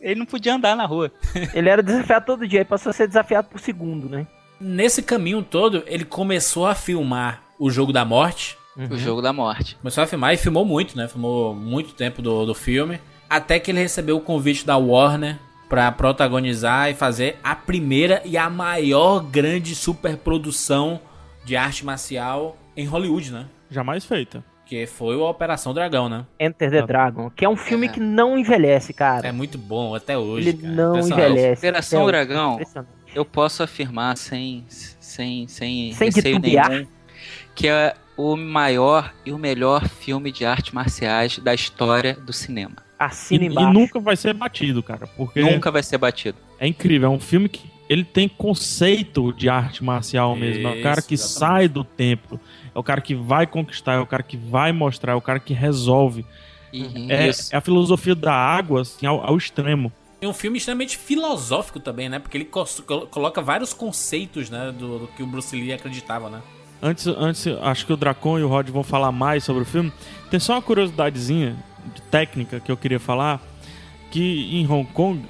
[SPEAKER 4] ele não podia andar na rua.
[SPEAKER 6] ele era desafiado todo dia, ele passou a ser desafiado por segundo, né?
[SPEAKER 3] Nesse caminho todo, ele começou a filmar o Jogo da Morte.
[SPEAKER 6] Uhum.
[SPEAKER 4] O jogo da morte.
[SPEAKER 3] Começou a filmar e filmou muito, né? Filmou muito tempo do, do filme. Até que ele recebeu o convite da Warner pra protagonizar e fazer a primeira e a maior grande superprodução de arte marcial em Hollywood, né?
[SPEAKER 5] Jamais feita.
[SPEAKER 3] Que foi a Operação Dragão, né?
[SPEAKER 6] Enter the Dragon, que é um filme
[SPEAKER 4] É.
[SPEAKER 6] que não envelhece, cara.
[SPEAKER 3] É muito bom até hoje.
[SPEAKER 6] ele
[SPEAKER 3] cara.
[SPEAKER 6] não envelhece.
[SPEAKER 4] Operação. Dragão, eu posso afirmar sem, sem, sem,
[SPEAKER 6] Sem
[SPEAKER 4] receio
[SPEAKER 6] titubear.
[SPEAKER 4] nenhum, que é o maior e o melhor filme de artes marciais da história do cinema.
[SPEAKER 5] E,
[SPEAKER 6] Assina
[SPEAKER 5] e
[SPEAKER 6] embaixo.
[SPEAKER 5] nunca vai ser batido, cara. Porque
[SPEAKER 4] Nunca vai ser batido.
[SPEAKER 5] é incrível. É um filme que ele tem conceito de arte marcial mesmo. É o cara que
[SPEAKER 3] Isso,
[SPEAKER 5] sai do templo. É o cara que vai conquistar. É o cara que vai mostrar. É o cara que resolve.
[SPEAKER 4] E,
[SPEAKER 5] É, é a filosofia da água assim, ao, ao extremo.
[SPEAKER 3] E um filme extremamente filosófico também, né? Porque ele coloca vários conceitos, né? Do, do que o Bruce Lee acreditava, né?
[SPEAKER 5] Antes, antes, acho que o Dracon e o Rod vão falar mais sobre o filme. Tem só uma curiosidadezinha de técnica que eu queria falar. Que em Hong Kong,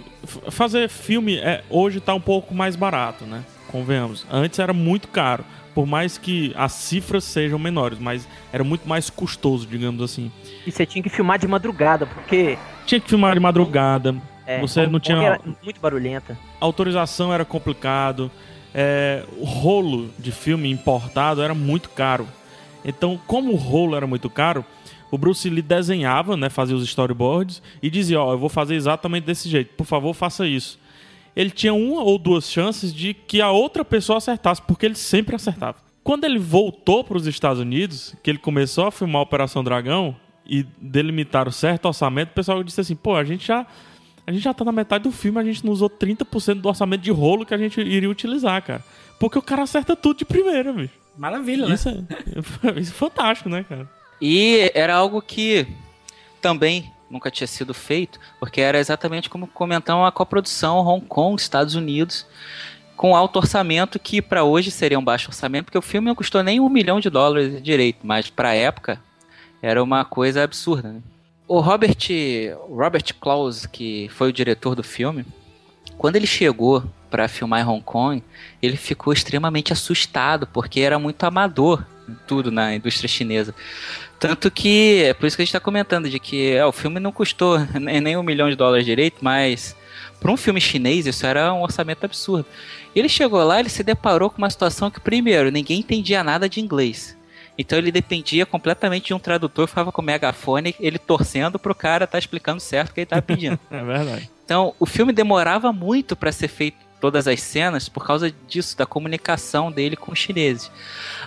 [SPEAKER 5] fazer filme é, hoje tá um pouco mais barato, né? Convenhamos. Antes era muito caro. Por mais que as cifras sejam menores, mas era muito mais custoso, digamos assim.
[SPEAKER 6] E você tinha que filmar de madrugada, porque
[SPEAKER 5] Tinha que filmar de madrugada,
[SPEAKER 6] é,
[SPEAKER 5] Você não tinha-
[SPEAKER 6] era muito barulhenta.
[SPEAKER 5] a autorização era complicado, é, o rolo de filme importado era muito caro. Então, como o rolo era muito caro, o Bruce Lee desenhava, né, fazia os storyboards e dizia, ó, eu vou fazer exatamente desse jeito, por favor, faça isso. Ele tinha uma ou duas chances de que a outra pessoa acertasse, porque ele sempre acertava. Quando ele voltou para os Estados Unidos, que ele começou a filmar a Operação Dragão e delimitaram certo orçamento, o pessoal disse assim, pô, a gente já a gente já tá na metade do filme, a gente não usou 30% do orçamento de rolo que a gente iria utilizar, cara. Porque o cara acerta tudo de primeira, bicho.
[SPEAKER 3] Maravilha, né?
[SPEAKER 5] Isso é, [laughs] isso é fantástico, né, cara?
[SPEAKER 4] E era algo que também nunca tinha sido feito, porque era exatamente como comentamos a coprodução Hong Kong, Estados Unidos, com alto orçamento, que para hoje seria um baixo orçamento, porque o filme não custou nem um milhão de dólares direito, mas para época era uma coisa absurda. né? O Robert, Robert Klaus, que foi o diretor do filme, quando ele chegou para filmar em Hong Kong, ele ficou extremamente assustado, porque era muito amador tudo na indústria chinesa. Tanto que, é por isso que a gente tá comentando, de que é, o filme não custou [laughs] nem um milhão de dólares direito, mas para um filme chinês isso era um orçamento absurdo. Ele chegou lá, ele se deparou com uma situação que, primeiro, ninguém entendia nada de inglês. Então ele dependia completamente de um tradutor, ficava com o megafone, ele torcendo pro cara estar tá explicando certo o que ele tava pedindo. [laughs]
[SPEAKER 5] é verdade.
[SPEAKER 4] Então, o filme demorava muito para ser feito todas as cenas por causa disso, da comunicação dele com os chineses.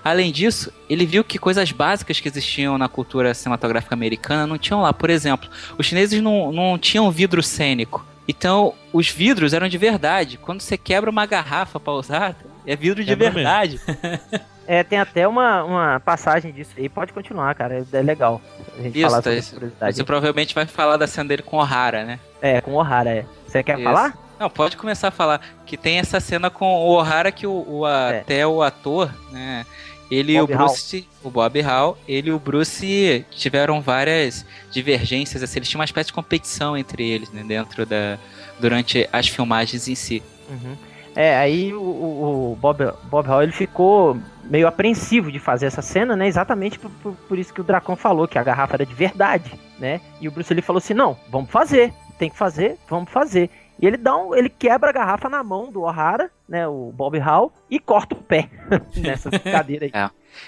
[SPEAKER 4] Além disso, ele viu que coisas básicas que existiam na cultura cinematográfica americana não tinham lá. Por exemplo, os chineses não, não tinham vidro cênico. Então, os vidros eram de verdade. Quando você quebra uma garrafa para usar, é vidro de
[SPEAKER 5] Quebra
[SPEAKER 4] verdade. [laughs]
[SPEAKER 6] É, tem até uma, uma passagem disso aí. Pode continuar, cara. É legal. A gente
[SPEAKER 4] Isso,
[SPEAKER 6] falar
[SPEAKER 4] tá,
[SPEAKER 6] sobre
[SPEAKER 4] isso. Você provavelmente vai falar da cena dele com O'Hara, né?
[SPEAKER 6] É, com o O'Hara, é. Você quer
[SPEAKER 4] Isso.
[SPEAKER 6] falar?
[SPEAKER 4] Não, pode começar a falar. Que tem essa cena com o O'Hara que o, o-
[SPEAKER 6] É.
[SPEAKER 4] até o ator, né? Ele
[SPEAKER 6] Bob
[SPEAKER 4] e o Bruce, o Bob Hall, ele e o Bruce tiveram várias divergências, assim, eles tinham uma espécie de competição entre eles, né, dentro da durante as filmagens em si.
[SPEAKER 6] Uhum. É, aí o, o- Bob, Bob Hall ele ficou meio apreensivo de fazer essa cena, né? Exatamente por, por, por isso que o Dracon falou, que a garrafa era de verdade, né? E o Bruce Lee falou assim: não, vamos fazer, tem que fazer, vamos fazer. E ele dá um, ele quebra a garrafa na mão do O'Hara, né? O Bob Hall, e corta o pé [laughs] nessa [laughs] cadeira aí.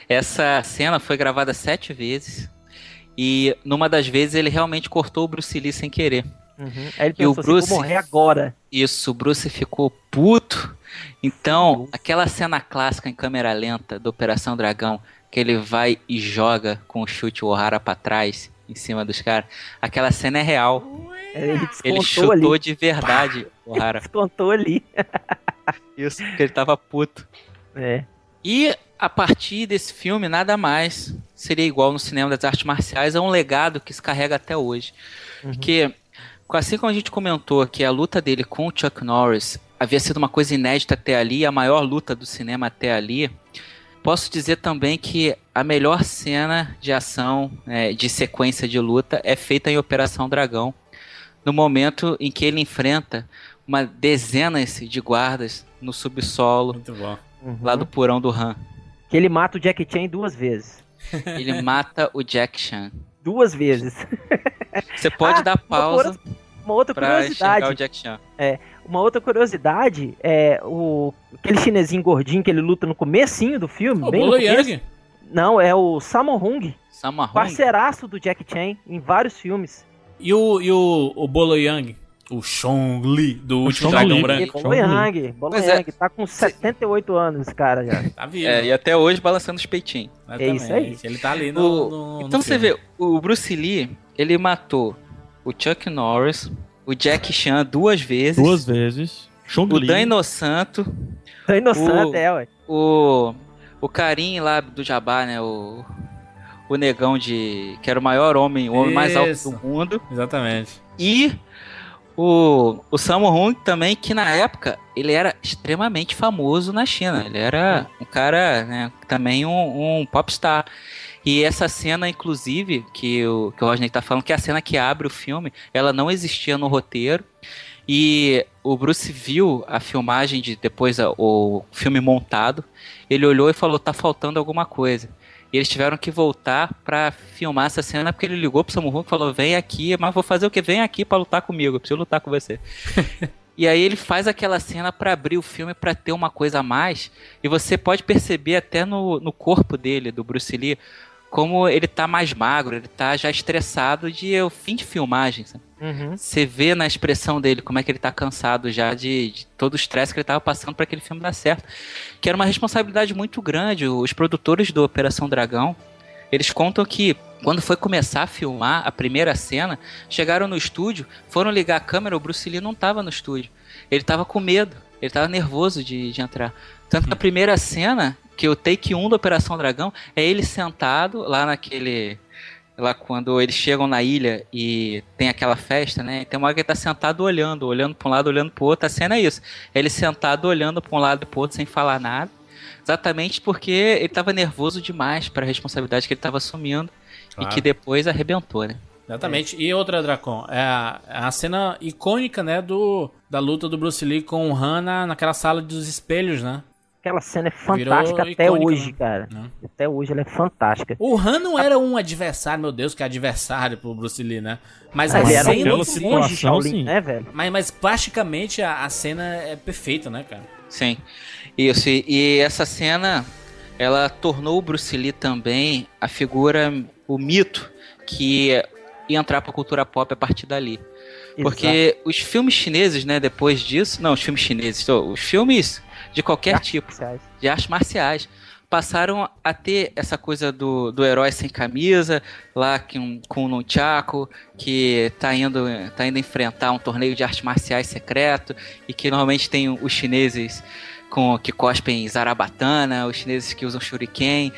[SPEAKER 4] Essa cena foi gravada sete vezes e numa das vezes ele realmente cortou o Bruce Lee sem querer.
[SPEAKER 6] Uhum. Aí ele
[SPEAKER 4] E o
[SPEAKER 6] pensou
[SPEAKER 4] Bruce-
[SPEAKER 6] assim, morrer agora.
[SPEAKER 4] Isso, o Bruce ficou puto. Então, aquela cena clássica em câmera lenta do Operação Dragão, que ele vai e joga com o chute o O'Hara pra trás, em cima dos caras, aquela cena é real.
[SPEAKER 6] Ele descontou
[SPEAKER 4] Ele chutou
[SPEAKER 6] ali.
[SPEAKER 4] de verdade o O'Hara.
[SPEAKER 6] Descontou ali. [laughs]
[SPEAKER 4] Isso, porque ele tava puto.
[SPEAKER 6] É.
[SPEAKER 4] E a partir desse filme, nada mais seria igual no cinema das artes marciais, é um legado que se carrega até hoje. Porque, assim como a gente comentou que a luta dele com o Chuck Norris havia sido uma coisa inédita até ali, a maior luta do cinema até ali, posso dizer também que a melhor cena de ação, é, de sequência de luta, é feita em Operação Dragão, no momento em que ele enfrenta uma dezenas de guardas no subsolo,
[SPEAKER 3] Muito bom.
[SPEAKER 6] Uhum.
[SPEAKER 4] lá do porão do Han.
[SPEAKER 6] Que ele mata o Jack Chan duas vezes. [laughs]
[SPEAKER 4] Ele mata o Jack Chan.
[SPEAKER 6] Duas vezes.
[SPEAKER 4] Você pode [laughs]
[SPEAKER 6] Ah,
[SPEAKER 4] dar pausa
[SPEAKER 6] Uma outra curiosidade.
[SPEAKER 4] o Jack Chan.
[SPEAKER 6] Uma outra curiosidade é o aquele chinesinho gordinho que ele luta no comecinho do filme,
[SPEAKER 3] O
[SPEAKER 6] bem no
[SPEAKER 3] Bolo
[SPEAKER 6] começo. Não, é o Sammo Hung,
[SPEAKER 4] Sammo Hung.
[SPEAKER 6] parceiraço do Jack Chan em vários filmes.
[SPEAKER 3] E o, e o, o Bolo Yang, o Chong Li, do último Dragão Branco.
[SPEAKER 6] Bolo Yang, Bolo
[SPEAKER 4] Pois é.
[SPEAKER 6] Yang, tá com 78 anos esse cara já. [laughs]
[SPEAKER 3] Tá vivo.
[SPEAKER 4] É, e até hoje balançando os peitinhos.
[SPEAKER 6] é isso aí.
[SPEAKER 3] Ele tá ali no.
[SPEAKER 4] O-
[SPEAKER 3] no- no
[SPEAKER 4] então você
[SPEAKER 3] filme.
[SPEAKER 4] vê, o Bruce Lee, ele matou o Chuck Norris, o Jack Chan duas vezes,
[SPEAKER 5] Duas vezes. Chong
[SPEAKER 4] o
[SPEAKER 5] Li.
[SPEAKER 4] Dan Santo,
[SPEAKER 6] Tá inocente,
[SPEAKER 4] O-
[SPEAKER 6] é, ué.
[SPEAKER 4] o o carinho lá do Jabá, né, o o negão de que era o maior homem, o homem mais alto
[SPEAKER 3] Isso.
[SPEAKER 4] do mundo.
[SPEAKER 3] Exatamente.
[SPEAKER 4] E o, o Sammo Hung também, que na época ele era extremamente famoso na China. Ele era um cara, né, também um, um popstar. E essa cena, inclusive, que o, que o Rodney tá falando, que é a cena que abre o filme, ela não existia no roteiro. E o Bruce viu a filmagem de depois a- o filme montado. Ele olhou e falou: tá faltando alguma coisa. E eles tiveram que voltar pra filmar essa cena porque ele ligou pro Sammo Hung e falou: vem aqui, mas vou fazer o que? Vem aqui pra lutar comigo, eu preciso lutar com você. [laughs] e aí ele faz aquela cena pra abrir o filme pra ter uma coisa a mais. E você pode perceber até no, no corpo dele, do Bruce Lee, como ele tá mais magro, ele tá já estressado de é o fim de filmagem. sabe?
[SPEAKER 6] Uhum.
[SPEAKER 4] Você vê na expressão dele como é que ele tá cansado já de, de todo o estresse que ele tava passando para aquele filme dar certo. Que era uma responsabilidade muito grande. Os produtores do Operação Dragão, eles contam que quando foi começar a filmar a primeira cena, chegaram no estúdio, foram ligar a câmera, o Bruce Lee não tava no estúdio. Ele tava com medo, ele tava nervoso de, de entrar. Tanto que a primeira cena, que o take 1 da Operação Dragão, é ele sentado lá naquele lá quando eles chegam na ilha e tem aquela festa, né? Tem uma hora que ele tá sentado olhando, olhando para um lado, olhando pro outro. A cena é isso. Ele sentado olhando para um lado e pro outro sem falar nada. Exatamente porque ele tava nervoso demais para a responsabilidade que ele tava assumindo
[SPEAKER 3] Claro.
[SPEAKER 4] e que depois arrebentou, né?
[SPEAKER 3] Exatamente. E outra, Dracon, é a, é a cena icônica, né, do, da luta do Bruce Lee com o Han na, naquela sala dos espelhos, né?
[SPEAKER 6] Aquela cena é fantástica
[SPEAKER 3] Virou
[SPEAKER 6] até
[SPEAKER 3] icônica,
[SPEAKER 6] hoje,
[SPEAKER 3] né?
[SPEAKER 6] cara.
[SPEAKER 3] Né?
[SPEAKER 6] Até hoje ela é fantástica.
[SPEAKER 3] O Han não era um adversário, meu Deus, que adversário pro Bruce Lee, né? Mas a
[SPEAKER 6] era um
[SPEAKER 3] cena.
[SPEAKER 5] pela
[SPEAKER 6] monge
[SPEAKER 5] situação,
[SPEAKER 6] Shaolin,
[SPEAKER 5] sim.
[SPEAKER 6] né, velho?
[SPEAKER 3] Mas, mas praticamente a, a cena é perfeita, né, cara?
[SPEAKER 4] Sim. Isso, e, e essa cena, ela tornou o Bruce Lee também a figura, o mito que ia entrar pra cultura pop a partir dali. Porque os filmes chineses, né, depois disso, não, os filmes chineses, os filmes de qualquer tipo,
[SPEAKER 6] Exato.
[SPEAKER 4] de artes marciais, passaram a ter essa coisa do, do herói sem camisa, lá com, com o Nunchaku, que tá indo, tá indo enfrentar um torneio de artes marciais secreto, e que normalmente tem os chineses com, que cospem zarabatana, os chineses que usam shuriken,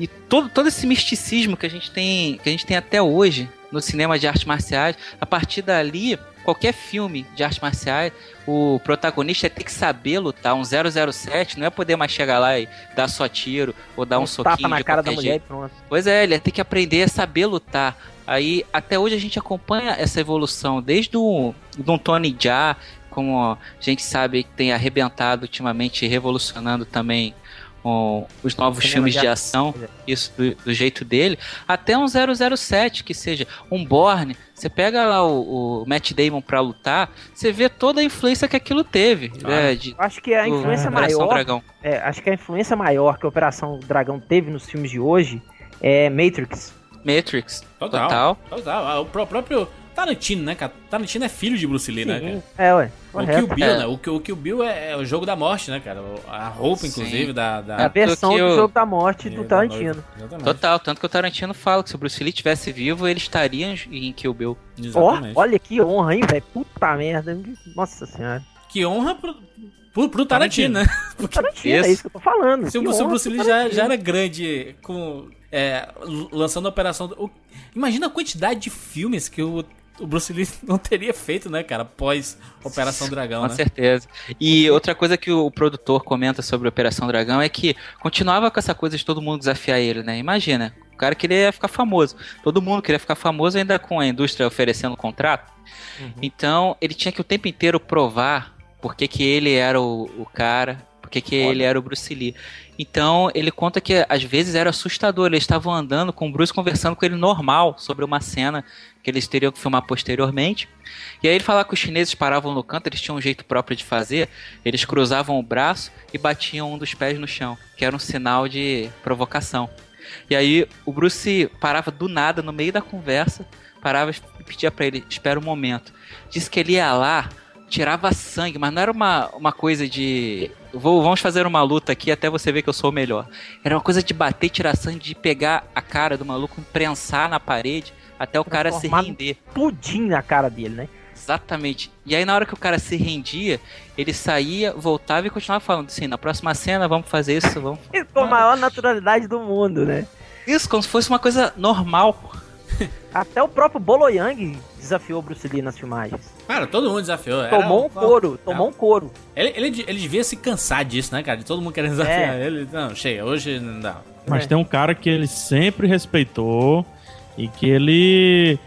[SPEAKER 4] e todo, todo esse misticismo que a gente tem que a gente tem até hoje no cinema de artes marciais, a partir dali, qualquer filme de artes marciais, o protagonista é ter que saber lutar. Um 007 não é poder mais chegar lá e dar só tiro ou dar um,
[SPEAKER 6] Um
[SPEAKER 4] soquinho
[SPEAKER 6] tapa na
[SPEAKER 4] de
[SPEAKER 6] cara da mulher e pronto.
[SPEAKER 4] Pois é, ele tem que aprender a saber lutar. Aí, até hoje a gente acompanha essa evolução, desde o do Tony Jaa, como a gente sabe que tem arrebentado ultimamente, revolucionando também ó, os novos
[SPEAKER 6] Cinema
[SPEAKER 4] filmes
[SPEAKER 6] de
[SPEAKER 4] de
[SPEAKER 6] ação,
[SPEAKER 4] ação, isso do, do jeito dele, até um 007, que seja um Borne. Você pega lá o, o Matt Damon pra lutar, você vê toda a influência que aquilo teve. né, de,
[SPEAKER 6] Acho que a
[SPEAKER 4] do
[SPEAKER 6] influência
[SPEAKER 4] Operação
[SPEAKER 6] maior.
[SPEAKER 4] Dragão.
[SPEAKER 6] é, acho que a influência maior que a Operação Dragão teve nos filmes de hoje é Matrix.
[SPEAKER 4] Matrix.
[SPEAKER 3] Total.
[SPEAKER 4] Total.
[SPEAKER 3] Total. Ah, O pró- próprio Tarantino, né, cara? Tarantino é filho de Bruce Lee, né, cara?
[SPEAKER 6] Sim, é, ué.
[SPEAKER 3] O Kill
[SPEAKER 6] Correto.
[SPEAKER 3] Bill,
[SPEAKER 4] É.
[SPEAKER 3] né? O, Kill- o Kill Bill é, é o jogo da morte, né, cara? O- A roupa,
[SPEAKER 4] Sim.
[SPEAKER 3] inclusive, da. da...
[SPEAKER 6] É a versão do
[SPEAKER 4] eu-
[SPEAKER 6] jogo da morte
[SPEAKER 3] É,
[SPEAKER 6] do
[SPEAKER 3] da
[SPEAKER 6] Tarantino.
[SPEAKER 3] Exatamente.
[SPEAKER 4] Total, tanto que o Tarantino fala que se o Bruce Lee estivesse vivo, ele estaria em Kill Bill.
[SPEAKER 6] Ó,
[SPEAKER 3] Exatamente.
[SPEAKER 6] olha que honra, hein, velho. Puta merda. Nossa senhora.
[SPEAKER 3] Que honra pro, pro, pro Tarantino, né? Porque
[SPEAKER 6] Tarantino, é
[SPEAKER 4] Isso.
[SPEAKER 6] isso que eu tô falando.
[SPEAKER 3] se o, o Bruce Lee já,
[SPEAKER 6] Tarantino.
[SPEAKER 3] já era grande com. é, lançando a operação. o- imagina a quantidade de filmes que o, o Bruce Lee [laughs] não teria feito, né, cara? Pós Operação Dragão,
[SPEAKER 4] Com
[SPEAKER 3] né?
[SPEAKER 4] certeza. E outra coisa que o produtor comenta sobre Operação Dragão é que continuava com essa coisa de todo mundo desafiar ele, né? Imagina, o cara queria ficar famoso. Todo mundo queria ficar famoso ainda com a indústria oferecendo contrato. Então, ele tinha que o tempo inteiro provar por que, que ele era o, o cara, por que, ele era o Bruce Lee. Então, ele conta que às vezes era assustador. Eles estavam andando com o Bruce conversando com ele normal sobre uma cena que eles teriam que filmar posteriormente. E aí ele fala que os chineses paravam no canto, eles tinham um jeito próprio de fazer. Eles cruzavam o braço e batiam um dos pés no chão, que era um sinal de provocação. E aí o Bruce parava do nada no meio da conversa, parava e pedia pra ele, espera um momento. Disse que ele ia lá, tirava sangue, mas não era uma, uma coisa de. Vou, vamos fazer uma luta aqui até você ver que eu sou o melhor. Era uma coisa de bater, tirar sangue, de pegar a cara do maluco, prensar na parede até o cara se render.
[SPEAKER 6] Pudim na cara dele, né?
[SPEAKER 4] Exatamente. E aí na hora que o cara se rendia, ele saía, voltava e continuava falando assim, na próxima cena vamos fazer isso, vamos. [laughs]
[SPEAKER 6] Com a maior naturalidade do mundo, né?
[SPEAKER 4] Isso, como se fosse uma coisa normal.
[SPEAKER 6] Até o próprio Bolo Yang desafiou o Bruce Lee nas filmagens.
[SPEAKER 3] Cara, todo mundo desafiou. Era
[SPEAKER 6] Tomou um couro, tomou um couro.
[SPEAKER 3] Ele, ele, ele devia se cansar disso, né, cara? De todo mundo querendo desafiar
[SPEAKER 6] É.
[SPEAKER 3] ele. Não, chega, hoje não dá.
[SPEAKER 5] Mas
[SPEAKER 6] É.
[SPEAKER 5] tem um cara que ele sempre respeitou e que ele.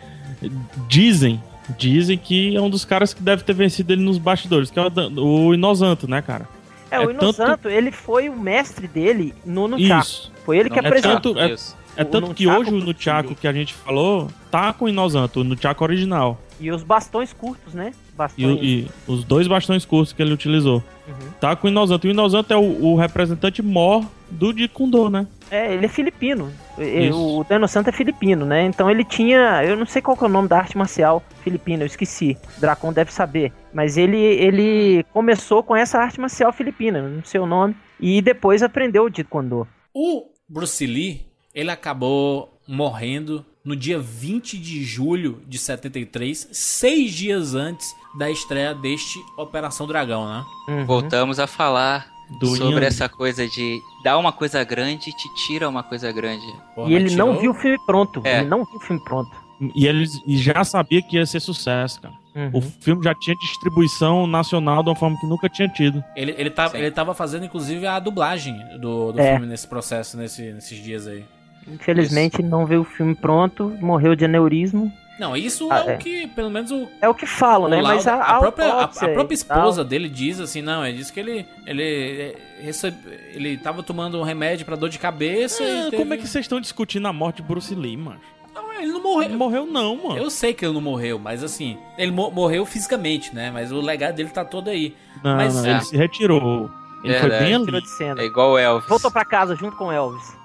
[SPEAKER 5] Dizem, dizem que é um dos caras que deve ter vencido ele nos bastidores, que é o, Inosanto, né, cara?
[SPEAKER 6] É,
[SPEAKER 5] É
[SPEAKER 6] o
[SPEAKER 5] tanto-
[SPEAKER 6] Inosanto, ele foi o mestre dele no Nunchaku.
[SPEAKER 5] Isso.
[SPEAKER 6] Foi ele que
[SPEAKER 3] Não, é
[SPEAKER 6] apresentou.
[SPEAKER 5] tanto- é-. É tanto que hoje o Nunchaku que a gente falou tá com o Inosanto, o Nunchaku original.
[SPEAKER 6] E os bastões curtos, né?
[SPEAKER 5] E,
[SPEAKER 6] Bastões.
[SPEAKER 5] o- e os dois bastões curtos que ele utilizou.
[SPEAKER 6] Uhum.
[SPEAKER 5] Tá com o Inosanto. E o Inosanto é o, o representante mor do Do, né?
[SPEAKER 6] É, ele é filipino. E-
[SPEAKER 5] Isso.
[SPEAKER 6] O Dano Santo é filipino, né? Então ele tinha. Eu não sei qual que é o nome da arte marcial filipina, eu esqueci. Dracon deve saber. Mas ele, ele começou com essa arte marcial filipina, não sei o nome. E depois aprendeu o Jeet Kune Do.
[SPEAKER 3] O Bruce Lee, ele acabou morrendo no dia 20 de julho de 73, seis dias antes da estreia deste Operação Dragão, né?
[SPEAKER 6] Uhum.
[SPEAKER 4] Voltamos a falar
[SPEAKER 5] Do
[SPEAKER 4] sobre
[SPEAKER 5] Ian.
[SPEAKER 4] essa coisa de dar uma coisa grande e te tira uma coisa grande.
[SPEAKER 3] Porra,
[SPEAKER 6] E ele
[SPEAKER 3] tirou-
[SPEAKER 6] não viu o filme pronto.
[SPEAKER 4] É.
[SPEAKER 6] Ele não viu o filme pronto.
[SPEAKER 5] E ele já sabia que ia ser sucesso, cara.
[SPEAKER 6] Uhum.
[SPEAKER 5] O filme já tinha distribuição nacional de uma forma que nunca tinha tido.
[SPEAKER 3] Ele, ele, tava,
[SPEAKER 4] Sim.
[SPEAKER 3] ele tava fazendo, inclusive, a dublagem do, do
[SPEAKER 6] É.
[SPEAKER 3] filme nesse processo, nesse, nesses dias aí.
[SPEAKER 6] Infelizmente ele não viu o filme pronto, morreu de aneurisma.
[SPEAKER 3] Não, isso
[SPEAKER 6] Ah,
[SPEAKER 3] é,
[SPEAKER 6] é.
[SPEAKER 3] o que, pelo menos o,
[SPEAKER 6] É o que falam, né?
[SPEAKER 3] o
[SPEAKER 6] Mas
[SPEAKER 3] laudo-
[SPEAKER 6] a,
[SPEAKER 3] a, própria, a, a própria
[SPEAKER 6] tal-
[SPEAKER 3] esposa dele diz assim, não, ele disse que ele ele é, recebe, ele tava tomando um remédio pra dor de cabeça e
[SPEAKER 5] Ah,
[SPEAKER 3] teve-
[SPEAKER 5] Como é que vocês estão discutindo a morte de Bruce Lee, mano?
[SPEAKER 3] Não, ele não morreu.
[SPEAKER 5] Não morreu não, mano.
[SPEAKER 3] Eu sei que ele não morreu, mas assim, ele mo- morreu fisicamente, né? Mas o legado dele tá todo aí.
[SPEAKER 5] Não,
[SPEAKER 3] Mas-
[SPEAKER 5] não,
[SPEAKER 4] É.
[SPEAKER 5] ele se retirou. Ele foi
[SPEAKER 4] Verdade.
[SPEAKER 5] bem ali.
[SPEAKER 6] de cena.
[SPEAKER 4] É igual o Elvis.
[SPEAKER 6] Voltou pra casa junto com o Elvis.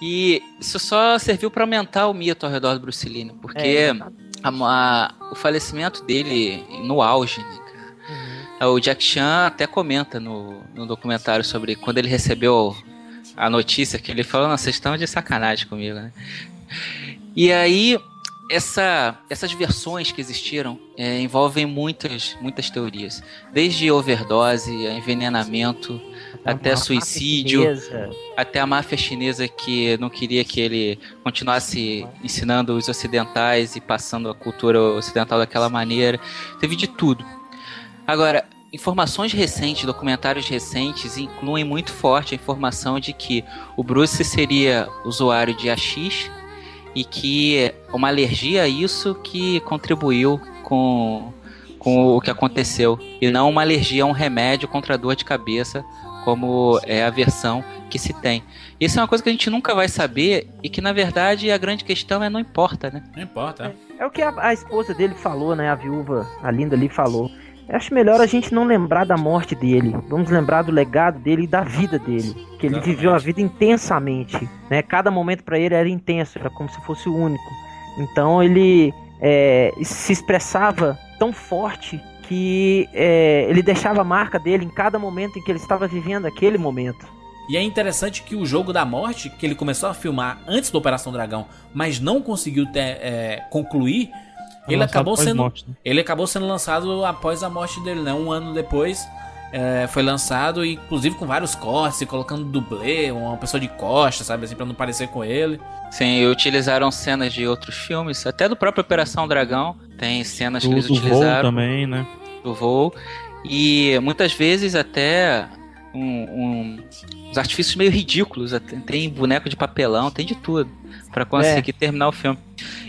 [SPEAKER 4] E isso só serviu pra aumentar o mito ao redor do Bruce Lee, né? porque
[SPEAKER 6] É,
[SPEAKER 4] a- a- o falecimento dele no auge, né, cara? O Jack Chan até comenta no, no documentário sobre quando ele recebeu a notícia que ele falou, não, vocês estão de sacanagem comigo, né? E aí, essa, essas versões que existiram é, envolvem muitas, muitas teorias. Desde overdose, a envenenamento, até suicídio, até a máfia chinesa que não queria que ele continuasse ensinando os ocidentais e passando a cultura ocidental daquela maneira. Teve de tudo. Agora, informações recentes, documentários recentes, incluem muito forte a informação de que o Bruce seria usuário de AX e que uma alergia a isso que contribuiu com, com o que aconteceu. E não uma alergia a um remédio contra dor de cabeça, como é a versão que se tem. Isso é uma coisa que a gente nunca vai saber e que, na verdade, a grande questão é não importa, né?
[SPEAKER 3] Não importa.
[SPEAKER 6] É o que a, a esposa dele falou, né? A viúva, a linda ali falou. Acho melhor a gente não lembrar da morte dele. Vamos lembrar do legado dele e da vida dele. Que ele
[SPEAKER 3] Exatamente.
[SPEAKER 6] viveu a vida intensamente. Né? Cada momento pra ele era intenso, era como se fosse o único. Então ele é, se expressava tão forte que é, ele deixava a marca dele em cada momento em que ele estava vivendo aquele momento.
[SPEAKER 3] E é interessante que o jogo da morte, que ele começou a filmar antes da Operação Dragão, mas não conseguiu ter, é, concluir, ele acabou sendo
[SPEAKER 5] morte, né?
[SPEAKER 3] ele acabou sendo lançado após a morte dele, né? Um ano depois é, foi lançado, e, inclusive com vários cortes, colocando dublê, uma pessoa de costa, sabe assim, pra não parecer com ele.
[SPEAKER 4] Sim, e utilizaram cenas de outros filmes, até do próprio Operação Dragão. Tem cenas que
[SPEAKER 5] Do,
[SPEAKER 4] eles
[SPEAKER 5] do voo
[SPEAKER 4] utilizaram
[SPEAKER 5] também, né?
[SPEAKER 4] do voo. E muitas vezes até um, um- uns artifícios meio ridículos. Tem boneco de papelão, tem de tudo. Pra conseguir terminar o filme.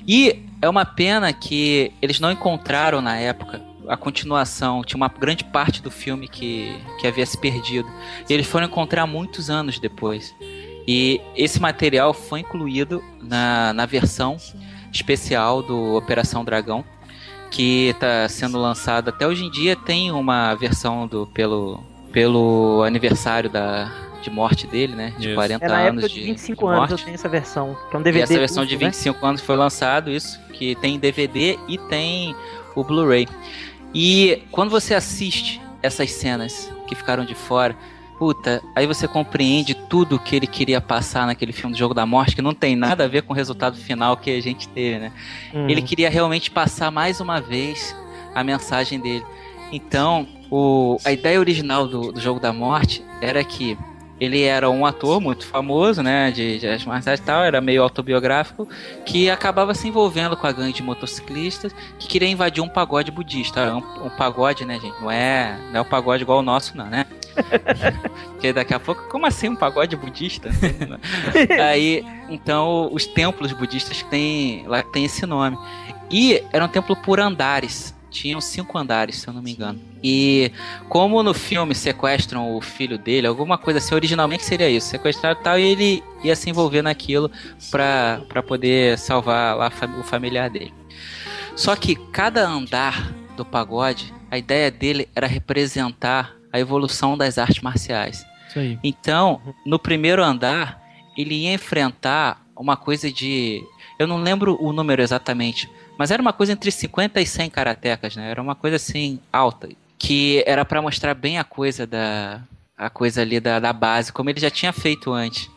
[SPEAKER 4] E é uma pena que eles não encontraram na época a continuação. Tinha uma grande parte do filme que, que havia se perdido. E eles foram encontrar muitos anos depois. E esse material foi incluído na, na versão especial do Operação Dragão, que está sendo lançada até hoje em dia. Tem uma versão do pelo, pelo aniversário da, de morte dele, né? De
[SPEAKER 3] Isso.
[SPEAKER 4] 40
[SPEAKER 6] É na
[SPEAKER 4] anos
[SPEAKER 6] época de 25
[SPEAKER 4] de
[SPEAKER 6] anos eu tenho essa versão. Que é um
[SPEAKER 4] E
[SPEAKER 6] DVD.
[SPEAKER 4] essa versão de
[SPEAKER 6] duplo, né?
[SPEAKER 4] 25 anos foi lançado, isso, que tem DVD e tem o Blu-ray. E quando você assiste essas cenas que ficaram de fora, puta, aí você compreende tudo que ele queria passar naquele filme do Jogo da Morte, que não tem nada a ver com o resultado final que a gente teve, né?
[SPEAKER 6] Uhum.
[SPEAKER 4] Ele queria realmente passar mais uma vez a mensagem dele. Então, o, a ideia original do, do Jogo da Morte era que ele era um ator muito famoso, né, de, de artes marciais e tal, era meio autobiográfico, que acabava se envolvendo com a gangue de motociclistas que queria invadir um pagode budista. Um, um pagode, né, gente? Não é, não é o pagode igual o nosso, não, né? [laughs] Porque daqui a pouco, como assim um pagode budista? [laughs] Aí, então, os templos budistas têm, lá tem esse nome. E era um templo por andares. Tinham cinco andares, se eu não me engano. E como no filme sequestram o filho dele, alguma coisa assim, originalmente seria isso, sequestrar e tal, e ele ia se envolver naquilo pra poder salvar lá o familiar dele. Só que cada andar do pagode, a ideia dele era representar a evolução das artes marciais. Então, no primeiro andar, ele ia enfrentar uma coisa de. Eu não lembro o número exatamente, mas era uma coisa entre 50 e 100 karatecas, né? Era uma coisa assim, alta. Que era pra mostrar bem a coisa da. A coisa ali da, da base, como ele já tinha feito antes.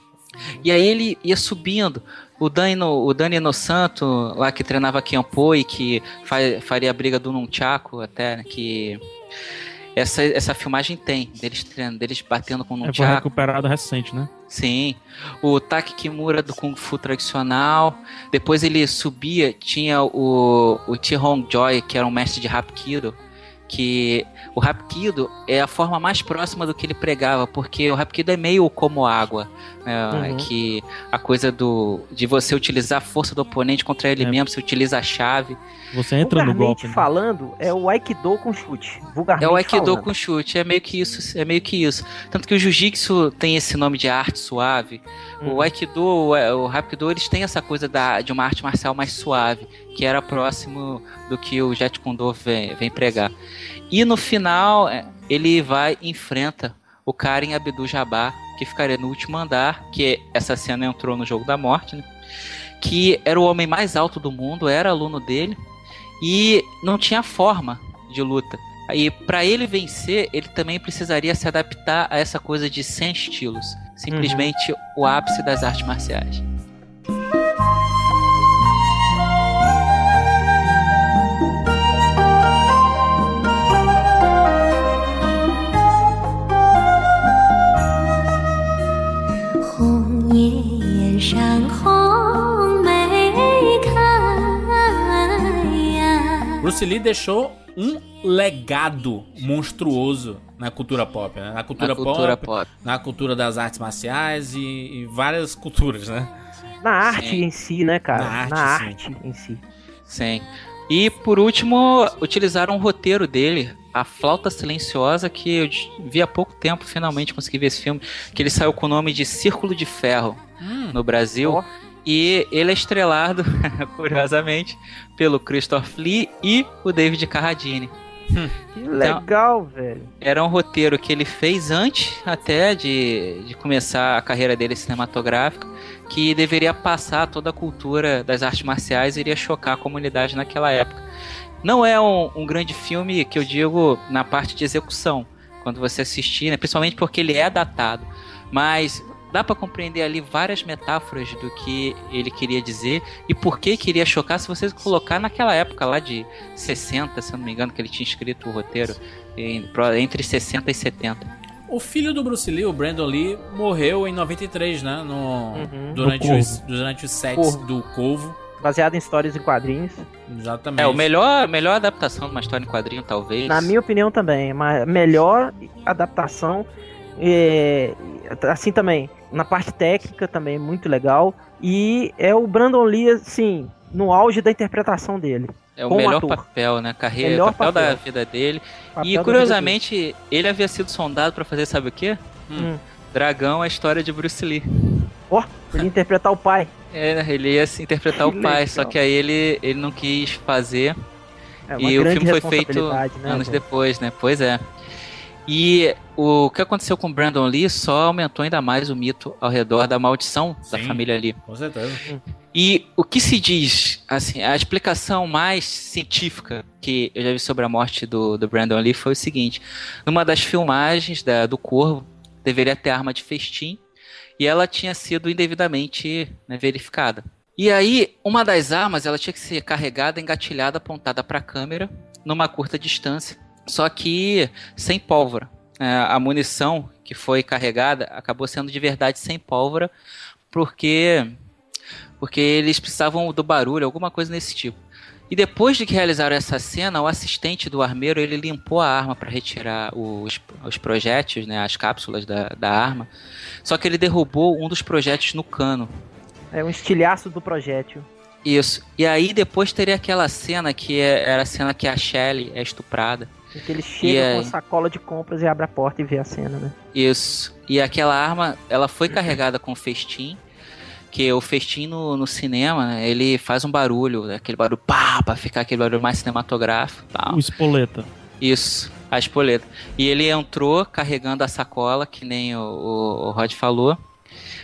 [SPEAKER 4] E aí ele ia subindo. O Dani, no, o Dani no Santo, lá que treinava Kenpo e que fa, faria a briga do Nunchaku até, né? Que. Essa, essa filmagem tem, deles treinando, deles batendo com o
[SPEAKER 5] É, foi recuperado recente, né?
[SPEAKER 4] Sim. O Taki Kimura do Kung Fu tradicional. Depois ele subia, tinha o, o Chi Hong Joy, que era um mestre de Hapkido, que o Rapkido é a forma mais próxima do que ele pregava, porque o Rapkido é meio como água, né?
[SPEAKER 6] Uhum.
[SPEAKER 4] que a coisa do de você utilizar a força do oponente contra ele
[SPEAKER 5] É.
[SPEAKER 4] mesmo, você utiliza a chave.
[SPEAKER 5] Você entra no
[SPEAKER 6] Vulgarmente
[SPEAKER 5] golpe. né?
[SPEAKER 6] falando, é o Aikido com chute. Vulgarmente
[SPEAKER 4] É o Aikido
[SPEAKER 6] falando.
[SPEAKER 4] com chute, é meio que isso, é meio que isso. Tanto que o Jiu-Jitsu tem esse nome de arte suave.
[SPEAKER 6] Hum.
[SPEAKER 4] O Aikido, o, o Rapido, eles têm essa coisa da, de uma arte marcial mais suave, que era próximo do que o Jet Kune vem, vem pregar. E no final, é, ele vai e enfrenta o Karen Abdul-Jabbar, que ficaria no último andar, que essa cena entrou no Jogo da Morte, né? que era o homem mais alto do mundo, era aluno dele, e não tinha forma de luta. E para ele vencer, ele também precisaria se adaptar a essa coisa de 100 estilos. Simplesmente o ápice das artes marciais.
[SPEAKER 3] Bruce Lee deixou um legado monstruoso na cultura pop, né? Na cultura,
[SPEAKER 4] Na cultura
[SPEAKER 3] pop,
[SPEAKER 4] pop.
[SPEAKER 3] na cultura das artes marciais e, e várias culturas, né?
[SPEAKER 6] Na arte
[SPEAKER 4] Sim.
[SPEAKER 6] em si, né, cara?
[SPEAKER 3] Na arte,
[SPEAKER 6] Na
[SPEAKER 3] sim.
[SPEAKER 6] arte em si.
[SPEAKER 4] Sim. E por último, utilizaram o roteiro dele, A Flauta Silenciosa, que eu vi há pouco tempo, finalmente consegui ver esse filme, que ele saiu com o nome de Círculo de Ferro no Brasil.
[SPEAKER 6] Ó.
[SPEAKER 4] E ele é estrelado, [laughs] curiosamente, pelo Christopher Lee e o David Carradine.
[SPEAKER 6] Que legal, velho.
[SPEAKER 4] Era um roteiro que ele fez antes até de, de começar a carreira dele cinematográfica, que deveria passar toda a cultura das artes marciais e iria chocar a comunidade naquela época. Não é um, um grande filme que eu digo na parte de execução, quando você assistir, né, principalmente porque ele é datado, mas dá para compreender ali várias metáforas do que ele queria dizer e por que queria chocar se você colocar naquela época lá de 60, se eu não me engano, que ele tinha escrito o roteiro, entre 60 e 70.
[SPEAKER 3] O filho do Bruce Lee, o Brandon Lee, morreu em 93, né? No,
[SPEAKER 6] Uhum.
[SPEAKER 3] durante, os, durante os sets
[SPEAKER 6] Corvo.
[SPEAKER 3] do Corvo.
[SPEAKER 6] Baseado em histórias em quadrinhos.
[SPEAKER 3] Exatamente.
[SPEAKER 4] É, o melhor, melhor adaptação de uma história em quadrinho, talvez.
[SPEAKER 6] Na minha opinião também. Uma melhor adaptação. É, assim também. Na parte técnica também, muito legal. E é o Brandon Lee, assim, no auge da interpretação dele.
[SPEAKER 4] É o melhor
[SPEAKER 6] ator.
[SPEAKER 4] papel, né? Carreira,
[SPEAKER 6] Melhor
[SPEAKER 4] papel, da
[SPEAKER 6] papel.
[SPEAKER 4] vida dele.
[SPEAKER 6] Papel
[SPEAKER 4] e
[SPEAKER 6] da
[SPEAKER 4] curiosamente, ele havia sido sondado pra fazer, sabe o quê?
[SPEAKER 6] Hum.
[SPEAKER 4] Dragão, a história de Bruce Lee.
[SPEAKER 6] Ó, ele ia interpretar o pai. [laughs]
[SPEAKER 4] É, ele ia se interpretar o pai, só que aí ele, ele não quis fazer.
[SPEAKER 6] É
[SPEAKER 4] e o filme foi feito
[SPEAKER 6] né,
[SPEAKER 4] anos
[SPEAKER 6] velho?
[SPEAKER 4] depois, né? Pois é. E o que aconteceu com Brandon Lee só aumentou ainda mais o mito ao redor da maldição da
[SPEAKER 3] Sim.
[SPEAKER 4] família Lee.
[SPEAKER 3] Com certeza.
[SPEAKER 4] E o que se diz, assim, a explicação mais científica que eu já vi sobre a morte do, do Brandon Lee foi o seguinte: numa das filmagens da- do Corvo, deveria ter arma de festim e ela tinha sido indevidamente né, verificada. E aí, uma das armas ela tinha que ser carregada, engatilhada, apontada para a câmera numa curta distância, só que sem pólvora. É, a munição que foi carregada acabou sendo de verdade sem pólvora, porque porque eles precisavam do barulho, alguma coisa nesse tipo. E depois de que realizaram essa cena, o assistente do armeiro ele limpou a arma para retirar os, os projéteis, né, as cápsulas da, da arma. Só que ele derrubou um dos projéteis no cano.
[SPEAKER 6] É um estilhaço do projétil.
[SPEAKER 4] Isso. E aí depois teria aquela cena que é- era a cena que a Shelley é estuprada.
[SPEAKER 6] Em Que ele chega com a sacola de compras e abre a porta e vê a cena, né?
[SPEAKER 4] Isso. E aquela arma, ela foi carregada com festim, que o festim no, no cinema, né, ele faz um barulho, né, aquele barulho pá, pra ficar aquele barulho mais cinematográfico tal.
[SPEAKER 5] O espoleta.
[SPEAKER 4] Isso, a espoleta. E ele entrou carregando a sacola, que nem o, o, o Rod falou.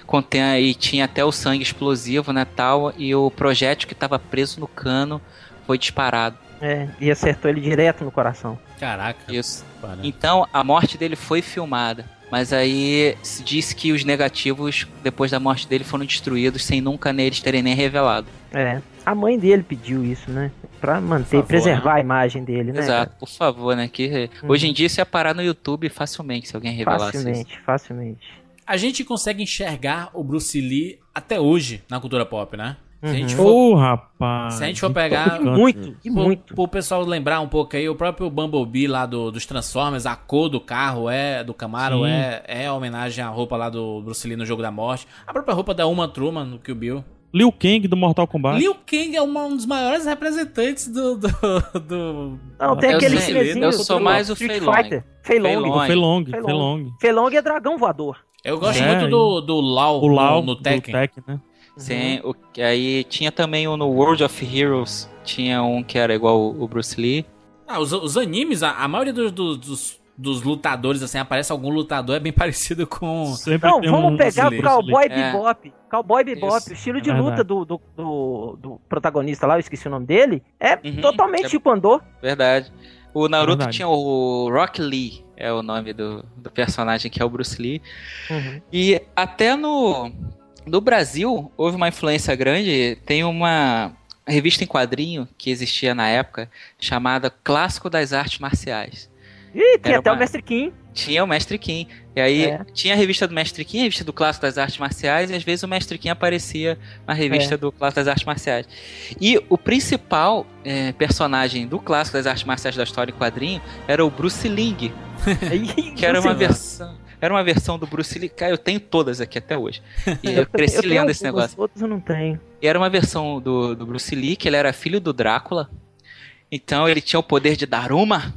[SPEAKER 4] Contém, e tinha até o sangue explosivo, né, tal, e o projétil que estava preso no cano foi disparado.
[SPEAKER 6] É, e acertou ele direto no coração.
[SPEAKER 3] Caraca.
[SPEAKER 4] Isso.
[SPEAKER 3] Para.
[SPEAKER 4] Então, a morte dele foi filmada. Mas aí se disse que os negativos, depois da morte dele, foram destruídos sem nunca neles terem nem revelado.
[SPEAKER 6] É. A mãe dele pediu isso, né? Pra manter,
[SPEAKER 3] favor,
[SPEAKER 6] preservar a imagem dele, né?
[SPEAKER 4] Exato, por favor, né? Que hoje em dia isso ia parar no YouTube facilmente se alguém revelasse isso.
[SPEAKER 6] Facilmente, facilmente.
[SPEAKER 3] A gente consegue enxergar o Bruce Lee até hoje na cultura pop, né? Se a gente
[SPEAKER 6] Uhum.
[SPEAKER 3] for,
[SPEAKER 5] Ô, rapaz.
[SPEAKER 3] se a gente for
[SPEAKER 5] que
[SPEAKER 3] pegar-.
[SPEAKER 6] Muito,
[SPEAKER 3] pro,
[SPEAKER 6] muito.
[SPEAKER 3] pro pessoal lembrar um pouco aí, o próprio Bumblebee lá do, dos Transformers, a cor do carro é, do Camaro
[SPEAKER 5] Sim.
[SPEAKER 3] é, é homenagem à roupa lá do Bruce Lee no Jogo da Morte. A própria roupa da Uma Truman no Kill Bill.
[SPEAKER 5] Liu Kang do Mortal Kombat.
[SPEAKER 3] Liu Kang é uma- um dos maiores representantes do... do, do-
[SPEAKER 6] Não, tem
[SPEAKER 4] Eu
[SPEAKER 6] aquele
[SPEAKER 4] sei,
[SPEAKER 6] chinesinho
[SPEAKER 4] eu sou
[SPEAKER 6] do
[SPEAKER 4] mais o
[SPEAKER 6] Street
[SPEAKER 4] Fei Long.
[SPEAKER 6] Fighter. Fei Long.
[SPEAKER 4] Fei Long.
[SPEAKER 5] Do Felong,
[SPEAKER 6] Fei
[SPEAKER 5] Felong.
[SPEAKER 6] Fei Long é dragão voador.
[SPEAKER 3] Eu gosto
[SPEAKER 5] É,
[SPEAKER 3] muito do, do Lau,
[SPEAKER 5] O Lau
[SPEAKER 3] no, no
[SPEAKER 5] do
[SPEAKER 3] Tekken.
[SPEAKER 5] Tekken, né?
[SPEAKER 4] Sim, o, aí tinha também um no World of Heroes, tinha um que era igual o, o Bruce Lee.
[SPEAKER 3] Ah, os, os animes, a, a maioria dos, dos, dos, dos lutadores, assim, aparece algum lutador, é bem [laughs] parecido com...
[SPEAKER 5] Sempre
[SPEAKER 6] Não, vamos
[SPEAKER 5] um
[SPEAKER 6] pegar
[SPEAKER 3] Bruce
[SPEAKER 6] o Cowboy
[SPEAKER 4] É.
[SPEAKER 6] Bebop. Cowboy Bebop,
[SPEAKER 4] Isso.
[SPEAKER 6] o estilo
[SPEAKER 5] É
[SPEAKER 6] de luta
[SPEAKER 5] verdade.
[SPEAKER 6] do, do, do, do protagonista lá, eu esqueci o nome dele, é
[SPEAKER 4] Uhum.
[SPEAKER 6] totalmente
[SPEAKER 4] É-
[SPEAKER 6] tipo andor.
[SPEAKER 4] Verdade. O Naruto
[SPEAKER 5] Verdade.
[SPEAKER 4] tinha o Rock Lee, é o nome do, do personagem que é o Bruce Lee.
[SPEAKER 6] Uhum.
[SPEAKER 4] E até no, no Brasil houve uma influência grande. Tem uma revista em quadrinho que existia na época chamada Clássico das Artes Marciais.
[SPEAKER 6] Ih,
[SPEAKER 4] Era
[SPEAKER 6] até
[SPEAKER 4] uma-
[SPEAKER 6] o Mestre Kim.
[SPEAKER 4] Tinha o Mestre Kim. E aí
[SPEAKER 6] É.
[SPEAKER 4] tinha a revista do Mestre Kim, a revista do Clássico das Artes Marciais, e às vezes o Mestre Kim aparecia na revista
[SPEAKER 6] É.
[SPEAKER 4] do Clássico das Artes Marciais. E o principal eh, personagem do Clássico das Artes Marciais da história em quadrinho era o Bruce Ling, [laughs] que era uma versão. Era uma versão do Bruce Lee. Cara, eu tenho todas aqui até hoje. E eu [laughs]
[SPEAKER 6] Eu
[SPEAKER 4] cresci
[SPEAKER 6] tenho
[SPEAKER 4] lendo esse negócio.
[SPEAKER 6] Outros eu não tenho.
[SPEAKER 4] E era uma versão do, do Bruce Lee, que ele era filho do Drácula. Então ele tinha o poder de Daruma.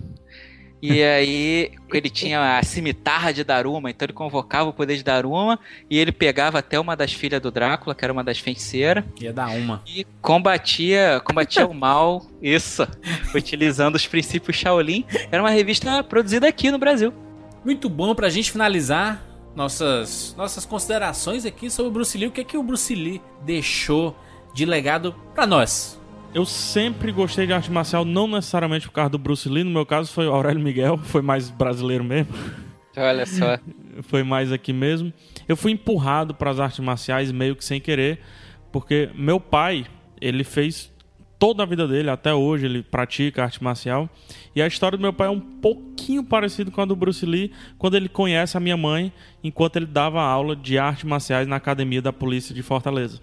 [SPEAKER 4] E [laughs] aí ele tinha a cimitarra de Daruma. Então ele convocava o poder de Daruma. E ele pegava até uma das filhas do Drácula, que era uma das feiticeiras.
[SPEAKER 3] Ia dar uma.
[SPEAKER 4] E combatia, combatia o mal. Isso. Utilizando os princípios Shaolin. Era uma revista produzida aqui no Brasil.
[SPEAKER 3] Muito bom pra gente finalizar nossas, nossas considerações aqui sobre o Bruce Lee. O que é que o Bruce Lee deixou de legado pra nós?
[SPEAKER 5] Eu sempre gostei de arte marcial, não necessariamente por causa do Bruce Lee. No meu caso foi o Aurélio Miguel, foi mais brasileiro mesmo.
[SPEAKER 4] Olha só. [laughs]
[SPEAKER 5] foi mais aqui mesmo. Eu fui empurrado para as artes marciais meio que sem querer, porque meu pai, ele fez toda a vida dele, até hoje ele pratica arte marcial. E a história do meu pai é um pouquinho parecido com a do Bruce Lee, quando ele conhece a minha mãe enquanto ele dava aula de artes marciais na academia da polícia de Fortaleza.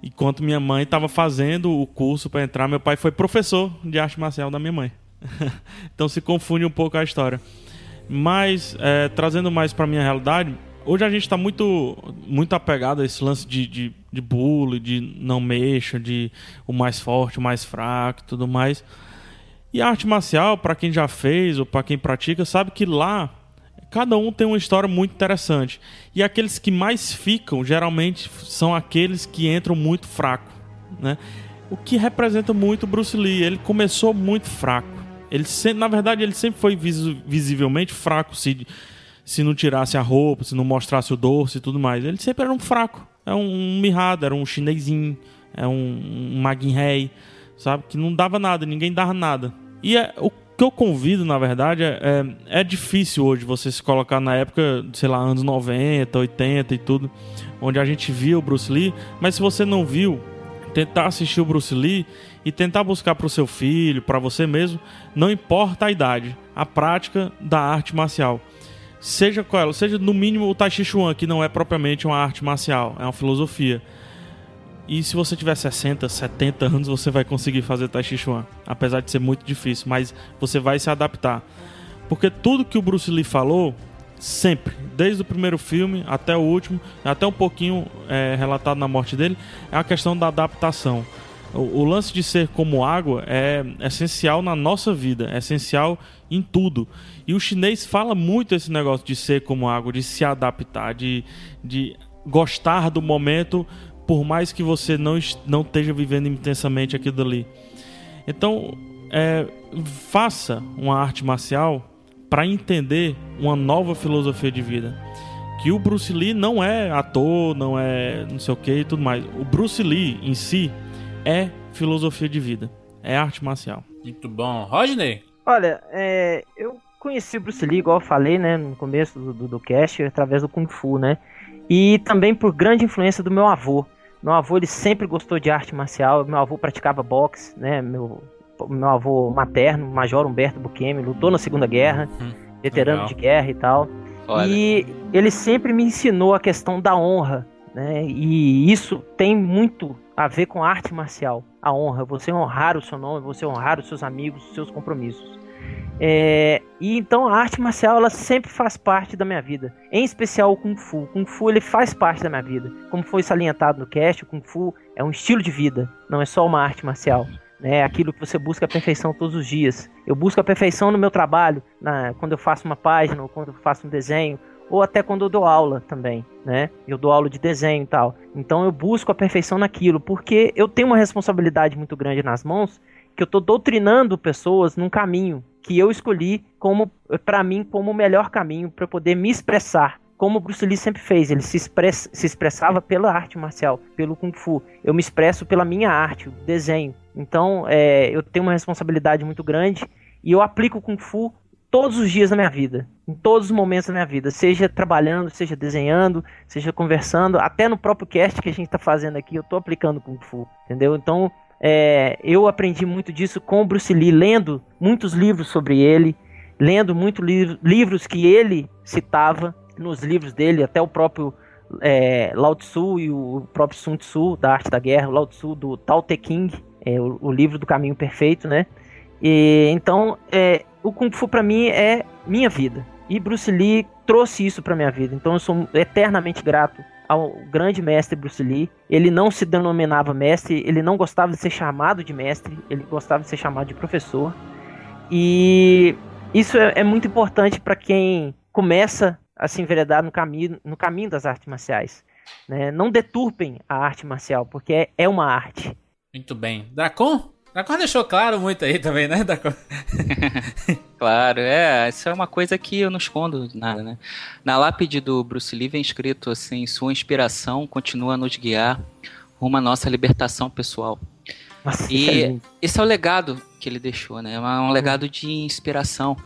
[SPEAKER 5] Enquanto minha mãe estava fazendo o curso para entrar, meu pai foi professor de arte marcial da minha mãe. [laughs] então se confunde um pouco a história. Mas, é, trazendo mais pra minha realidade, hoje a gente tá muito, muito apegado a esse lance de, de, de bullying, de não mexa, de o mais forte, o mais fraco tudo mais. E a arte marcial, pra quem já fez ou pra quem pratica, sabe que lá cada um tem uma história muito interessante. E aqueles que mais ficam, geralmente, são aqueles que entram muito fraco, né? O que representa muito Bruce Lee. Ele começou muito fraco. Ele sempre, na verdade, ele sempre foi vis- visivelmente fraco se, se não tirasse a roupa, se não mostrasse o dorso e tudo mais. Ele sempre era um fraco. É um, um mirrado, era um chinesinho, é um, um Maguinrei, sabe? Que não dava nada, ninguém dava nada. E é, o que eu convido, na verdade, é, é, é difícil hoje você se colocar na época, sei lá, anos 90, 80 e tudo, onde a gente via o Bruce Lee, mas se você não viu, tentar assistir o Bruce Lee e tentar buscar para o seu filho, para você mesmo, não importa a idade, a prática da arte marcial. Seja qual seja no mínimo o Tai Chi Chuan, que não é propriamente uma arte marcial, é uma filosofia. E se você tiver 60, 70 anos, você vai conseguir fazer Tai Chi Chuan, apesar de ser muito difícil, mas você vai se adaptar. Porque tudo que o Bruce Lee falou, sempre, desde o primeiro filme até o último, até um pouquinho é, relatado na morte dele, é a questão da adaptação. O, o lance de ser como água é essencial na nossa vida, é essencial em tudo. E o chinês fala muito esse negócio de ser como água, de se adaptar, de, de gostar do momento, por mais que você não, não esteja vivendo intensamente aquilo ali. Então, é, faça uma arte marcial para entender uma nova filosofia de vida. Que o Bruce Lee não é ator, não é não sei o que e tudo mais. O Bruce Lee em si é filosofia de vida, é arte marcial.
[SPEAKER 3] Muito bom. Rodney?
[SPEAKER 6] Olha, é, eu conheci o Bruce Lee, igual eu falei, né, no começo do, do, do cast, através do Kung Fu, né? E também por grande influência do meu avô. Meu avô, ele sempre gostou de arte marcial, meu avô praticava boxe, né? Meu, meu avô materno, Major Humberto Bukemi, lutou na Segunda Guerra,
[SPEAKER 3] Uhum.
[SPEAKER 6] veterano
[SPEAKER 3] Legal.
[SPEAKER 6] de guerra e tal.
[SPEAKER 4] Olha.
[SPEAKER 6] E ele sempre me ensinou a questão da honra, né? E isso tem muito a ver com arte marcial, a honra, você honrar o seu nome, você honrar os seus amigos, os seus compromissos. É, e então a arte marcial ela sempre faz parte da minha vida, em especial o Kung Fu. O Kung Fu ele faz parte da minha vida, como foi salientado no cast. O Kung Fu é um estilo de vida, não é só uma arte marcial. Né? É aquilo que você busca a perfeição todos os dias. Eu busco a perfeição no meu trabalho, na, quando eu faço uma página, ou quando eu faço um desenho, ou até quando eu dou aula também, né? Eu dou aula de desenho e tal. Então eu busco a perfeição naquilo, porque eu tenho uma responsabilidade muito grande nas mãos, que eu estou doutrinando pessoas num caminho que eu escolhi como para mim como o melhor caminho para poder me expressar como o Bruce Lee sempre fez, ele se, express, se expressava pela arte marcial, pelo Kung Fu. Eu me expresso pela minha arte, o desenho. Então, é, eu tenho uma responsabilidade muito grande e eu aplico o Kung Fu todos os dias da minha vida, em todos os momentos da minha vida, seja trabalhando, seja desenhando, seja conversando, até no próprio cast que a gente está fazendo aqui, eu estou aplicando Kung Fu, entendeu? Então, é, eu aprendi muito disso com Bruce Lee, lendo muitos livros sobre ele, lendo muitos li livros que ele citava nos livros dele, até o próprio é, Lao Tzu e o próprio Sun Tzu, da Arte da Guerra, o Lao Tzu do Tao Te King, é, o, o, livro do Caminho Perfeito, né? E, então, é, o Kung Fu para mim é minha vida. E Bruce Lee trouxe isso para minha vida. Então eu sou eternamente grato ao grande mestre Bruce Lee. Ele não se denominava mestre, ele não gostava de ser chamado de mestre, ele gostava de ser chamado de professor. E isso é, é muito importante para quem começa a se enveredar no caminho, no caminho das artes marciais. Né? Não deturpem a arte marcial, porque é, é uma arte.
[SPEAKER 3] Muito bem. Dracon? Dracon deixou claro muito aí também, né, Dracon? [laughs]
[SPEAKER 4] claro, é. Isso é uma coisa que eu não escondo nada, né? Na lápide do Bruce Lee vem escrito assim: sua inspiração continua a nos guiar rumo à nossa libertação pessoal. Nossa, e é esse é o legado que ele deixou, né? É um legado de inspiração.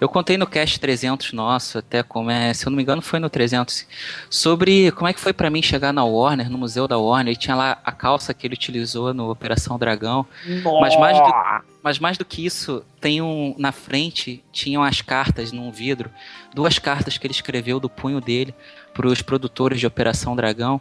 [SPEAKER 4] Eu contei no cast 300 nosso, até como é, se eu não me engano foi no 300, sobre como é que foi para mim chegar na Warner, no museu da Warner, e tinha lá a calça que ele utilizou no Operação Dragão. Mas mais, do, mas mais do que isso, tem um na frente tinham as cartas num vidro, duas cartas que ele escreveu do punho dele para os produtores de Operação Dragão.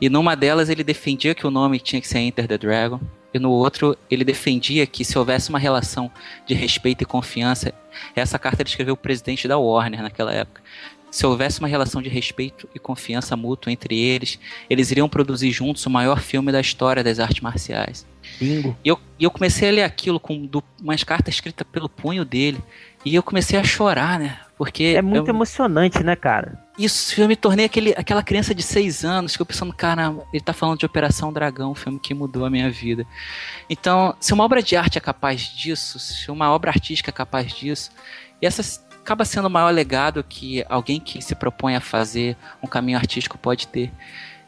[SPEAKER 4] E numa delas ele defendia que o nome tinha que ser Enter the Dragon e no outro ele defendia que se houvesse uma relação de respeito e confiança, essa carta ele escreveu o presidente da Warner naquela época. Se houvesse uma relação de respeito e confiança mútua entre eles, eles iriam produzir juntos o maior filme da história das artes marciais. Bingo. E eu, e eu comecei a ler aquilo com do, umas cartas escritas pelo punho dele. E eu comecei a chorar, né? Porque.
[SPEAKER 6] É muito eu, emocionante, né, cara?
[SPEAKER 4] Isso, eu me tornei aquele, aquela criança de seis anos que eu pensando, cara, ele tá falando de Operação Dragão, um filme que mudou a minha vida. Então, se uma obra de arte é capaz disso, se uma obra artística é capaz disso, e essa acaba sendo o maior legado que alguém que se propõe a fazer um caminho artístico pode ter.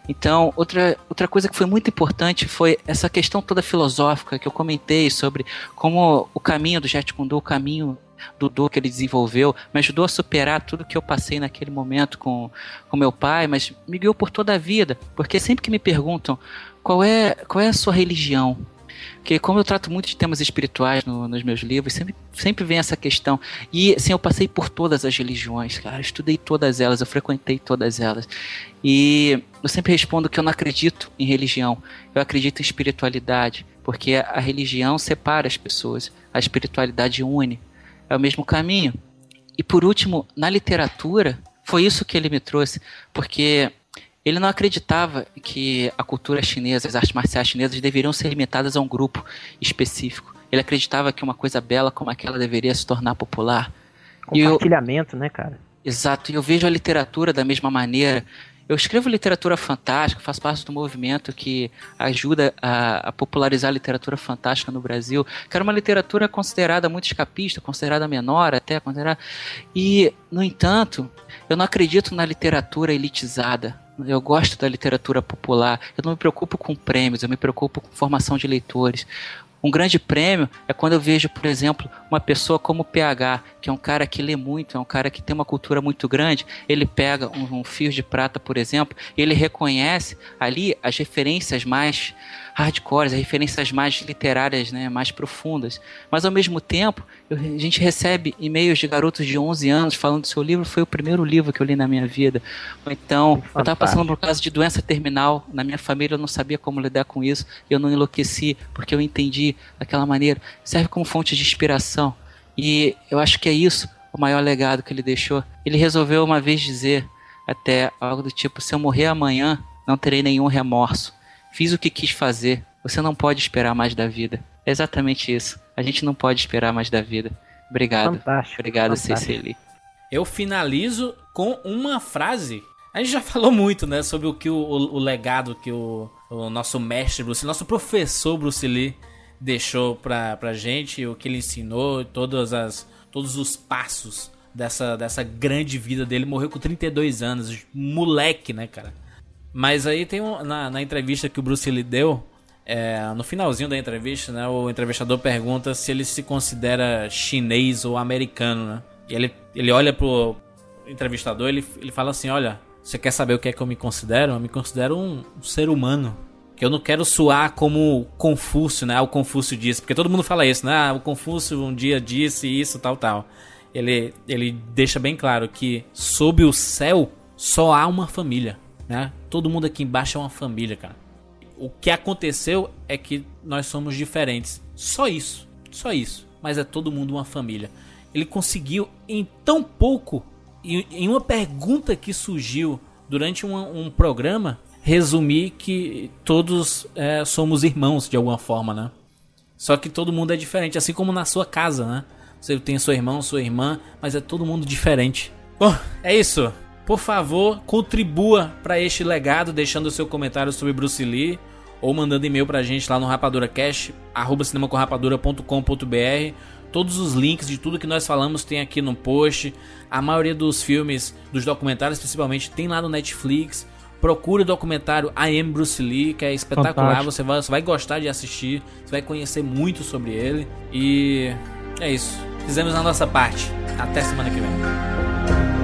[SPEAKER 4] Então, outra, outra coisa que foi muito importante foi essa questão toda filosófica que eu comentei sobre como o caminho do Jet Kune o caminho do que ele desenvolveu, me ajudou a superar tudo que eu passei naquele momento com, com meu pai, mas me guiou por toda a vida, porque sempre que me perguntam qual é, qual é a sua religião, porque como eu trato muito de temas espirituais no, nos meus livros, sempre, sempre vem essa questão. E assim, eu passei por todas as religiões, cara. estudei todas elas, eu frequentei todas elas. E eu sempre respondo que eu não acredito em religião. Eu acredito em espiritualidade. Porque a religião separa as pessoas. A espiritualidade une. É o mesmo caminho. E por último, na literatura, foi isso que ele me trouxe. Porque ele não acreditava que a cultura chinesa, as artes marciais chinesas deveriam ser limitadas a um grupo específico. Ele acreditava que uma coisa bela como aquela deveria se tornar popular.
[SPEAKER 6] Compartilhamento, eu, né, cara?
[SPEAKER 4] Exato. E eu vejo a literatura da mesma maneira. Eu escrevo literatura fantástica, faço parte do movimento que ajuda a, a, popularizar a literatura fantástica no Brasil, era uma literatura considerada muito escapista, considerada menor até, considerada... E, no entanto, eu não acredito na literatura elitizada. Eu gosto da literatura popular. Eu não me preocupo com prêmios, eu me preocupo com formação de leitores. Um grande prêmio é quando eu vejo, por exemplo, uma pessoa como o PH, que é um cara que lê muito, é um cara que tem uma cultura muito grande, ele pega um, um fio de prata, por exemplo, e ele reconhece ali as referências mais hardcores, as referências mais literárias, né, mais profundas. Mas ao mesmo tempo, eu, a gente recebe e-mails de garotos de 11 anos falando que seu livro foi o primeiro livro que eu li na minha vida. Ou então, Fantástico. eu estava passando por um caso de doença terminal, na minha família eu não sabia como lidar com isso, e eu não enlouqueci, porque eu entendi daquela maneira. Serve como fonte de inspiração. E eu acho que é isso o maior legado que ele deixou. Ele resolveu uma vez dizer até algo do tipo: se eu morrer amanhã, não terei nenhum remorso. Fiz o que quis fazer. Você não pode esperar mais da vida. É exatamente isso. A gente não pode esperar mais da vida. Obrigado.
[SPEAKER 6] Fantástico.
[SPEAKER 4] Obrigado, Cecily.
[SPEAKER 3] Eu finalizo com uma frase. A gente já [laughs] falou muito, né, sobre o que o, o, o legado que o, o, nosso mestre Bruce, nosso professor Bruce Lee deixou pra, pra gente, o que ele ensinou, todas as, todos os passos dessa, dessa grande vida dele. Morreu com 32 anos, moleque, né, cara? Mas aí tem um, na, na entrevista que o Bruce Lee deu, é, no finalzinho da entrevista, né, o entrevistador pergunta se ele se considera chinês ou americano, né? E ele, ele olha pro entrevistador, ele, ele fala assim, olha, você quer saber o que é que eu me considero? Eu me considero um, um ser humano. Que eu não quero soar como Confúcio, né? O Confúcio disse, porque todo mundo fala isso, né? Ah, o Confúcio um dia disse isso, tal, tal. Ele, ele deixa bem claro que sob o céu só há uma família né? Todo mundo aqui embaixo é uma família, cara. O que aconteceu é que nós somos diferentes. Só isso. Só isso. Mas é todo mundo uma família. Ele conseguiu em tão pouco, em uma pergunta que surgiu durante um, um programa, resumir que todos é, somos irmãos de alguma forma, né? Só que todo mundo é diferente, assim como na sua casa, né? Você tem seu irmão, sua irmã, mas é todo mundo diferente. Bom, é isso. Por favor, contribua para este legado deixando seu comentário sobre Bruce Lee ou mandando e-mail pra gente lá no rapaduracast, arroba cinemacorrapadura.com.br. Todos os links de tudo que nós falamos tem aqui no post. A maioria dos filmes, dos documentários principalmente, tem lá no Netflix. Procure o documentário I Am Bruce Lee, que é espetacular. Você vai, você vai gostar de assistir, você vai conhecer muito sobre ele. E é isso. Fizemos a nossa parte. Até semana que vem.